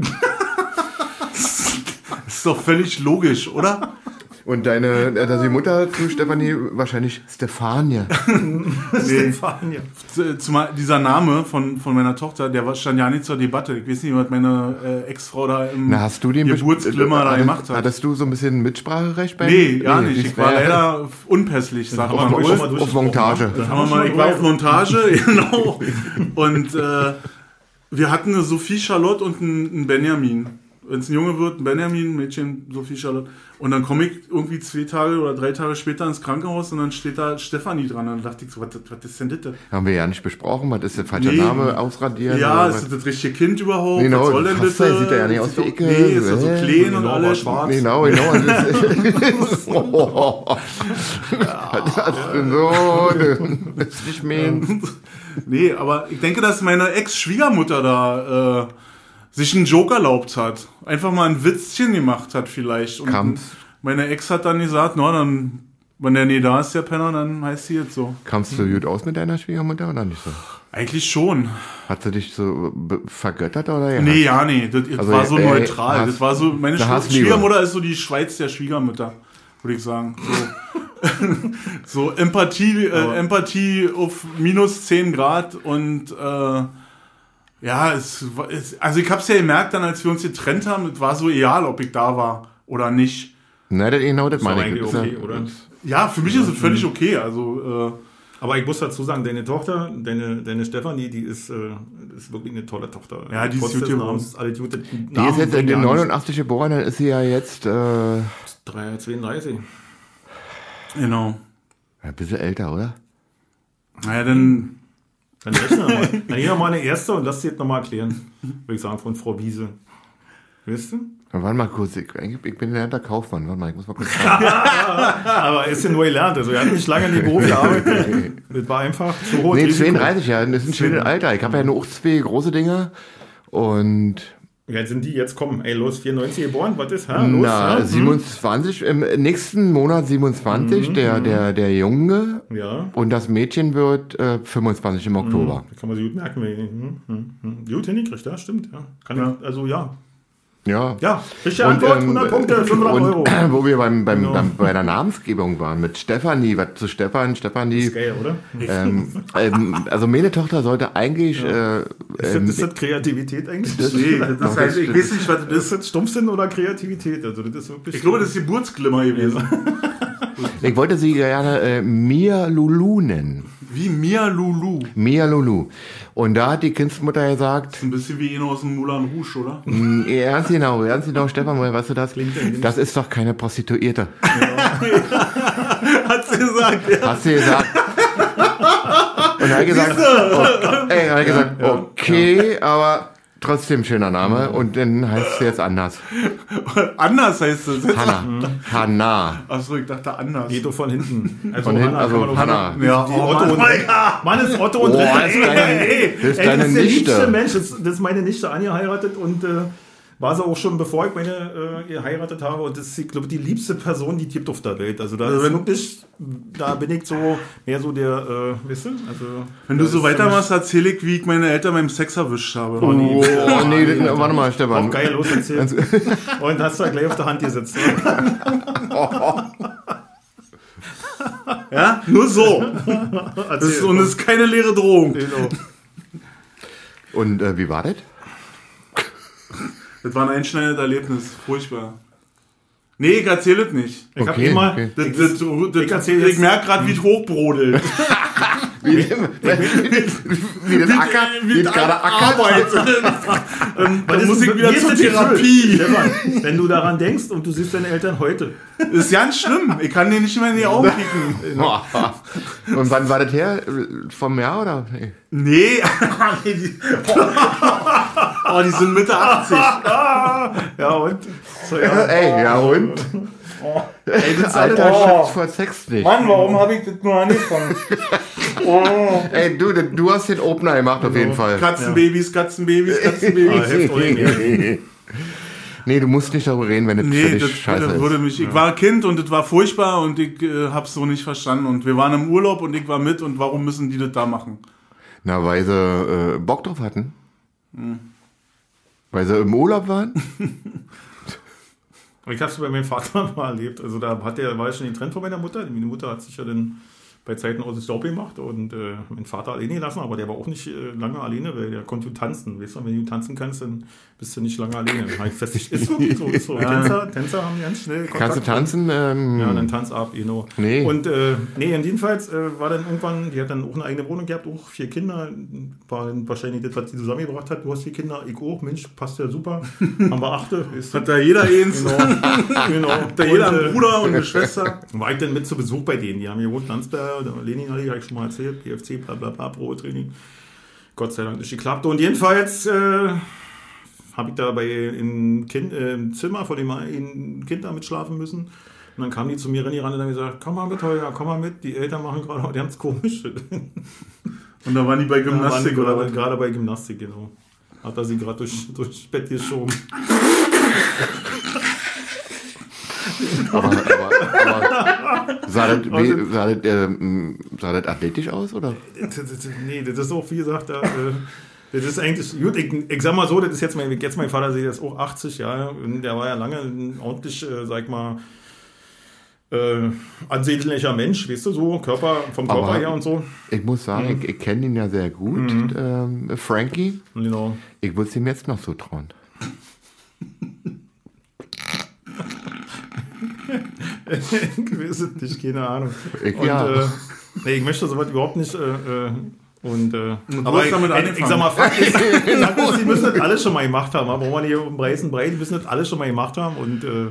das [LAUGHS] ist doch völlig logisch, oder? Und deine, äh, also die Mutter zu Stefanie wahrscheinlich Stefania. [LAUGHS] Stefania. Z- Zumal dieser Name von, von meiner Tochter, der war- stand ja nicht zur Debatte. Ich weiß nicht, was meine äh, Ex-Frau da im Na, hast du den Geburtsglimmer da hattest- gemacht hat. Hattest du so ein bisschen Mitspracherecht bei Nee, gar nicht. das Ich war leider unpässlich, sagt haben wir man ruhig wohl. schon mal auf Montage. Das Haben wir mal, ich war auf Montage, [LAUGHS] genau. Und äh, wir hatten eine Sophie Charlotte und einen, einen Benjamin. Wenn es ein Junge wird, ein Benjamin, ein Mädchen, Sophie Charlotte. Und dann komme ich irgendwie zwei Tage oder drei Tage später ins Krankenhaus und dann steht da Stefanie dran. Und dann dachte ich so, was, was ist denn das? Haben wir ja nicht besprochen, was ist der falsche Nee. Name, ausradieren? Ja, ist das das richtige Kind überhaupt? Genau, was soll denn das? sieht er ja nicht aus wie Icke. Nee, ist er so klein und genau, alles. war schwarz. Genau, genau. und das-. Das ist [LAUGHS] [LAUGHS] so, das ist nicht mehr. Nee, aber ich denke, dass meine Ex-Schwiegermutter da äh, sich einen Joke erlaubt hat. Einfach mal ein Witzchen gemacht hat vielleicht. Und Kam's. meine Ex hat dann gesagt, na dann, wenn der nie da ist, der Penner, dann heißt sie jetzt so. Kamst du gut aus mit deiner Schwiegermutter oder nicht so? Eigentlich schon. Hat sie dich so vergöttert oder ja? Nee, ja, nee, das, das Also, war so ey, neutral. Hass- das war so, meine Schw. Schwiegermutter ist so die Schweiz der Schwiegermütter, würde ich sagen. So, [LAUGHS] so Empathie, äh, Empathie auf minus 10 Grad und äh, ja, es, war- es, also ich hab's ja gemerkt dann, als wir uns getrennt haben, es war so egal, ob ich da war oder nicht. Nein, das, genau das Ist meine ich. ist okay, ja- oder? Ja, für mich ist es völlig okay. Also, äh, Aber ich muss dazu sagen, deine Tochter, deine, deine Stefanie, die ist, äh, ist wirklich eine tolle Tochter. Ja, die ist Trotz geworden. Namens, alles Gute. Die ist jetzt in den 89 geboren, dann ist sie ja jetzt äh, ein 32. genau. bisschen älter, oder? Naja, dann, Dann rechne mal. Dann hier nochmal eine erste und lass sie jetzt nochmal erklären. Würde ich sagen, von Frau Wiese. Weißt du? Warte mal kurz, ich, ich bin gelernter Kaufmann. Warte mal, ich muss mal kurz. [LAUGHS] Aber er ist ja nur gelernt. Also er hat nicht lange in die Beruf gearbeitet. Das war einfach zu hoch. nee, 32 Jahre, das ist ein schönes Alter. Ich habe ja nur auch zwei große Dinger und Ja, sind die jetzt kommen? Ey, los, 94 geboren, was ist? Ha, los, na, ja? 27, im nächsten Monat 27, der, der, der Junge Hm? Ja, und das Mädchen wird äh, 25 im Oktober. da kann man sich gut merken. Hm, hm, hm. Gut hingekriegt, ja, stimmt. Ja. Kann Ja. Ich, also ja. Ja. Ja, richtige Antwort, 100 Punkte, 500 und, Euro. [CLEARS THROAT] Wo wir beim, beim, Genau. beim, bei der Namensgebung waren, mit Stefanie, was zu Stefan, Stefanie. Ist geil, oder? [LAUGHS] Ähm, ähm, also meine Tochter sollte eigentlich äh, Ist das, ähm, ist das Kreativität eigentlich? Nee, [LAUGHS] das heißt, ich weiß nicht, was das ist. ist das Stumpfsinn oder Kreativität? Also das ist wirklich. Ich glaube, das ist Geburtsglimmer gewesen. ich wollte sie gerne äh, Mia Lulu nennen. Wie Mia Lulu. Mia Lulu. Und da hat die Kindsmutter gesagt, Ein bisschen wie einer aus dem Moulin Rouge, oder? "Mm, ernst genau, ernst genau, [LAUGHS] Stefan, woher weißt du das? Das ist doch keine Prostituierte. [LAUGHS] Hat sie gesagt, ja. Hast du gesagt? Und er hat gesagt, oh, ey, er hat gesagt, okay, aber trotzdem schöner Name. Und dann heißt sie jetzt anders. [LAUGHS] Anders heißt es. Hanna. Hanna. Achso, ich dachte anders. Geht doch von hinten. Also Von hinten, Hanna, also doch Hanna. Ja, oh, Otto Mann. und Mann ist Otto und Oh, Rita. das ist deine- das ist ey, deine das ist der Nichte. liebste Mensch. Das, das ist meine Nichte angeheiratet und äh, war sie auch schon, bevor ich meine äh, geheiratet habe. Und das ist, ich glaube, die liebste Person, die gibt auf der Welt. Also da Also ist wirklich, da bin ich so mehr so der, äh, weißt du? Also, Wenn du so weitermachst, erzähle ich, wie ich meine Eltern beim Sex erwischt habe. Oh, nee, das- [LAUGHS] warte mal, Stefan. Auch geil, los, erzähl. [LAUGHS] Und hast du da gleich auf der Hand gesetzt. [LAUGHS] Ja, nur so. Das ist, und es ist keine leere Drohung. Genau. Und äh, wie war das? Das war ein einschneidendes Erlebnis. Furchtbar. Nee, ich erzähle es nicht. Ich hab Okay, immer, okay. Das, ich, das, das, ich ich merke gerade, wie es hochbrodelt. [LAUGHS] Wie, [LAUGHS] wie, wie das Acker, wie das gerade ackert. Ähm, Was da ist muss denn- ich wieder zur? Therapie. Stefan, wenn du daran denkst und du siehst deine Eltern heute. Das ist ganz schlimm. Ich kann dir nicht mehr in die Augen kicken. [LAUGHS] Und wann war das her? Vom Jahr oder? Nee. Nee. [LAUGHS] oh, die sind Mitte 80. Ja, und? So, ja. Ey, ja und? Ey, das ist [LAUGHS] Alter, alles- schützt vor Sex nicht. Mann, warum habe ich das nur angefangen? [LAUGHS] Ey, du, du hast den Opener gemacht auf jeden Fall. Katzenbabys, Katzenbabys, Ah, Katzenbabys. [LAUGHS] mehr. nee, du musst nicht darüber reden, wenn für Nee, dich das, scheiße das ist. würde mich. Ich war Kind und das war furchtbar und ich äh, hab's so nicht verstanden. Und wir waren im Urlaub und ich war mit und warum müssen die das da machen? Na, weil sie äh, Bock drauf hatten. Hm. Weil sie im Urlaub waren. Ich habe es bei meinem Vater [LAUGHS] mal erlebt. Also da hat der, war ja schon getrennt von meiner Mutter. Meine Mutter hat sich ja dann bei Zeiten aus dem Staub gemacht und äh, meinen Vater alleine gelassen, aber der war auch nicht äh, lange alleine, weil der konnte tanzen. Weißt du, wenn du tanzen kannst, dann bist du nicht lange alleine. Festgestellt, ist wirklich so. Ist so. Tänzer, Tänzer haben ganz schnell Kontakt. Kannst du tanzen? Ähm, Ja, dann tanz ab, genau. Nee. Und äh, nee, und jedenfalls äh, war dann irgendwann, die hat dann auch eine eigene Wohnung gehabt, auch vier Kinder. War dann wahrscheinlich das, was sie zusammengebracht hat. Du hast vier Kinder, ich auch, Mensch, passt ja super. [LAUGHS] Haben wir achte. Ist Hat da jeder eins. genau. [LAUGHS] genau. Hat da jeder Und, einen äh, Bruder und eine Schwester. [LAUGHS] war ich dann mit zu Besuch bei denen. Die haben hier gewohnt, Landsberg, Lenin hatte ich eigentlich schon mal erzählt, PFC, bla bla bla, Pro-Training. Gott sei Dank nicht geklappt. Und jedenfalls äh, habe ich da bei im, kind, äh, im Zimmer von dem einen Kind da mitschlafen müssen. Und dann kamen die zu mir ran und haben gesagt, komm mal mit, Holger, komm mal mit. Die Eltern machen gerade ganz komisch. [LAUGHS] Und da waren die bei Gymnastik die oder gerade- bei Gymnastik, genau. Hat er sie gerade durch, durchs Bett geschoben. aber, aber, aber sah das, wie, sah, das, ähm, sah das athletisch aus, oder? Nee, das ist auch, wie gesagt, da, äh, das ist eigentlich, gut, ich, ich sag mal so, das ist jetzt mein, jetzt mein Vater, der ist auch 80 Jahre, und der war ja lange ein ordentlich, äh, sag ich mal, äh, ansehnlicher Mensch, weißt du, so, Körper, vom Körper Aber- her und so. Ich muss sagen, ich, ich kenne ihn ja sehr gut, Mhm. ähm, Frankie. Genau. Ich würde es ihm jetzt noch so trauen. [LAUGHS] ich weiß es nicht, keine Ahnung. Ich- und, ja. äh, nee, ich möchte sowas überhaupt nicht. Äh, äh, und, äh, du aber ich, damit ich, ich sag mal, Fakt ist, [LAUGHS] Fakt ist, die müssen das alles schon mal gemacht haben. Aber man hier um Preisen breit, die müssen das alles schon mal gemacht haben. Und, äh,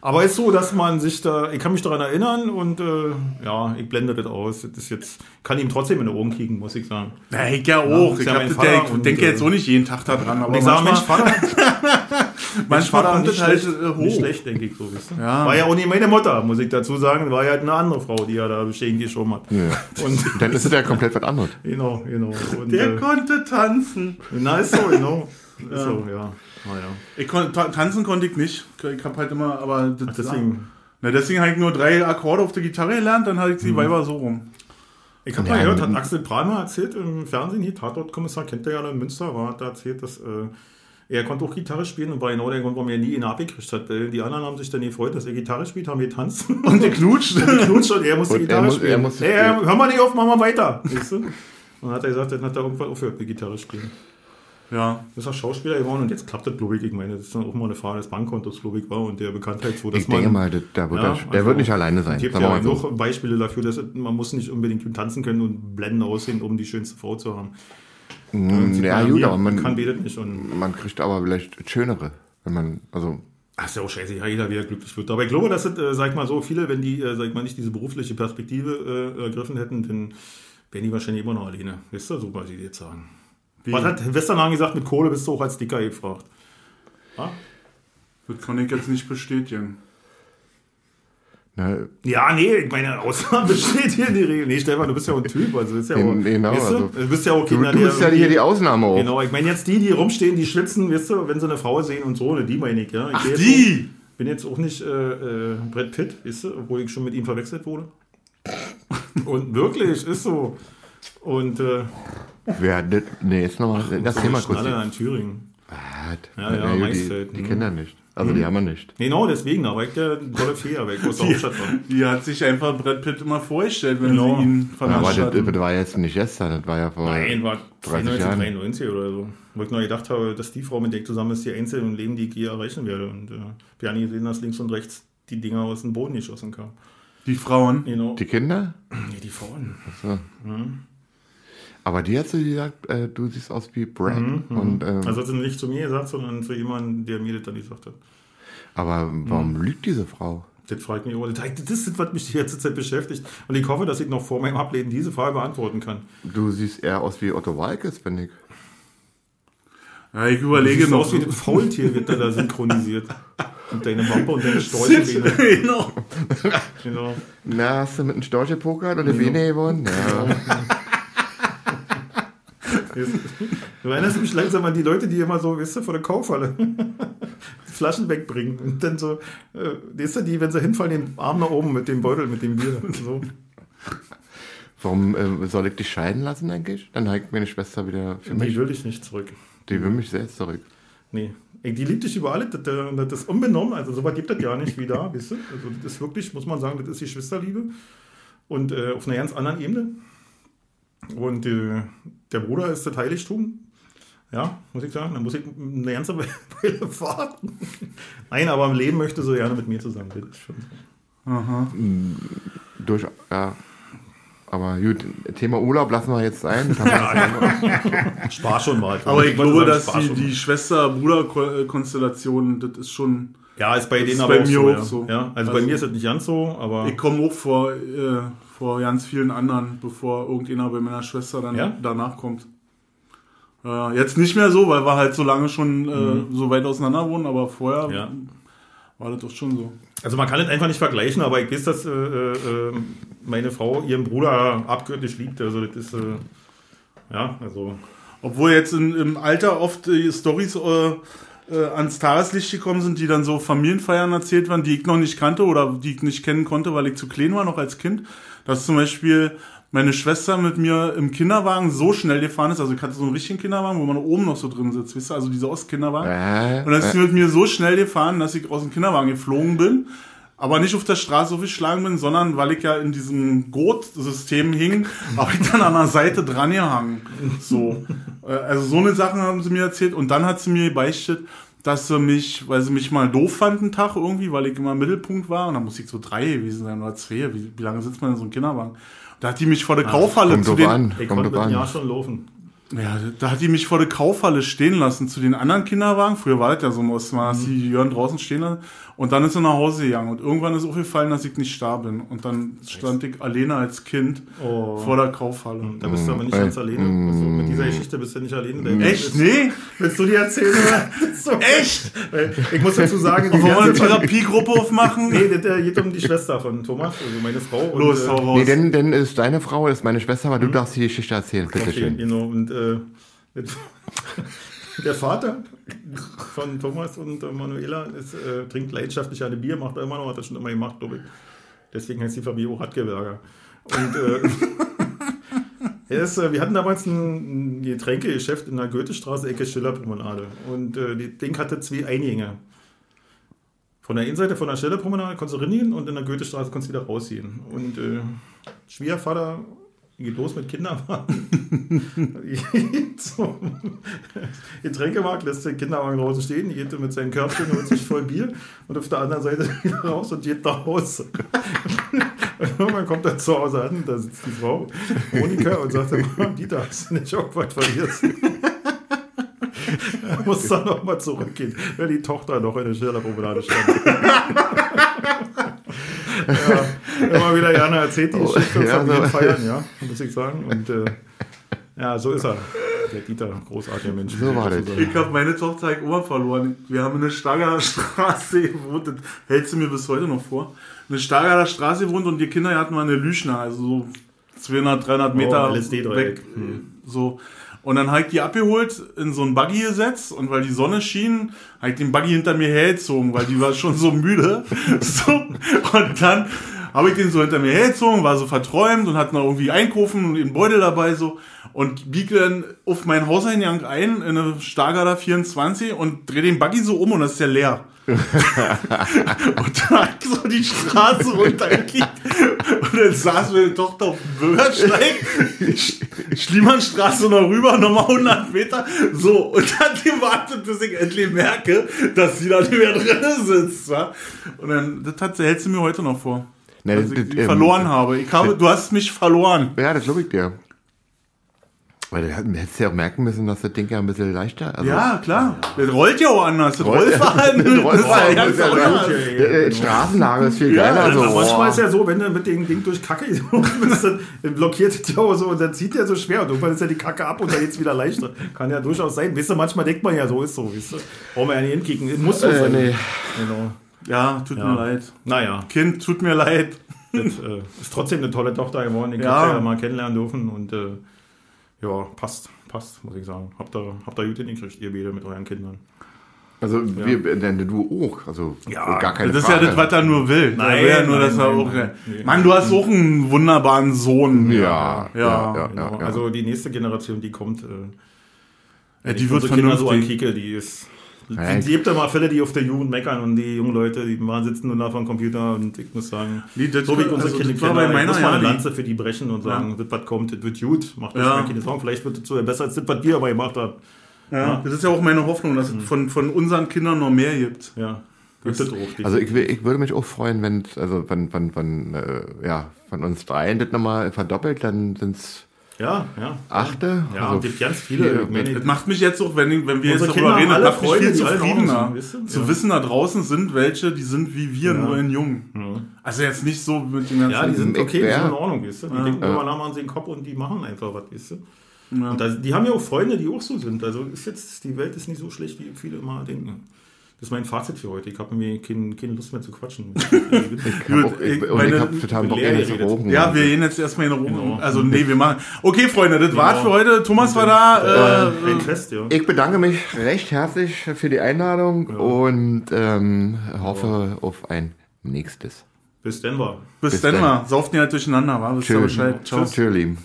aber es ist so, dass man sich da, ich kann mich daran erinnern und äh, ja, ich blende das aus. Das ist jetzt, kann ihm trotzdem in die Ohren kriegen, muss ich sagen. Ja, ich ja auch. ist ich ja hab ja, ich und, denke äh, jetzt auch nicht jeden Tag da dran. Aber Und ich sage, Mensch, Vater, [LAUGHS] manchmal Vater kommt nicht das halt schlecht, äh, nicht hoch. schlecht, denke ich so, ihr? Ja. War ja auch nicht meine Mutter, muss ich dazu sagen. War ja halt eine andere Frau, die ja da bestehen geschoben hat. Ja. Und [LAUGHS] Dann ist es ja komplett was anderes. genau, genau. Und, Der äh, konnte tanzen. na, ist so, genau. [LAUGHS] Ist so, ja. Naja. Ich kon, ta tanzen konnte ich nicht. Ich hab halt immer, aber das, Deswegen. Na, deswegen habe ich nur drei Akkorde auf der Gitarre gelernt, dann hatte ich Mhm. die Weiber so rum. Ich habe Ja, mal gehört, hat Axel Prahlmer erzählt im Fernsehen, hier, Tatortkommissar, kennt er ja in Münster, war, hat da erzählt, dass äh, er konnte auch Gitarre spielen und war genau der Grund, warum er nie ihn abgekriegt hat. Weil Die anderen haben sich dann gefreut, dass er Gitarre spielt, haben getanzt. [LAUGHS] Und geknutscht. geknutscht und er musste Und er Gitarre muss- spielen. er musste Ey, spielen. hör mal nicht auf, mach mal weiter. Weißt du? Und dann hat er gesagt, dann hat er irgendwann aufgehört mit Gitarre spielen. Ja. Das ist auch Schauspieler geworden und jetzt klappt das, glaube ich. Ich meine, das ist dann auch mal eine Frage des Bankkontos, glaube ich, war und der Bekanntheit, so dass Ich denke mal, das- da wird er, der wird nicht alleine sein. Es gibt wir ja genug Beispiele dafür, dass man muss nicht unbedingt tanzen können und blenden aussehen, um die schönste Frau zu haben. Sieht Ja, man gut, aber man kann betet nicht und man kriegt aber vielleicht schönere. Wenn man, also, Ach, ist ja auch scheiße, ja, jeder wieder glücklich wird. Aber ich glaube, dass es, äh, sag ich mal so, viele, wenn die, äh, sag ich mal, nicht diese berufliche Perspektive äh, ergriffen hätten, dann wären die wahrscheinlich immer noch alleine. Wisst ihr, so was ich jetzt sagen. Was hat Westernhagen gesagt, mit Kohle bist du auch als Dicker gefragt. Ja? Das kann ich jetzt nicht bestätigen. Na, Ja, nee, ich meine, Ausnahme [LAUGHS] besteht hier in die Regel. Nee, Stefan, du bist ja auch ein Typ, also du bist ja auch, Genau, weißt du, also- du bist ja auch du, keiner, du der bist ja hier die Ausnahme auch. Genau, ich meine jetzt die, die rumstehen, die schwitzen, weißt du, wenn sie eine Frau sehen und so, ne, die meine ich, ja. Ich Ach, bin jetzt die! Auch, bin jetzt auch nicht äh, äh, Brad Pitt, weißt du, obwohl ich schon mit ihm verwechselt wurde. [LAUGHS] Und wirklich, ist so. Und äh, Wer, das, nee, jetzt nochmal das Thema kurz. Schnalle in Thüringen. Was? Ja, ja, gut, Maisfeld, die, die mhm. kennen das nicht. Also, die haben wir nicht. Genau, deswegen, aber ich der tolle Fee, aber ich aus der Hauptstadt war. Die hat sich einfach Brad Pitt immer vorgestellt, wenn Genau. sie ihn Aber vernascht das, hatten. das war jetzt nicht gestern, das war ja vor. Nein, war 30 93, Jahren. 93 oder so. Wo ich noch gedacht habe, dass die Frau, mit der ich zusammen ist, die einzige im Leben, die ich je erreichen werde. Und äh, wir haben gesehen, dass links und rechts die Dinger aus dem Boden geschossen kamen. Die Frauen. Genau. Die Kinder? Nee, die Frauen. So. Aber die hat so gesagt, äh, du siehst aus wie Brad. Und, ähm, Also hat sie nicht zu mir gesagt, sondern zu jemandem, der mir das dann gesagt hat. aber warum lügt diese Frau? Das fragt mich immer. Das ist, was mich die ganze Zeit beschäftigt. Und ich hoffe, dass ich noch vor meinem Ableben diese Frage beantworten kann. Du siehst eher aus wie Otto Walkes, finde ich. Ja, ich Du überlege siehst noch. aus wie das Faultier wird da, da synchronisiert. [LAUGHS] Und deine Wampe und deine Storchenbeine. genau. Genau. Na, hast du mit einem Storch gepokert und eine Vene gewonnen? Ja. [LAUGHS] Du erinnerst mich langsam an die Leute, die immer so, weißt du, vor der Kaufhalle die [LAUGHS] Flaschen wegbringen. Und dann so, äh, weißt du, die, wenn sie hinfallen, den Arm nach oben mit dem Beutel, mit dem Bier. So. Warum äh, soll ich dich scheiden lassen eigentlich? Dann ich meine Schwester wieder für Die mich. will ich nicht zurück. Die will mich selbst zurück. Nee. Ey, die liebt dich über alles. Das, äh, das ist unbenommen. Also, so weit gibt das ja nicht wie da, weißt du? Also, das ist wirklich, muss man sagen, das ist die Schwesterliebe. Und äh, auf einer ganz anderen Ebene. Und äh, der Bruder ist das Heiligtum. Ja, muss ich sagen. Da muss ich eine ganze [LAUGHS] Weile warten. Nein, aber im Leben möchte sie gerne mit mir zusammen. Das ist schon so. Durch, ja. Aber gut, Thema Urlaub lassen wir jetzt. Das haben wir Spaß schon mal. Aber ich wollte glaube, sagen, dass die, die. Schwester-Bruder-Konstellation, das ist schon. Ja, ist bei denen ist aber bei auch mir so, auch ja. so. Ja, also, bei Also- mir ist das nicht ganz so, aber. Ich komme auch vor, äh, vor ganz vielen anderen, bevor irgendjemand bei meiner Schwester dann Ja? danach kommt. Äh, jetzt nicht mehr so, weil wir halt so lange schon äh, so weit auseinander wohnen, aber vorher Mhm. Ja. war das doch schon so. Also man kann es einfach nicht vergleichen, aber ich weiß, dass äh, äh, meine Frau ihren Bruder abgöttisch liebt. Also das ist, äh, ja, also Obwohl jetzt in, im Alter oft Stories äh, äh, ans Tageslicht gekommen sind, die dann so Familienfeiern erzählt waren, die ich noch nicht kannte oder die ich nicht kennen konnte, weil ich zu klein war, noch als Kind. Dass zum Beispiel meine Schwester mit mir im Kinderwagen so schnell gefahren ist, also ich hatte so einen richtigen Kinderwagen, wo man oben noch so drin sitzt, wisst ihr, also diese Ostkinderwagen. Äh, Und dann ist sie mit mir so schnell gefahren, dass ich aus dem Kinderwagen geflogen bin. Aber nicht auf der Straße so geschlagen bin, sondern weil ich ja in diesem Gurt-System hing, [LAUGHS] habe ich dann an der Seite dran gehangen. So. Äh, Also so eine Sachen haben sie mir erzählt. Und dann hat sie mir beichtet, dass sie mich, weil sie mich mal doof fand einen Tag irgendwie, weil ich immer im Mittelpunkt war. Und dann muss ich so drei gewesen sein oder zwei. Wie, wie lange sitzt man in so einem Kinderwagen? Da hat die mich vor der Kaufhalle kommt zu den, an. ich konnte mit Jahr schon laufen. ja, da hat die mich vor der Kaufhalle stehen lassen zu den anderen Kinderwagen. Früher war das ja so, muss man hast die Jörn draußen stehen lassen. Und dann ist sie nach Hause gegangen. Und irgendwann ist aufgefallen, dass ich nicht da bin. Und dann stand ich alleine als Kind Oh. vor der Kaufhalle. Da bist du aber nicht Äh, ganz alleine. Also mit dieser Geschichte bist du nicht alleine. Echt? Willst, Nee? willst du die erzählen? So. [LAUGHS] Echt? Ich muss dazu sagen, die Wollen wir eine Therapiegruppe aufmachen? Nee, das äh, geht um die Schwester von Thomas, also meine Frau. Und, Los, äh, hau raus. Nee, denn, denn ist deine Frau, ist meine Schwester, aber du darfst die Geschichte erzählen, Okay, bitteschön. genau. Und äh, [LAUGHS] der Vater von Thomas und Manuela ist, äh, trinkt leidenschaftlich eine Bier, macht er immer noch, hat er schon immer gemacht, glaube ich. Deswegen heißt die Familie auch Radgewerger. Und äh, [LAUGHS] ist, äh, wir hatten damals ein, ein Getränkegeschäft in der Goethestraße, Ecke Schillerpromenade. Und äh, das Ding hatte zwei Eingänge. Von der Innenseite von der Schillerpromenade konntest du reingehen und in der Goethestraße konntest du wieder rausgehen. Und äh, Schwiegervater geht los mit Kinderwagen. [LAUGHS] Zum Getränkemarkt, lässt den Kinderwagen draußen stehen, geht mit seinem Körbchen, holt sich voll Bier und auf der anderen Seite [LAUGHS] wieder raus und geht nach Hause. Und irgendwann kommt er zu Hause an, da sitzt die Frau, Monika, und sagt immer, Dieter, hast du nicht irgendwas vergessen? Er muss dann nochmal zurückgehen, weil die Tochter noch in der Schillerpromenade stand. [LAUGHS] ja, immer wieder gerne erzählt die Geschichte Oh, ja, von feiern, ja, muss ich sagen. Und äh, ja, so ist er. Der Dieter, großartiger Mensch. So war das. Ich habe meine Tochter halt immer verloren. Wir haben in der Stargarder Straße gewohnt. Das hält sie mir bis heute noch vor. In der Stargarder Straße gewohnt und die Kinder hatten wir eine Lüschner, also so 200, 300 Meter Oh, weg. So. Und dann habe ich die abgeholt, in so ein Buggy gesetzt und weil die Sonne schien, habe ich den Buggy hinter mir hergezogen, weil die war schon so müde. [LAUGHS] So. Und dann habe ich den so hinter mir hergezogen, war so verträumt und hatte noch irgendwie einkaufen und den Beutel dabei so. Und biege dann auf meinen Hauseingang ein, in eine Stargarder 24 und drehe den Buggy so um und das ist ja leer. [LAUGHS] und dann so die Straße runtergekickt und dann saß meine Tochter auf dem Bürgersteig, Sch- [LAUGHS] Schliemannstraße noch rüber, nochmal 100 Meter, so, und hat gewartet, bis ich endlich merke, dass sie da nicht mehr drin sitzt, wa? Und dann, das hat, hält sie mir heute noch vor. Ne, dass ich das- die ähm, verloren habe. Ich habe, du hast mich verloren. Ja, das glaube ich dir. Weil du hättest ja auch merken müssen, dass das Ding ja ein bisschen leichter also Ja, klar. Das rollt ja auch anders. Das Rollverhalten [LAUGHS] Das [LAUGHS] ist ja Rollverhalten ganz ja Straßenlage ist viel Ja, geiler. also so, Manchmal boah. ist ja so, wenn du mit dem Ding durch Kacke [LAUGHS] bist, dann blockiert es ja auch so und dann zieht der so schwer und irgendwann ist ja die Kacke ab und dann geht's wieder leichter. Kann ja durchaus sein. Weißt du, manchmal denkt man ja, so ist so, weißt du. Brauchen wir ja nicht hinkicken. Muss so Äh, sein. nee. Genau. Ja, tut Ja. mir leid. Naja, Kind, tut mir leid. das äh, ist trotzdem eine tolle Tochter geworden. Ich Ja. ja mal kennenlernen dürfen und äh, ja, passt, passt, muss ich sagen. Habt ihr, habt ihr gut hingekriegt, ihr beide mit euren Kindern. Also wir, denn du auch. Also Ja, gar keine Das ist Frage. ja das, was er nur will. Nein, er will ja nur, nein, dass er nein, auch. nein. Nee. Mann, du hast auch einen wunderbaren Sohn. Ja, ja, Ja. ja. Genau. ja. Also die nächste Generation, die kommt, äh, Ja, die wird unsere Kinder so an vernünftig. Kike, die ist. Ja, Es gibt ja mal Fälle, die auf der Jugend meckern und die jungen Leute, die waren sitzen nur da vom Computer und ich muss sagen, Nee, das so wie ich unsere also Kinder das bei ich meiner muss mal eine ja, die- Lanze für die brechen und sagen, das was kommt, das wird gut, macht euch Ja. ja. keine Sorgen, vielleicht wird es sogar besser als das, was wir aber gemacht haben. Ja, das ist ja auch meine Hoffnung, dass Mhm. es von, von unseren Kindern noch mehr gibt. Ja, auch. Also ich, ich würde mich auch freuen, wenn also von, von, von, äh, ja, von uns dreien das nochmal verdoppelt, dann sind es ja, ja. achte. Ja, also und gibt ganz viele. meine, Das macht mich jetzt auch, wenn, wenn wir Unsere jetzt Kinder darüber reden, das macht mich viel zufriedener. Zu Ja. wissen, da draußen sind welche, die sind wie wir, Ja. nur in jung. Also jetzt nicht so mit den ganzen... Ja, die sind okay, die Ja. sind in Ordnung, weißt du? Die denken immer nach an den Kopf und die machen einfach was, weißt du? Ja. Und das, die haben ja auch Freunde, die auch so sind. Also ist jetzt, die Welt ist nicht so schlecht, wie viele immer denken. Das ist mein Fazit für heute. Ich habe mir kein, keine Lust mehr zu quatschen. [LAUGHS] Ich habe auch, ich, ich- meine- ich hab total Bock, rauchen. Ja, wir gehen jetzt erstmal in Ruhe. Genau. Also nee, wir machen... Okay, Freunde, das war's für Genau. heute. Thomas war da. Äh, ein Fest, ja. Ich bedanke mich recht herzlich für die Einladung und ähm, hoffe auf ein nächstes. Bis dann war. bis, bis dann dann. mal. Sauft nicht halt durcheinander, wa? Wisst ihr Tschüss. Bescheid. Ciao. Tschüss, Lieben.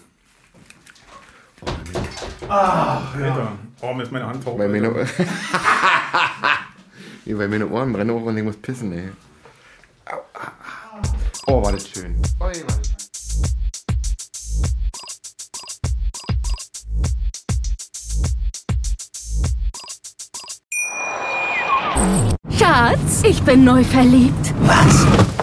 Alter. Oh, mir ist meine Hand taub. Bei mir, ne [LAUGHS] Nee, bei mir ne Ohren brennen auch und ich muss pissen, ey. Au, au, au. Oh, war das schön. Oi, war das schön. Schatz, ich bin neu verliebt. Was?